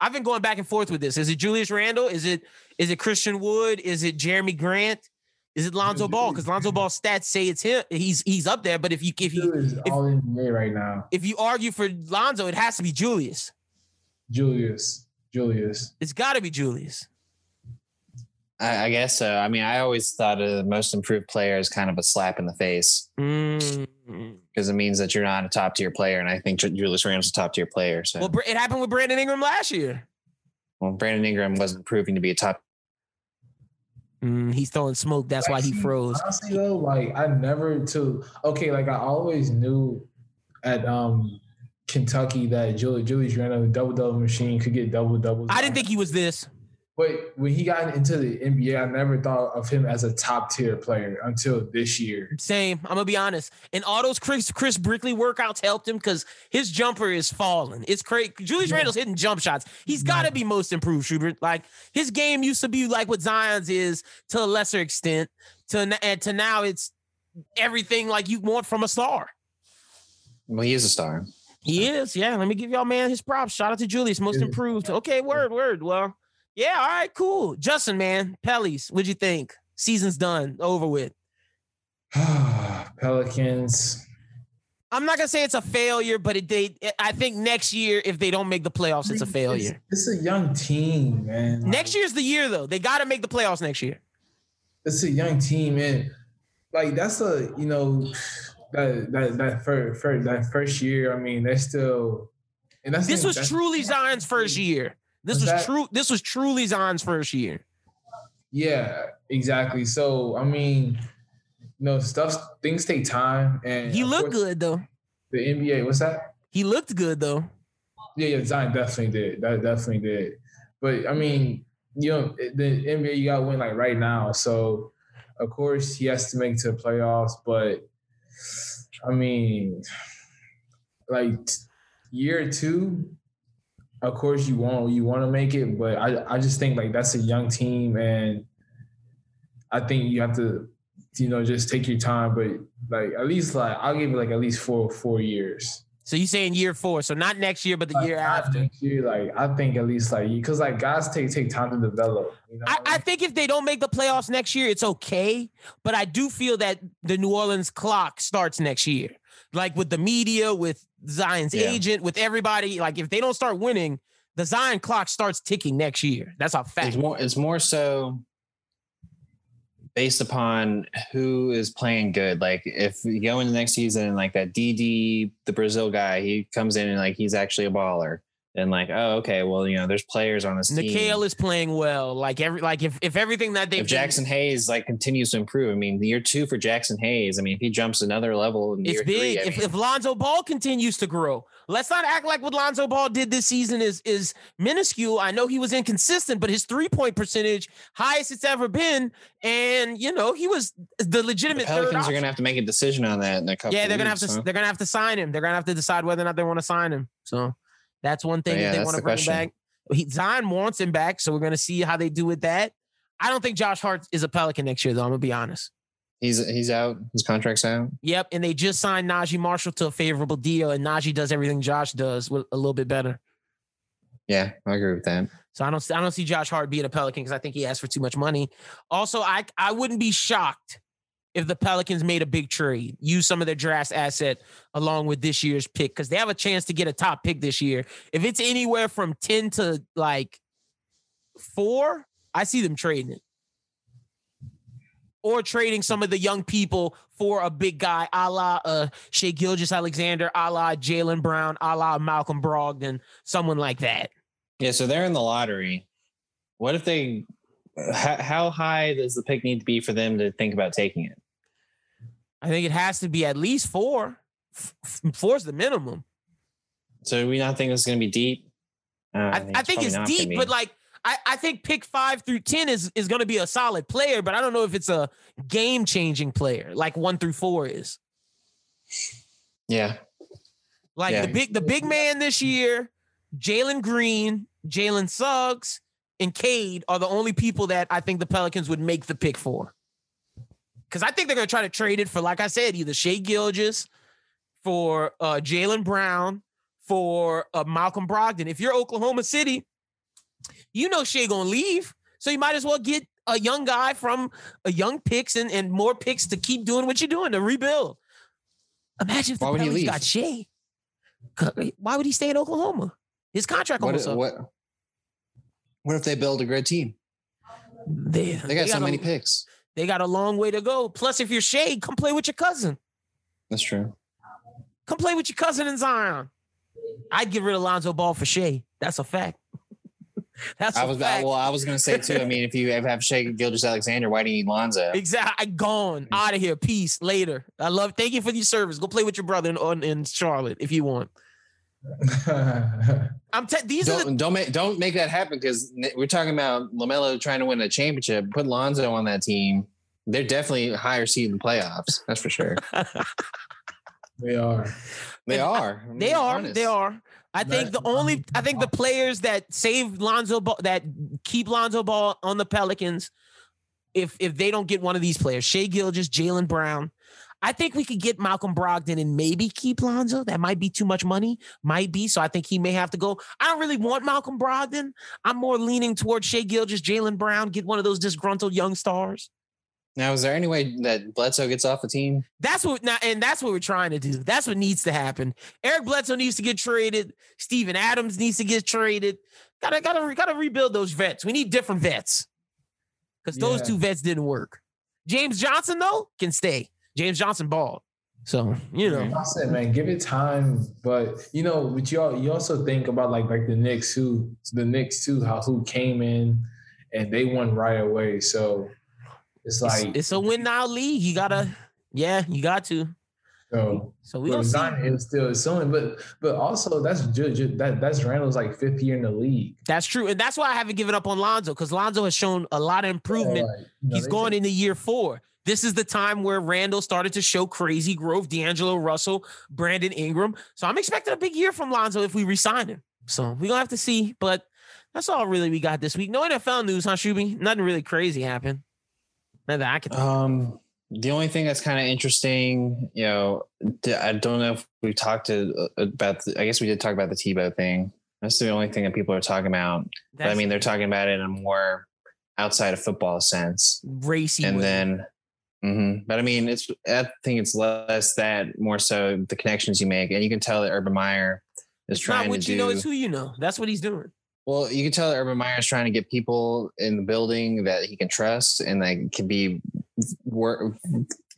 Speaker 1: I've been going back and forth with this. Is it Julius Randle? Is it is it Christian Wood? Is it Jerami Grant? Is it Lonzo Ball? Because Lonzo Ball stats say it's him. He's he's up there. But if you if
Speaker 6: He
Speaker 1: you
Speaker 6: is
Speaker 1: if-
Speaker 6: all NBA right now.
Speaker 1: if you argue for Lonzo, it has to be Julius.
Speaker 6: Julius. Julius.
Speaker 1: It's got to be Julius.
Speaker 7: I, I guess so. I mean, I always thought of the most improved player is kind of a slap in the face
Speaker 1: Mm.
Speaker 7: because it means that you're not a top tier player. And I think Julius Randle's a top tier player. So,
Speaker 1: Well, it happened with Brandon Ingram last year.
Speaker 7: well, Brandon Ingram wasn't proving to be a top.
Speaker 1: Mm, he's throwing smoke. That's why he froze.
Speaker 6: Honestly though, like I never to okay, like I always knew at um Kentucky that Julius Julius Randle, the double double machine, could get double doubles.
Speaker 1: I didn't think he was this.
Speaker 6: But when he got into the NBA, I never thought of him as a top tier player until this year.
Speaker 1: Same. I'm gonna be honest. And all those Chris Chris Brickley workouts helped him because his jumper is falling. It's crazy. Julius
Speaker 6: Yeah.
Speaker 1: Randle's hitting jump shots. He's got to be most improved, shooter. Like his game used to be like what Zion's is to a lesser extent. To and to now, it's everything like you want from a star.
Speaker 7: Well, he is a star.
Speaker 1: He is. Yeah. Let me give y'all man his props. Shout out to Julius, most improved. Okay. Word. Word. Well. Yeah. All right. Cool. Justin, man. Pellies. What'd you think? Season's done. Over with.
Speaker 6: Pelicans.
Speaker 1: I'm not gonna say it's a failure, but it, they. I think next year, if they don't make the playoffs, it's a failure.
Speaker 6: It's, it's a young team, man.
Speaker 1: Next year's the year, though. They got to make the playoffs next year.
Speaker 6: it's a young team, and like that's a you know that that that first, first that first year. I mean, they're still. And that's
Speaker 1: This was
Speaker 6: that's-
Speaker 1: truly Zion's first year. This
Speaker 6: Was
Speaker 1: was
Speaker 6: that-
Speaker 1: true. This was truly Zion's first year.
Speaker 6: Yeah, exactly. So I mean, you know, stuff things take time, and
Speaker 1: He looked
Speaker 6: course,
Speaker 1: good though.
Speaker 6: The NBA, what's that?
Speaker 1: He looked good though.
Speaker 6: Yeah, yeah, Zion definitely did. That definitely did. But I mean, you know, the NBA you got to win like right now. So of course he has to make it to the playoffs. But I mean, like year two, of course you want you want to make it. But I I just think like that's a young team, and I think you have to you know just take your time. But like at least like I'll give it like at least four four years.
Speaker 1: So you saying year four? So not next year, but the
Speaker 6: Like,
Speaker 1: year after.
Speaker 6: year, like I think at least like because like guys take take time to develop. You know?
Speaker 1: I, I think if they don't make the playoffs next year, it's okay. But I do feel that the New Orleans clock starts next year. Like with the media, with Zion's
Speaker 7: Yeah.
Speaker 1: agent, with everybody. Like if they don't start winning, the Zion clock starts ticking next year. That's a fact.
Speaker 7: It's more. It's more so based upon who is playing good. Like if you go into next season and like that DD, the Brazil guy, he comes in and like he's actually a baller. And like, oh, okay, well, you know, there's players on this team.
Speaker 1: Nickeil is playing well. Like every like if if everything that they
Speaker 7: if Jaxson Hayes like continues to improve, I mean, year two for Jaxson Hayes. I mean, if he jumps another level in
Speaker 1: it's
Speaker 7: year
Speaker 1: big.
Speaker 7: three,
Speaker 1: if,
Speaker 7: mean,
Speaker 1: if Lonzo Ball continues to grow, let's not act like what Lonzo Ball did this season is is minuscule. I know he was inconsistent, but his three point percentage highest it's ever been, and you know he was the
Speaker 7: the
Speaker 1: legitimate. third
Speaker 7: Pelicans are gonna have to make a decision on that in a couple.
Speaker 1: Yeah, they're gonna have to. They're gonna have to sign him. They're gonna have to decide whether or not they want to sign him. So that's one thing
Speaker 7: yeah,
Speaker 1: if they want to
Speaker 7: the
Speaker 1: bring
Speaker 7: question.
Speaker 1: back. He, Zion wants him back, so we're gonna see how they do with that. I don't think Josh Hart is a Pelican next year, though. I'm gonna be honest.
Speaker 7: He's he's out. His contract's out.
Speaker 1: Yep, and they just signed Naji Marshall to a favorable deal, and Naji does everything Josh does with a little bit better.
Speaker 7: Yeah, I agree with that.
Speaker 1: So I don't I don't see Josh Hart being a Pelican because I think he asked for too much money. Also, I I wouldn't be shocked if the Pelicans made a big trade, use some of their draft asset along with this year's pick because they have a chance to get a top pick this year. If it's anywhere from 10 to like four, I see them trading it. Or trading some of the young people for a big guy, a la uh, Shai Gilgeous Alexander, a la Jaylen Brown, a la Malcolm Brogdon, someone like that.
Speaker 7: Yeah, so they're in the lottery. What if they? How, how high does the pick need to be for them to think about taking it?
Speaker 1: I think it has to be at least four. F- f- Four's the minimum.
Speaker 7: So we not think it's going to be deep? Uh,
Speaker 1: I, I think it's
Speaker 7: not
Speaker 1: deep, but like I, I think pick five through ten is is going to be a solid player, but I don't know if it's a game changing player like one through four is.
Speaker 7: yeah,
Speaker 1: Like
Speaker 7: Yeah.
Speaker 1: the big the big man this year, Jalen Green, Jalen Suggs, and Cade are the only people that I think the Pelicans would make the pick for. Because I think they're gonna try to trade it for, like I said, either Shai Gilgeous, for uh, Jaylen Brown, for uh, Malcolm Brogdon. If you're Oklahoma City, you know Shai gonna leave, so you might as well get a young guy from a young picks and, and more picks to keep doing what you're doing to rebuild. Imagine if the
Speaker 7: Why would he
Speaker 1: Pelicans
Speaker 7: leave?
Speaker 1: got Shai. Why would he stay in Oklahoma? His contract
Speaker 7: What,
Speaker 1: almost up.
Speaker 7: what, what if they build a great team?
Speaker 1: They,
Speaker 7: They got so
Speaker 1: a,
Speaker 7: many picks.
Speaker 1: They got a long way to go. Plus, if you're Shai, come play with your cousin.
Speaker 7: That's true.
Speaker 1: Come play with your cousin in Zion. I'd get rid of Lonzo Ball for Shai. That's a fact. That's
Speaker 7: I was
Speaker 1: fact.
Speaker 7: well. I was gonna say too. I mean, if you ever have Shai Gilgeous Alexander, why do you need Lonzo?
Speaker 1: Exactly. Gone out of here. Peace. Later. I love. Thank you for your service. Go play with your brother in, in Charlotte if you want. I'm. Te- these are the,
Speaker 7: Don't don't make don't make that happen because we're talking about Lamelo trying to win a championship. Put Lonzo on that team. They're definitely higher seed in the playoffs. That's for sure.
Speaker 6: they are.
Speaker 7: They
Speaker 1: And
Speaker 7: are. I
Speaker 1: They are.
Speaker 7: honest.
Speaker 1: They are. I think the only. I think the players that save Lonzo Ball, that keep Lonzo Ball on the Pelicans, if if they don't get one of these players, Shai Gilgeous, Jaylen Brown, I think we could get Malcolm Brogdon and maybe keep Lonzo. That might be too much money. Might be. So I think he may have to go. I don't really want Malcolm Brogdon. I'm more leaning towards Shai Gilgeous, Jaylen Brown, get one of those disgruntled young stars.
Speaker 7: Now, is there any way that Bledsoe gets off the team?
Speaker 1: That's what now, and that's what we're trying to do. That's what needs to happen. Eric Bledsoe needs to get traded. Steven Adams needs to get traded. Gotta gotta gotta rebuild those vets. We need different vets because those
Speaker 6: Yeah.
Speaker 1: two vets didn't work. James Johnson though can stay. James Johnson balled. So you know,
Speaker 6: I said, man, give it time. But you know, but you all, you also think about like like the Knicks who the Knicks too, how who came in and they won right away. So it's
Speaker 1: it's,
Speaker 6: like
Speaker 1: it's a win now league. You gotta, yeah, you got to.
Speaker 6: so
Speaker 1: So we
Speaker 6: but
Speaker 1: gonna see.
Speaker 6: Zion is still still but but also that's ju- ju- that that's Randle's like fifth year in the league.
Speaker 1: That's true, and that's why I haven't given up on Lonzo because Lonzo has shown a lot of improvement.
Speaker 6: Like, you know,
Speaker 1: He's going into year four. This is the time where Randle started to show crazy growth. D'Angelo Russell, Brandon Ingram. So I'm expecting a big year from Lonzo if we resign him. So we're gonna have to see. But that's all really we got this week. No NFL news, huh, Shuby? Nothing really crazy happened. Nothing I can.
Speaker 7: Um, the only thing that's kind of interesting, you know, I don't know if we talked to uh, about. The, I guess we did talk about the Tebow thing. That's the only thing that people are talking about. But I mean, they're talking about it in a more outside of football sense.
Speaker 1: racy.
Speaker 7: and
Speaker 1: way.
Speaker 7: then mhm. but i mean it's i think it's less that more so the connections you make and you can tell that urban meyer is
Speaker 1: it's not
Speaker 7: trying to
Speaker 1: what
Speaker 7: do
Speaker 1: you know, it's who you know. That's what he's doing.
Speaker 7: well you can tell that urban meyer is trying to get people in the building that he can trust and that can be work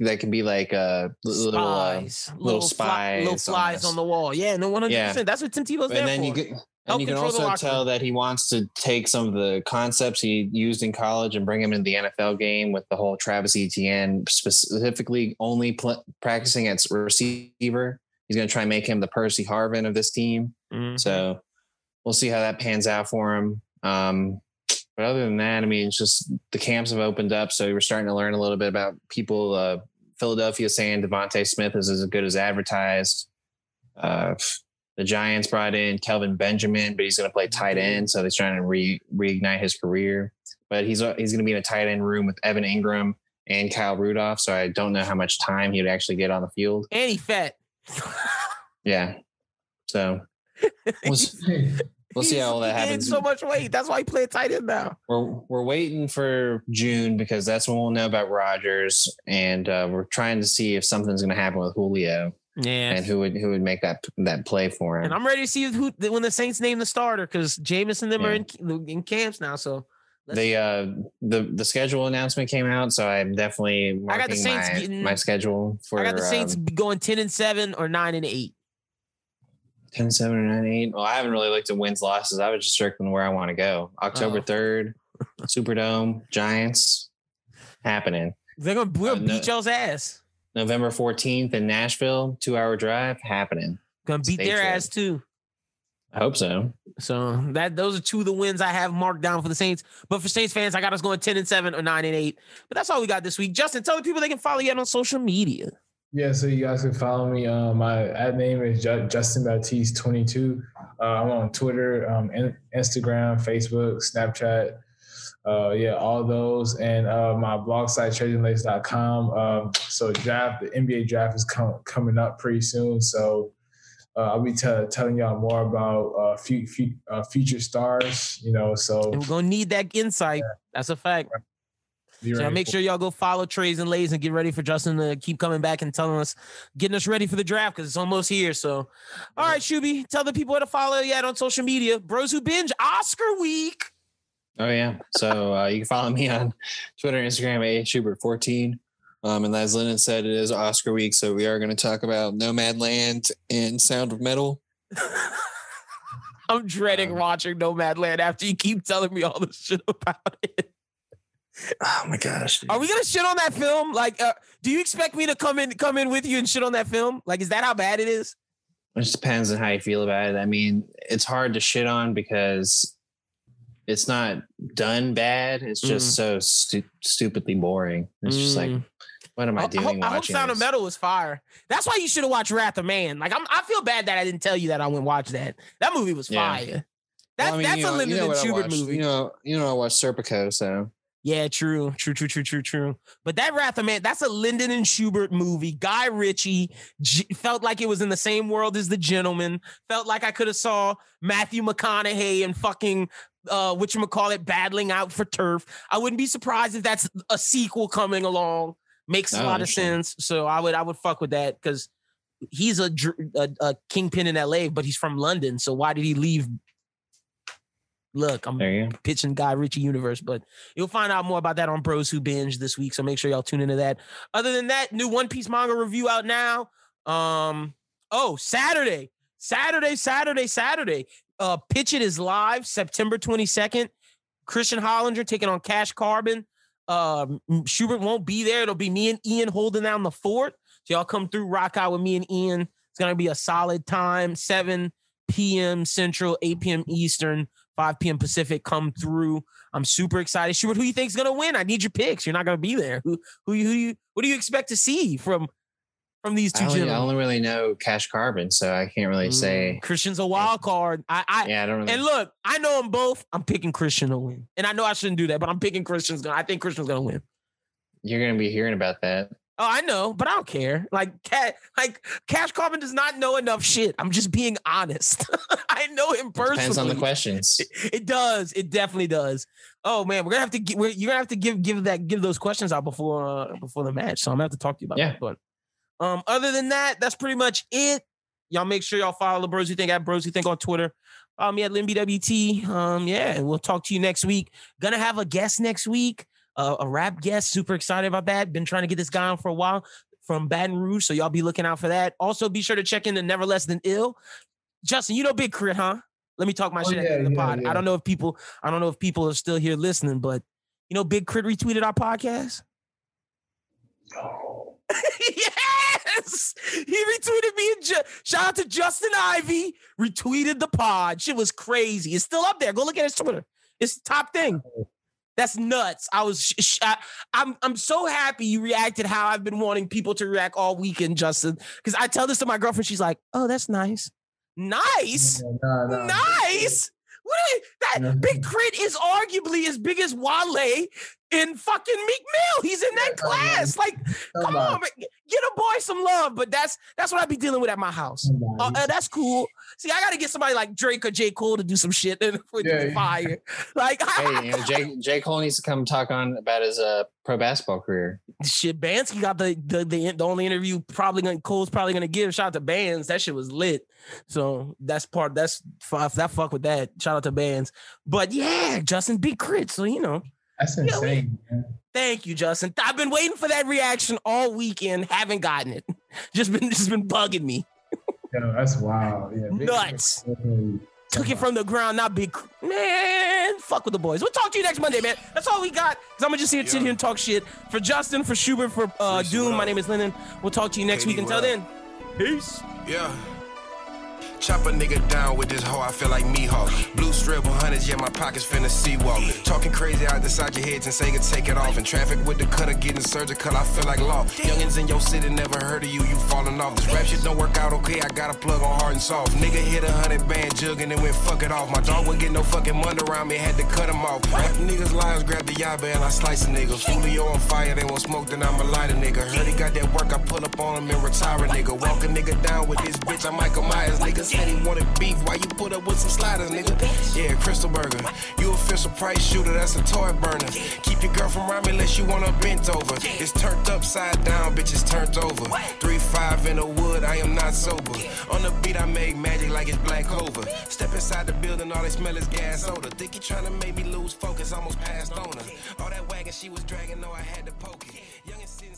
Speaker 7: that can be like a little uh,
Speaker 1: Spies,
Speaker 7: little
Speaker 1: fly- little
Speaker 7: spies on
Speaker 1: flies on the wall. Yeah, no, one hundred percent. That's what Tim Tebow's there
Speaker 7: then
Speaker 1: for.
Speaker 7: you get and you can also tell
Speaker 1: room.
Speaker 7: that he wants to take some of the concepts he used in college and bring them into the NFL game with the whole Travis Etienne, specifically only pl- practicing as receiver. He's going to try and make him the Percy Harvin of this team.
Speaker 1: Mhm.
Speaker 7: So we'll see how that pans out for him. Um, but other than that, I mean, it's just the camps have opened up, so we're starting to learn a little bit about people. Uh, Philadelphia saying DeVonta Smith is as good as advertised. Uh, the Giants brought in Kelvin Benjamin, but he's going to play tight end, so they're trying to re- reignite his career. But he's he's going to be in a tight end room with Evan Engram and Kyle Rudolph, so I don't know how much time he would actually get on the field.
Speaker 1: and he fat.
Speaker 7: Yeah, so we'll, s- we'll see how all that happens.
Speaker 1: So much weight. That's why he played tight end now.
Speaker 7: we're we're waiting for June because that's when we'll know about Rodgers, and uh, we're trying to see if something's going to happen with Julio
Speaker 1: Yeah.
Speaker 7: and who would who would make that that play for him.
Speaker 1: And I'm ready to see who when the Saints name the starter because Jameis and them are in, in camps now. So let's
Speaker 7: the uh the the schedule announcement came out, so I'm definitely
Speaker 1: I got the Saints
Speaker 7: my,
Speaker 1: getting-
Speaker 7: my schedule for
Speaker 1: I got the Saints
Speaker 7: um,
Speaker 1: going ten and seven or nine and eight.
Speaker 7: 10 7 or 9 8. Well, I haven't really looked at wins losses. I was just circling where I want to go. October
Speaker 1: Oh.
Speaker 7: 3rd, Superdome, Giants happening.
Speaker 1: They're gonna we'll
Speaker 7: Uh, no.
Speaker 1: beat y'all's ass.
Speaker 7: November 14th in Nashville, two hour drive happening.
Speaker 1: Gonna beat
Speaker 7: Stay
Speaker 1: their
Speaker 7: tuned.
Speaker 1: ass too.
Speaker 7: I hope so.
Speaker 1: So that those are two of the wins I have marked down for the Saints. But for Saints fans, I got us going 10 and 7 or 9 and 8. But that's all we got this week. Justin, tell the people they can follow you on social media.
Speaker 6: Yeah, so you guys can follow me. Uh, my ad name is Justin Baptiste 22. Uh, I'm on Twitter, um, Instagram, Facebook, Snapchat. Uh, yeah, all those. And uh, my blog site, tradinglace.com. Um, so draft, the NBA draft is com- coming up pretty soon. So uh, I'll be t- telling y'all more about uh, uh, future stars, you know, so
Speaker 1: And we're gonna need that insight. That's a fact.
Speaker 6: be
Speaker 1: So make sure y'all go follow Trays and Lays and get ready for Justin to keep coming back and telling us, getting us ready for the draft because it's almost here. So, all right, Shuby, tell the people where to follow you at on social media. Bros who binge Oscar week.
Speaker 7: Oh yeah. So uh, you can follow me on Twitter, Instagram, a Schubert14. Um, and as Lennon said, it is Oscar week, so we are going to talk about Nomadland and Sound of Metal.
Speaker 1: I'm dreading
Speaker 7: Um,
Speaker 1: watching Nomadland after you keep telling me all this shit about it.
Speaker 7: Oh my gosh! dude.
Speaker 1: Are we gonna shit on that film? Like, uh, do you expect me to come in, come in with you and shit on that film? Like, is that how bad it is?
Speaker 7: It just depends on how you feel about it. I mean, it's hard to shit on because it's not done bad. It's just so stu- stupidly boring. It's just like,
Speaker 1: Mm.
Speaker 7: what am I,
Speaker 1: I, I
Speaker 7: doing
Speaker 1: hope, I hope
Speaker 7: watching
Speaker 1: Sound of? Metal was fire. That's why you should have watched Wrath of Man. Like, I'm, I feel bad that I didn't tell you that I went watch that. That movie was
Speaker 7: Yeah.
Speaker 1: fire. That's
Speaker 7: Well, I mean,
Speaker 1: that's a
Speaker 7: know- you know
Speaker 1: and Schubert movie.
Speaker 7: You know, you know, I watched Serpico, so
Speaker 1: Yeah, true, true, true, true, true, true. But that Wrath of Man, that's a Lyndon and Schubert movie. Guy Ritchie G- felt like it was in the same world as The Gentlemen. Felt like I could have saw Matthew McConaughey and fucking uh, what you call it, battling out for turf. I wouldn't be surprised if that's a sequel coming along. Makes a
Speaker 7: Oh,
Speaker 1: lot of sense. So I would, I would fuck with that because he's a, a a kingpin in L.A., but he's from London. So why did he leave? Look, I'm pitching Guy Ritchie universe, but you'll find out more about that on Bros Who Binge this week. So make sure y'all tune into that. Other than that, new One Piece manga review out now. Um, oh, Saturday, Saturday, Saturday, Saturday. Uh, Pitch It is live September 22nd. Christian Hollinger taking on Cash Carbon. Um, Schubert won't be there. It'll be me and Ian holding down the fort. So y'all come through, rock out with me and Ian. It's gonna be a solid time. 7 p.m. Central, 8 p.m. Eastern. 5 p.m. Pacific come through. I'm super excited. Schubert, who you think's gonna win? I need your picks. You're not gonna be there. Who who who you what do you expect to see from from these two
Speaker 7: I only, I only really know Cash Carbon, so I can't really say.
Speaker 1: Mm, Christian's a wild card. I I
Speaker 7: Yeah, I don't really.
Speaker 1: and look, I know them both. I'm picking Christian to win. And I know I shouldn't do that, but I'm picking Christian's gonna I think Christian's gonna win.
Speaker 7: You're gonna be hearing about that.
Speaker 1: Oh, I know, but I don't care. Like cat, like Cash Carbon does not know enough shit. I'm just being honest. I know him personally.
Speaker 7: Depends on the questions.
Speaker 1: It does. It definitely does. Oh man, we're gonna have to we're, you're gonna have to give give that give those questions out before uh, before the match. So I'm gonna have to talk to you about
Speaker 7: Yeah.
Speaker 1: that. But um, other than that, that's pretty much it. Y'all make sure y'all follow the Bros Who Think at Bros Who Think on Twitter. Me at LinBWT. Um, yeah, and we'll talk to you next week. Gonna have a guest next week, uh, a rap guest. Super excited about that. Been trying to get this guy on for a while from Baton Rouge, so y'all be looking out for that. Also, be sure to check in the Never Less Than Ill. Justin, you know Big K.R.I.T., huh? Let me talk my
Speaker 6: Oh,
Speaker 1: shit
Speaker 6: yeah,
Speaker 1: the the
Speaker 6: yeah,
Speaker 1: pod. I don't know if people, I don't know if people are still here listening, but you know, Big K.R.I.T. retweeted our podcast. yes, he retweeted me and Ju- shout out to Justin Ivy. Retweeted the pod. Shit was crazy. It's still up there. Go look at his Twitter. It's the top thing. That's nuts. I was, sh- sh- I, I'm, I'm so happy you reacted how I've been wanting people to react all weekend, Justin. Because I tell this to my girlfriend, she's like, "Oh, that's nice, nice."
Speaker 6: Nah, nah.
Speaker 1: Nice. What you, that. Big K.R.I.T. is arguably as big as Wale in fucking Meek Mill. He's in that
Speaker 6: Yeah, I know.
Speaker 1: class. Like, come
Speaker 6: Somebody-
Speaker 1: on, man. get a boy some love. But that's that's what I be dealing with at my house. Uh, uh, that's cool. See, I got to get somebody like Drake or J Cole to do some shit and for it
Speaker 6: Yeah.
Speaker 1: fire. Like,
Speaker 7: hey, you know, Jay, J Cole needs to come talk on about his uh, pro basketball career.
Speaker 1: shit, Bansky got the, the the the only interview probably gonna Cole's probably gonna give. Shout out to Bands. That shit was lit. So that's part. That's that fuck with that. Shout out to Bands. But yeah, Justin Big Crit. So you know.
Speaker 6: That's
Speaker 1: Yeah, we-
Speaker 6: insane. man.
Speaker 1: Thank you, Justin. I've been waiting for that reaction all weekend. Haven't gotten it. Just been just been bugging me.
Speaker 6: Yo, that's wild. Yeah,
Speaker 1: Nuts. Took it from the ground, not big cr- man. Fuck with the boys. We'll talk to you next Monday, man. That's all we got. Cause I'm gonna just here, sit here and talk shit for Justin, for Schubert, for uh, Doom. My name is Lennon. We'll talk to you next week. Until
Speaker 5: what
Speaker 1: then, peace.
Speaker 5: Yeah. Chop a nigga down with this hoe, I feel like me hawk. Blue strip 100
Speaker 8: hundreds, yeah, my pockets finna see walk. Talking crazy out the side your heads and say you take it off. In traffic with the cutter getting surgical, I feel like law. Youngins in your city never heard of you, you falling off. This rap shit don't work out okay, I got a plug on hard and soft. Nigga hit a hundred band jug and then went fuck it off. My dog wouldn't get no fucking money around me, had to cut him off. Rap niggas liars, grab the yabba and I slice a nigga. Julio on fire, they won't smoke, then I'ma light a nigga. Heard he got that work, I pull up on him and retire a nigga. Walk a nigga down with this bitch, I'm Michael Myers. Nigga said he wanted beef, why you put up with some sliders, nigga? Yeah, Crystal Burger. You official price shooter, that's a toy burner. Keep your girl from around me unless you want her bent over. It's turned upside down, bitch, it's turned over. Three five in the wood, I am not sober. On the beat, I make magic like it's black clover. Step inside the building, all they smell is gas odor. Think he tryna make me lose focus, almost passed on her. All that wagon she was dragging, know I had to poke it. Young and sitting